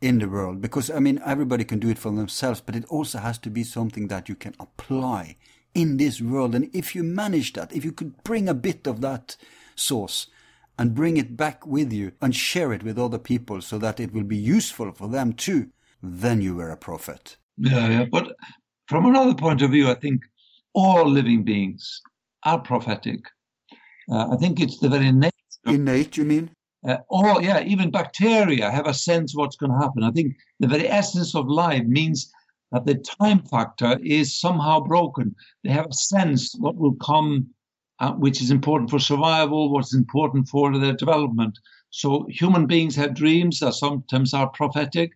in the world. Because, I mean, everybody can do it for themselves, but it also has to be something that you can apply in this world. And if you manage that, if you could bring a bit of that source and bring it back with you and share it with other people so that it will be useful for them too, then you were a prophet. Yeah, yeah. But from another point of view, I think all living beings are prophetic. Uh, I think it's the very nature. Innate, you mean? Uh, all, yeah, even bacteria have a sense of what's going to happen. I think the very essence of life means that the time factor is somehow broken. They have a sense what will come, uh, which is important for survival, what's important for their development. So human beings have dreams that sometimes are prophetic.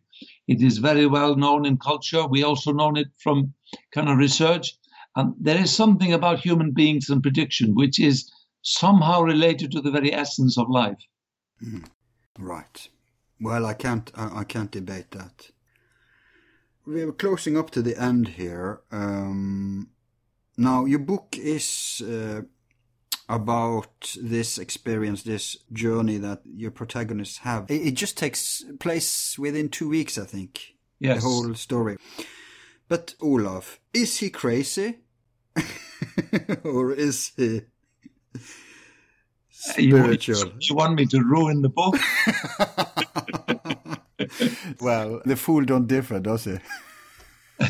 It is very well known in culture. We also know it from kind of research. And there is something about human beings and prediction which is somehow related to the very essence of life. Right. Well, I can't. I, I can't debate that. We're closing up to the end here. Um, now, your book is uh, about this experience, this journey that your protagonists have. It, it just takes place within two weeks, I think. Yes. The whole story. But Olaf, is he crazy, *laughs* or is he You spiritual? you want me to ruin the book? *laughs* well, the fool don't differ, does he? *laughs*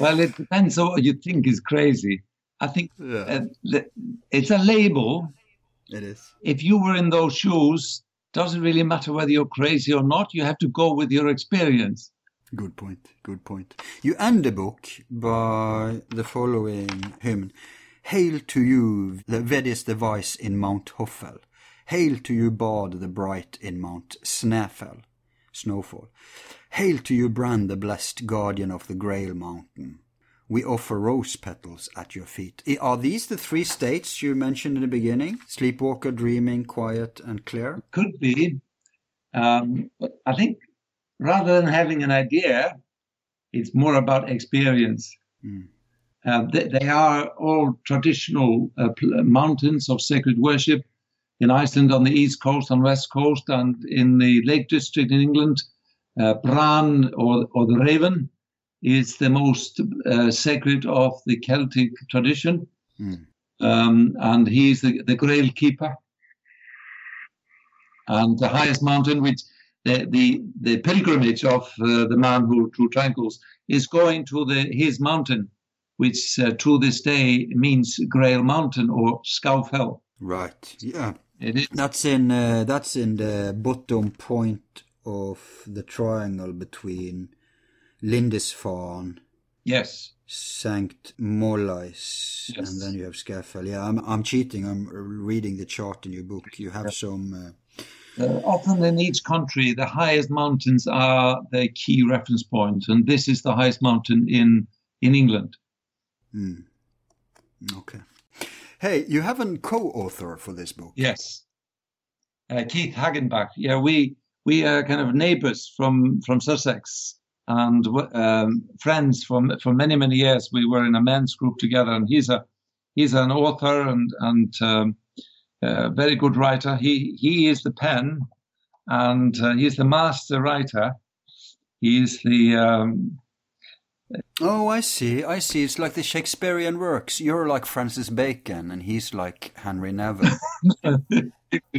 well, it depends on what you think is crazy. I think Yeah. uh, it's a label. It is. If you were in those shoes, doesn't really matter whether you're crazy or not. You have to go with your experience. Good point. Good point. You end the book by the following hymn. Hail to you, the Vedis device in Mount Hoffel. Hail to you, Bard the bright in Mount Snæfell. Snowfall. Hail to you, Brand the blessed guardian of the Grail Mountain. We offer rose petals at your feet. Are these the three states you mentioned in the beginning? Sleepwalker, dreaming, quiet, and clear? Could be. Um, I think rather than having an idea, it's more about experience. Mm. Uh, they, they, are all traditional uh, mountains of sacred worship in Iceland on the east coast and west coast, and in the Lake District in England, uh, Bran or, or the Raven is the most uh, sacred of the Celtic tradition. Mm. Um, and he is the, the Grail keeper. And the highest mountain, which the, the, the pilgrimage of uh, the man who drew triangles is going to the his mountain, which uh, to this day means Grail Mountain or Scafell. Right. Yeah. It is. That's in uh, that's in the bottom point of the triangle between Lindisfarne. Yes. Sankt Mollais, yes. and then you have Scafell. Yeah, I'm I'm cheating. I'm reading the chart in your book. You have yes. some. Uh, often in each country, the highest mountains are the key reference points, point, and this is the highest mountain in in England. Mm. Okay. Hey, you have a co-author for this book. Yes, uh, Keith Hagenbach. Yeah, we we are kind of neighbours from from Sussex and um, friends for for many many years. We were in a men's group together, and he's a he's an author and and um, a very good writer. He he is the pen, and uh, he's the master writer. He's the um, Oh, I see. I see. It's like the Shakespearean works. You're like Francis Bacon, and he's like Henry Neville. *laughs*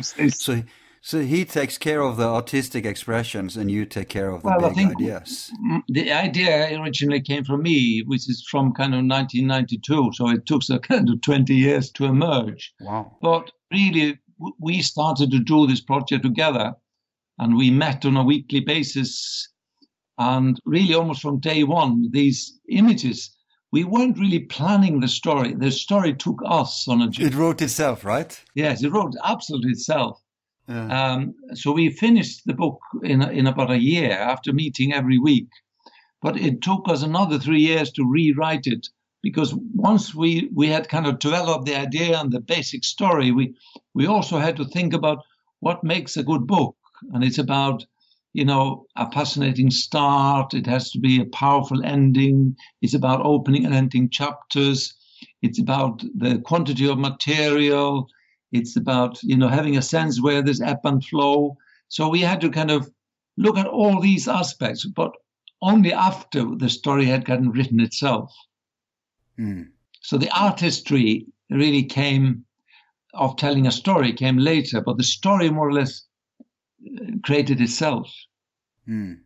so, so he takes care of the artistic expressions, and you take care of the well, big ideas. The idea originally came from me, which is from kind of 1992. So it took a kind of 20 years to emerge. Wow! But really, we started to do this project together, and we met on a weekly basis. And really, almost from day one, these images we weren't really planning the story. The story took us on a journey. It wrote itself, right? Yes, it wrote absolutely itself. Um, so we finished the book in, in about a year after meeting every week. But it took us another three years to rewrite it because once we, we had kind of developed the idea and the basic story, we, we also had to think about what makes a good book. And it's about, you know, a fascinating start. It has to be a powerful ending. It's about opening and ending chapters. It's about the quantity of material. It's about you know having a sense where there's ebb and flow. So we had to kind of look at all these aspects, but only after the story had gotten written itself. Mm. So the artistry really came of telling a story came later, but the story more or less uh, created itself. Mm.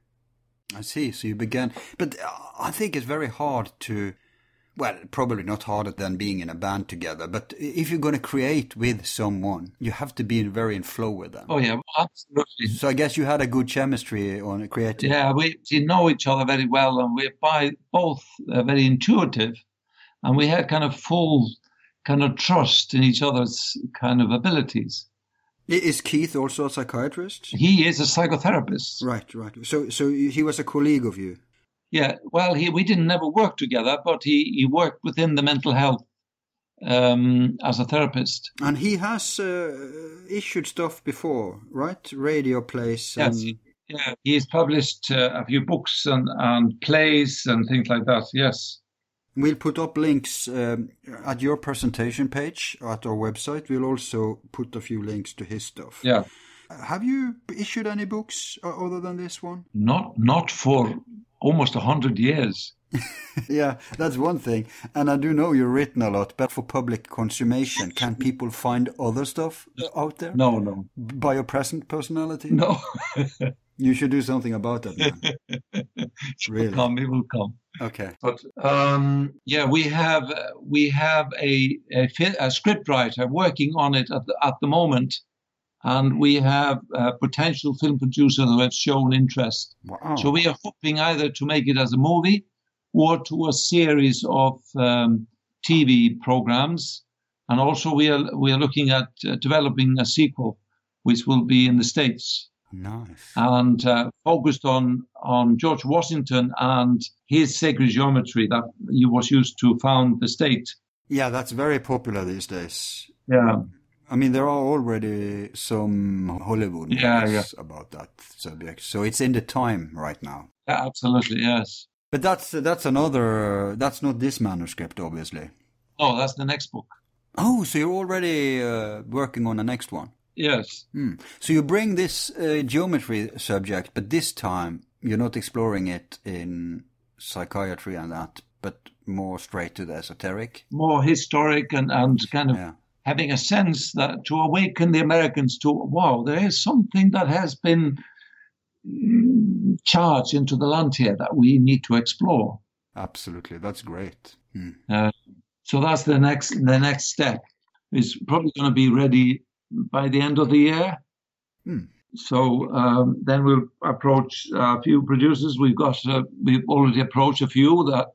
I see. So you began, but I think it's very hard to well, probably not harder than being in a band together, but if you're going to create with someone, you have to be very in flow with them. Oh yeah, absolutely. So I guess you had a good chemistry on creating. Yeah, we, we know each other very well, and we're by both uh, very intuitive, and we had kind of full kind of trust in each other's kind of abilities. Is Keith also a psychiatrist? He is a psychotherapist. Right, right. So, so he was a colleague of you. Yeah, well, he, we didn't never work together, but he, he worked within the mental health um, as a therapist. And he has uh, issued stuff before, right? Radio plays. Yes. Yeah, he's published uh, a few books and, and plays and things like that. Yes. We'll put up links um, at your presentation page at our website. We'll also put a few links to his stuff. Yeah. Have you issued any books uh, other than this one? Not, not for almost 100 years. *laughs* yeah, that's one thing. And I do know you've written a lot, but for public consummation, can people find other stuff out there? No, no. By your present personality? No. *laughs* you should do something about that, man. *laughs* really? Will come, it will come. Okay. But um, yeah, we have we have a, a, a script writer working on it at the, at the moment, and we have uh, potential film producers who have shown interest. Wow. So we are hoping either to make it as a movie or to a series of um, TV programs, and also we are we are looking at uh, developing a sequel, which will be in the states nice. and uh, focused on on George Washington and his sacred geometry that he was used to found the state. yeah, that's very popular these days. Yeah, I mean, there are already some Hollywood movies Yeah, about that subject, so it's in the time right now. yeah absolutely, yes. But that's that's another. That's not this manuscript, obviously. Oh, that's the next book. Oh, so you're already uh, working on the next one. Yes. Hmm. So you bring this uh, geometry subject, but this time you're not exploring it in psychiatry and that, but more straight to the esoteric. more historic and, and kind of Yeah. Having a sense that to awaken the Americans to wow, there is something that has been mm, charged into the land here that we need to explore. Absolutely, that's great. Hmm. Uh, so that's the next the next step. Is probably going to be ready by the end of the year. Hmm. So um, then we'll approach a few producers. We've got uh, we've already approached a few that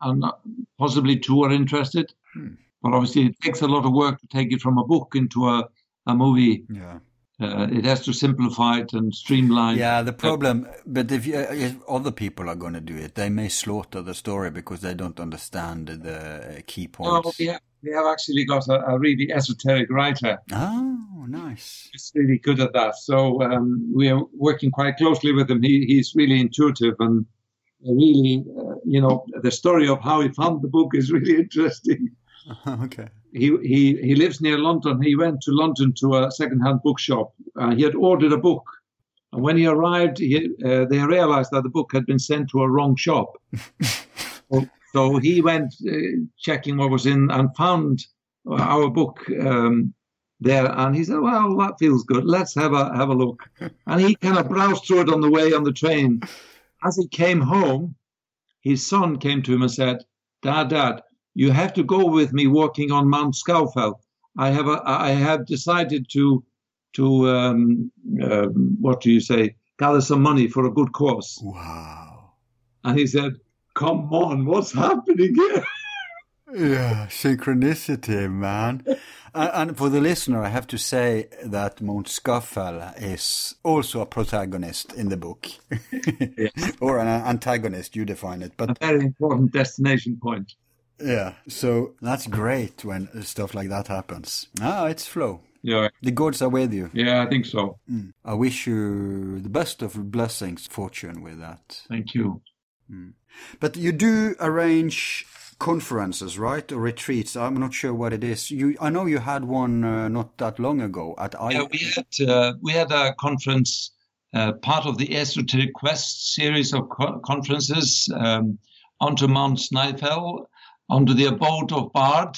possibly two are interested. Hmm. But obviously, it takes a lot of work to take it from a book into a a movie. Yeah. Uh, it has to simplify it and streamline. Yeah, the problem, but if, you, if other people are going to do it, they may slaughter the story because they don't understand the key Oh, points. we have, we have actually got a, a really esoteric writer Oh, nice. He's really good at that. So um, we are working quite closely with him. He, he's really intuitive and really, uh, you know, the story of how he found the book is really *laughs* interesting. *laughs* okay. He, he, he lives near London. He went to London to a second-hand bookshop. Uh, he had ordered a book. And when he arrived, he, uh, they realized that the book had been sent to a wrong shop. *laughs* so, so he went uh, checking what was in and found our book um, there. And he said, "Well, that feels good. Let's have a have a look." And he kind of browsed through it on the way on the train. As he came home, his son came to him and said, "Dad, Dad, you have to go with me walking on Mount Scafell. I have a, I have decided to to um, um, what do you say gather some money for a good cause." Wow. And he said, "Come on, what's happening here?" *laughs* Yeah, synchronicity, man. and, for the listener, I have to say that Mount Scafell is also a protagonist in the book, *laughs* or an antagonist. You define it. But A but very important destination point. Yeah. So that's great when stuff like that happens. Ah, it's flow. Yeah, The gods are with you. yeah, I think so. Mm. I wish you the best of blessings, fortune with that. Thank you. But you do arrange conferences, right, or retreats? I'm not sure what it is. You, I know you had one uh, not that long ago at I. Yeah, we had uh, we had a conference, uh, part of the Esoteric Quest series of co- conferences, um, onto Mount Snæfell, onto the abode of Bard,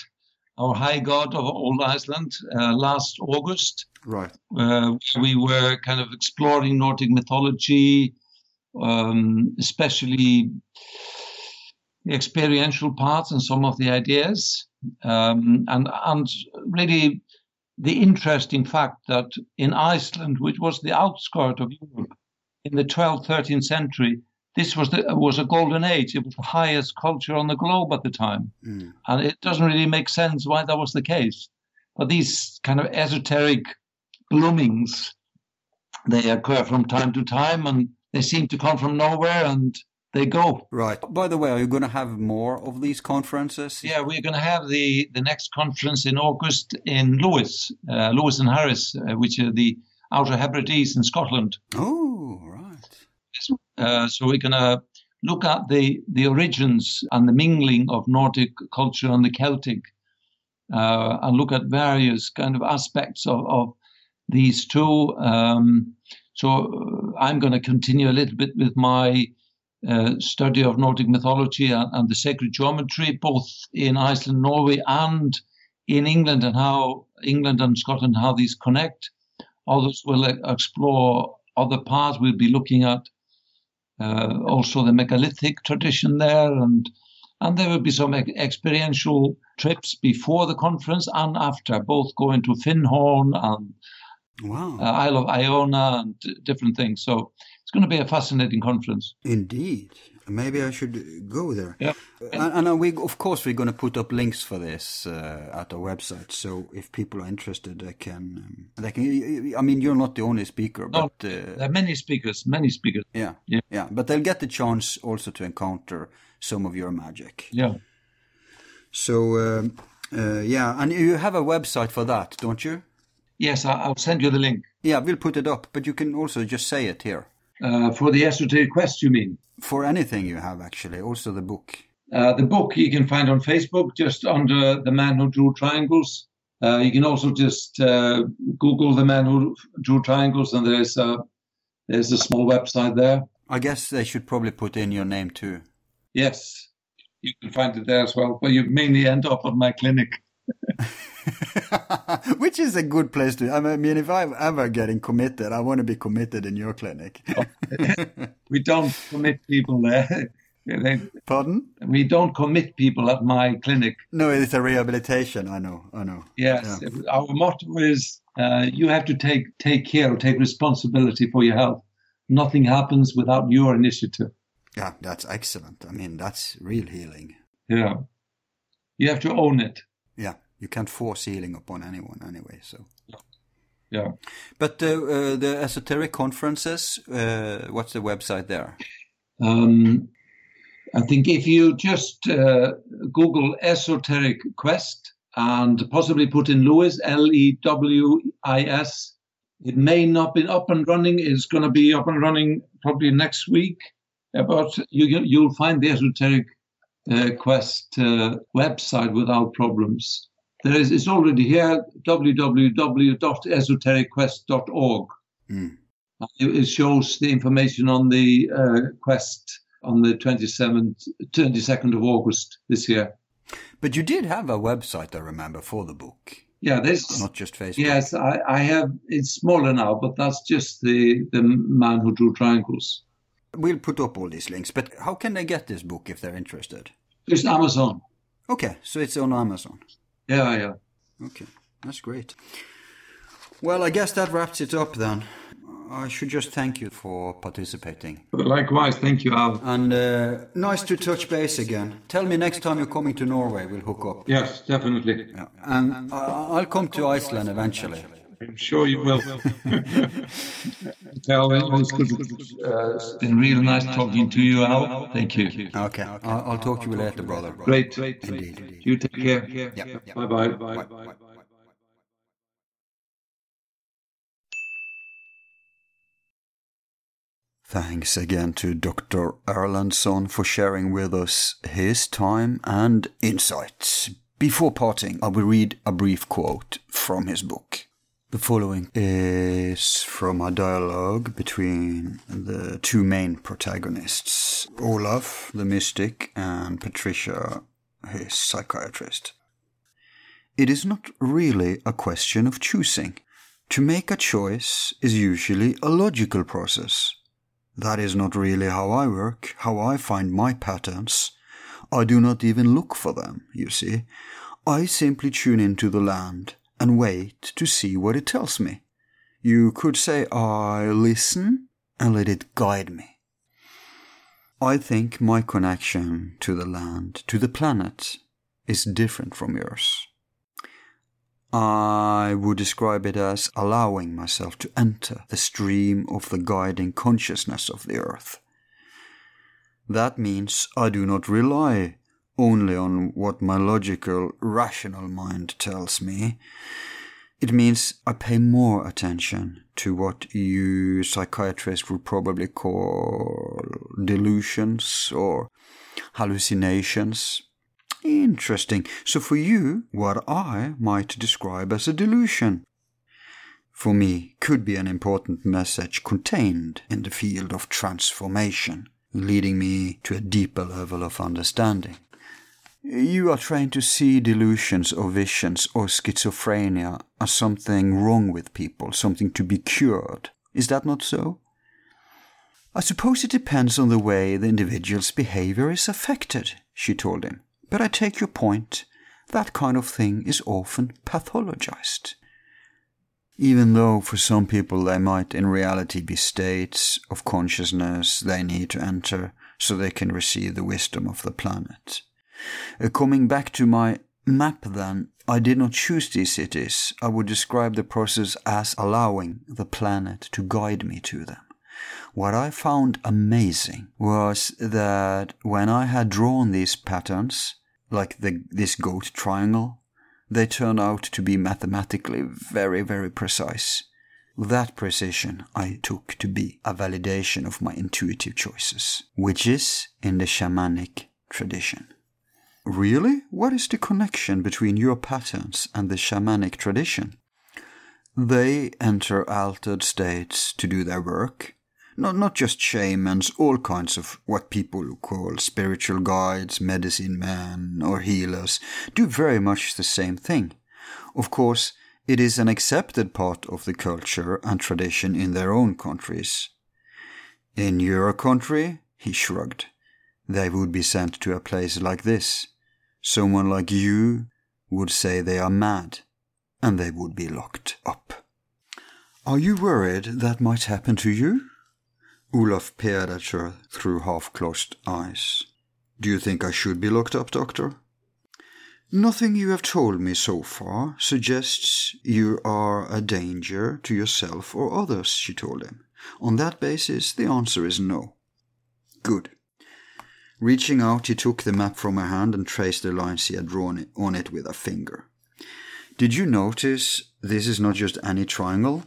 our high god of old Iceland, uh, last August. Right. Uh, we were kind of exploring Nordic mythology, um, especially the experiential parts and some of the ideas, um, and and really the interesting fact that in Iceland, which was the outskirt of Europe in the 12th, 13th century, this was the, was a golden age. It was the highest culture on the globe at the time, Mm. and it doesn't really make sense why that was the case. But these kind of esoteric bloomings, they occur from time to time, and they seem to come from nowhere, and they go. Right. By the way, are you going to have more of these conferences? Yeah, we're going to have the, the next conference in August in Lewis, uh, Lewis and Harris, uh, which are the Outer Hebrides in Scotland. Oh, right. Uh, so we're going to look at the, the origins and the mingling of Nordic culture and the Celtic, uh, and look at various kind of aspects of, of these two. Um, so uh, I'm going to continue a little bit with my uh, study of Nordic mythology and, and the sacred geometry, both in Iceland, Norway, and in England, and how England and Scotland how these connect. Others will uh, explore other parts. We'll be looking at also the megalithic tradition there, and and there will be some experiential trips before the conference and after, both going to Findhorn and Wow. uh, Isle of Iona, and different things. So it's going to be a fascinating conference. Indeed. Maybe I should go there. Yeah. And, and uh, we, of course, we're going to put up links for this uh, at our website. So if people are interested, they can. Um, they can. I mean, you're not the only speaker, No, but uh, There are many speakers, many speakers. yeah, Yeah. yeah. But they'll get the chance also to encounter some of your magic. Yeah. So um, uh, yeah, and you have a website for that, don't you? Yes, I'll send you the link. Yeah, we'll put it up, but you can also just say it here Uh, for the esoteric quest, you mean? for anything you have actually. Also the book. Uh, the book you can find on Facebook just under The Man Who Drew Triangles. Uh, you can also just uh, Google The Man Who Drew Triangles, and there's a, there's a small website there. I guess they should probably put in your name too. Yes, you can find it there as well. But you mainly end up at my clinic. *laughs* Which is a good place to. I mean, if I'm ever getting committed, I want to be committed in your clinic. We don't commit people there. *laughs* They- Pardon? we don't commit people at my clinic. No, it's a rehabilitation. I know. I know. Yes, our motto is uh, you have to take take care or take responsibility for your health. Nothing happens without your initiative. Yeah, that's excellent. I mean, that's real healing. Yeah, you have to own it. Yeah, you can't force healing upon anyone anyway. So, Yeah, but uh, uh, the esoteric conferences. Uh, what's the website there? um, I think if you just uh, Google esoteric quest and possibly put in Lewis L E W I S, it may not be up and running. It's going to be up and running probably next week. But you- you'll find the esoteric uh, quest uh, website without problems. There is it's already here www.esotericquest.org. Mm. It it shows the information on the uh, quest on the 27th, 22nd of August this year. But you did have a website, I remember, for the book, Yeah, this. not just Facebook. Yes, I, I have. It's smaller now, but that's just the the man who drew triangles. We'll put up all these links. But how can they get this book if they're interested? There's Amazon. Okay, so it's on Amazon. Yeah, yeah. Okay, that's great. Well, I guess that wraps it up then. I should just thank you for participating. Likewise, thank you, Al. And uh, nice to touch base again. Tell me next time you're coming to Norway, we'll hook up. Yes, definitely. Yeah. And I'll come to Iceland eventually. I'm sure you will. *laughs* Tell it was good. Uh, it's been real nice talking to you, Al. Thank you. Okay, I'll, I'll talk to you later, brother. Great. Indeed. You take care. Yeah, yeah. Bye bye. Bye, bye. Thanks again to Dr. Erlendsson for sharing with us his time and insights. Before parting, I will read a brief quote from his book. The following is from a dialogue between the two main protagonists, Olaf, the mystic, and Patricia, his psychiatrist. It is not really a question of choosing. To make a choice is usually a logical process. That is not really how I work, how I find my patterns. I do not even look for them, you see. I simply tune into the land and wait to see what it tells me. You could say I listen and let it guide me. I think my connection to the land, to the planet, is different from yours. I would describe it as allowing myself to enter the stream of the guiding consciousness of the earth. That means I do not rely only on what my logical, rational mind tells me. It means I pay more attention to what you psychiatrists would probably call delusions or hallucinations. Interesting. So for you, what I might describe as a delusion, for me, could be an important message contained in the field of transformation, leading me to a deeper level of understanding. You are trained to see delusions or visions or schizophrenia as something wrong with people, something to be cured. Is that not so? I suppose it depends on the way the individual's behavior is affected, she told him. But I take your point. That kind of thing is often pathologized. even though for some people they might in reality be states of consciousness they need to enter so they can receive the wisdom of the planet. Uh, coming back to my map then, I did not choose these cities. I would describe the process as allowing the planet to guide me to them. What I found amazing was that when I had drawn these patterns, like the, this goat triangle, they turned out to be mathematically very, very precise. That precision I took to be a validation of my intuitive choices, which is in the shamanic tradition. Really? What is the connection between your patterns and the shamanic tradition? They enter altered states to do their work, not, not just shamans, all kinds of what people call spiritual guides, medicine men, or healers do very much the same thing. Of course, it is an accepted part of the culture and tradition in their own countries. In your country, he shrugged, they would be sent to a place like this. Someone like you would say they are mad, and they would be locked up. Are you worried that might happen to you? Olaf peered at her through half closed eyes. Do you think I should be locked up, Doctor? Nothing you have told me so far suggests you are a danger to yourself or others, she told him. On that basis, the answer is no. Good. Reaching out, he took the map from her hand and traced the lines he had drawn on it with a finger. Did you notice this is not just any triangle?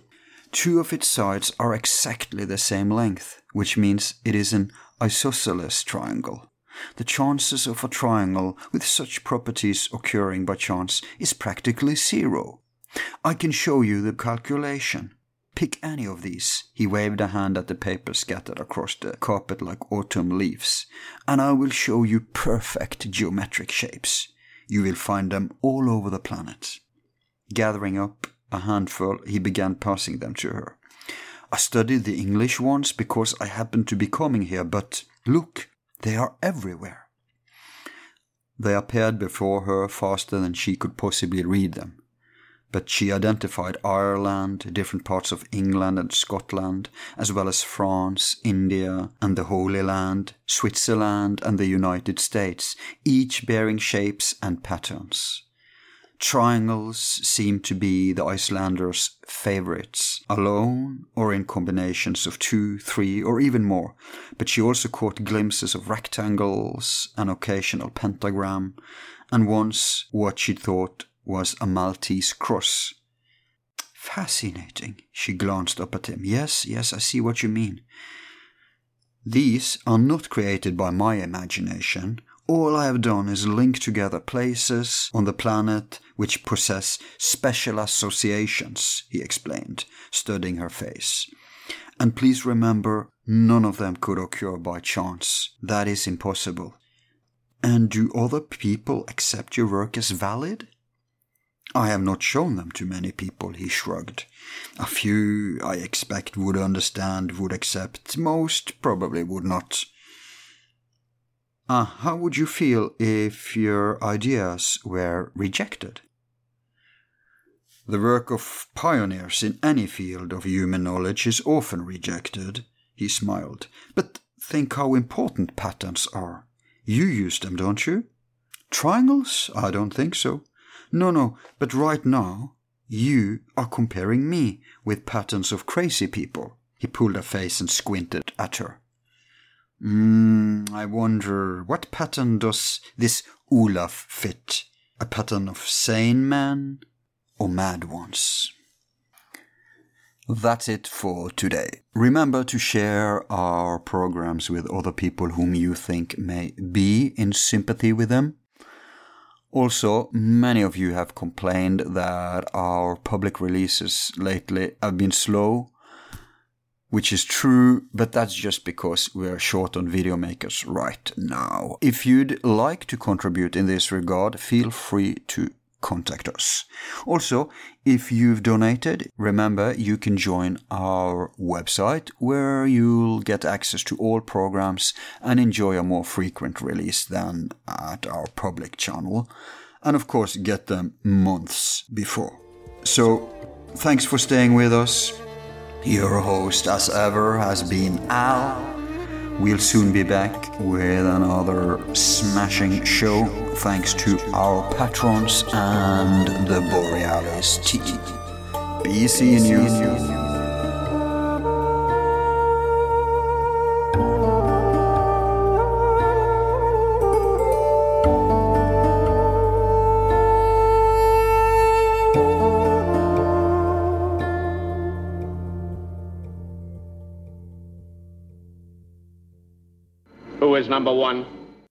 Two of its sides are exactly the same length, which means it is an isosceles triangle. The chances of a triangle with such properties occurring by chance is practically zero. I can show you the calculation. Pick any of these. He waved a hand at the papers scattered across the carpet like autumn leaves, and I will show you perfect geometric shapes. You will find them all over the planet. Gathering up a handful, he began passing them to her. I studied the English ones because I happened to be coming here, but look, they are everywhere. They appeared before her faster than she could possibly read them. But she identified Ireland, different parts of England and Scotland, as well as France, India, and the Holy Land, Switzerland, and the United States, each bearing shapes and patterns. Triangles seem to be the Icelanders' favorites, alone or in combinations of two, three, or even more. But she also caught glimpses of rectangles, an occasional pentagram, and once what she thought was a Maltese cross. Fascinating. She glanced up at him. Yes, yes, I see what you mean. These are not created by my imagination all I have done is link together places on the planet which possess special associations, he explained, studying her face. And please remember, none of them could occur by chance. That is impossible. And do other people accept your work as valid? I have not shown them to many people, he shrugged. A few, I expect, would understand, would accept. Most probably would not. Uh, how would you feel if your ideas were rejected? The work of pioneers in any field of human knowledge is often rejected, he smiled. But think how important patterns are. You use them, don't you? Triangles? I don't think so. No, no, but right now, you are comparing me with patterns of crazy people. He pulled a face and squinted at her. Mm, I wonder, what pattern does this Olaf fit? A pattern of sane men or mad ones? That's it for today. Remember to share our programs with other people whom you think may be in sympathy with them. Also, many of you have complained that our public releases lately have been slow which is true, but that's just because we're short on video makers right now. If you'd like to contribute in this regard, feel free to contact us. Also, if you've donated, remember you can join our website where you'll get access to all programs and enjoy a more frequent release than at our public channel. And of course, get them months before. So, Thanks for staying with us. Your host, as ever, has been Al. We'll soon be back with another smashing show thanks to our patrons and the Borealis team. Be seeing you. Number one.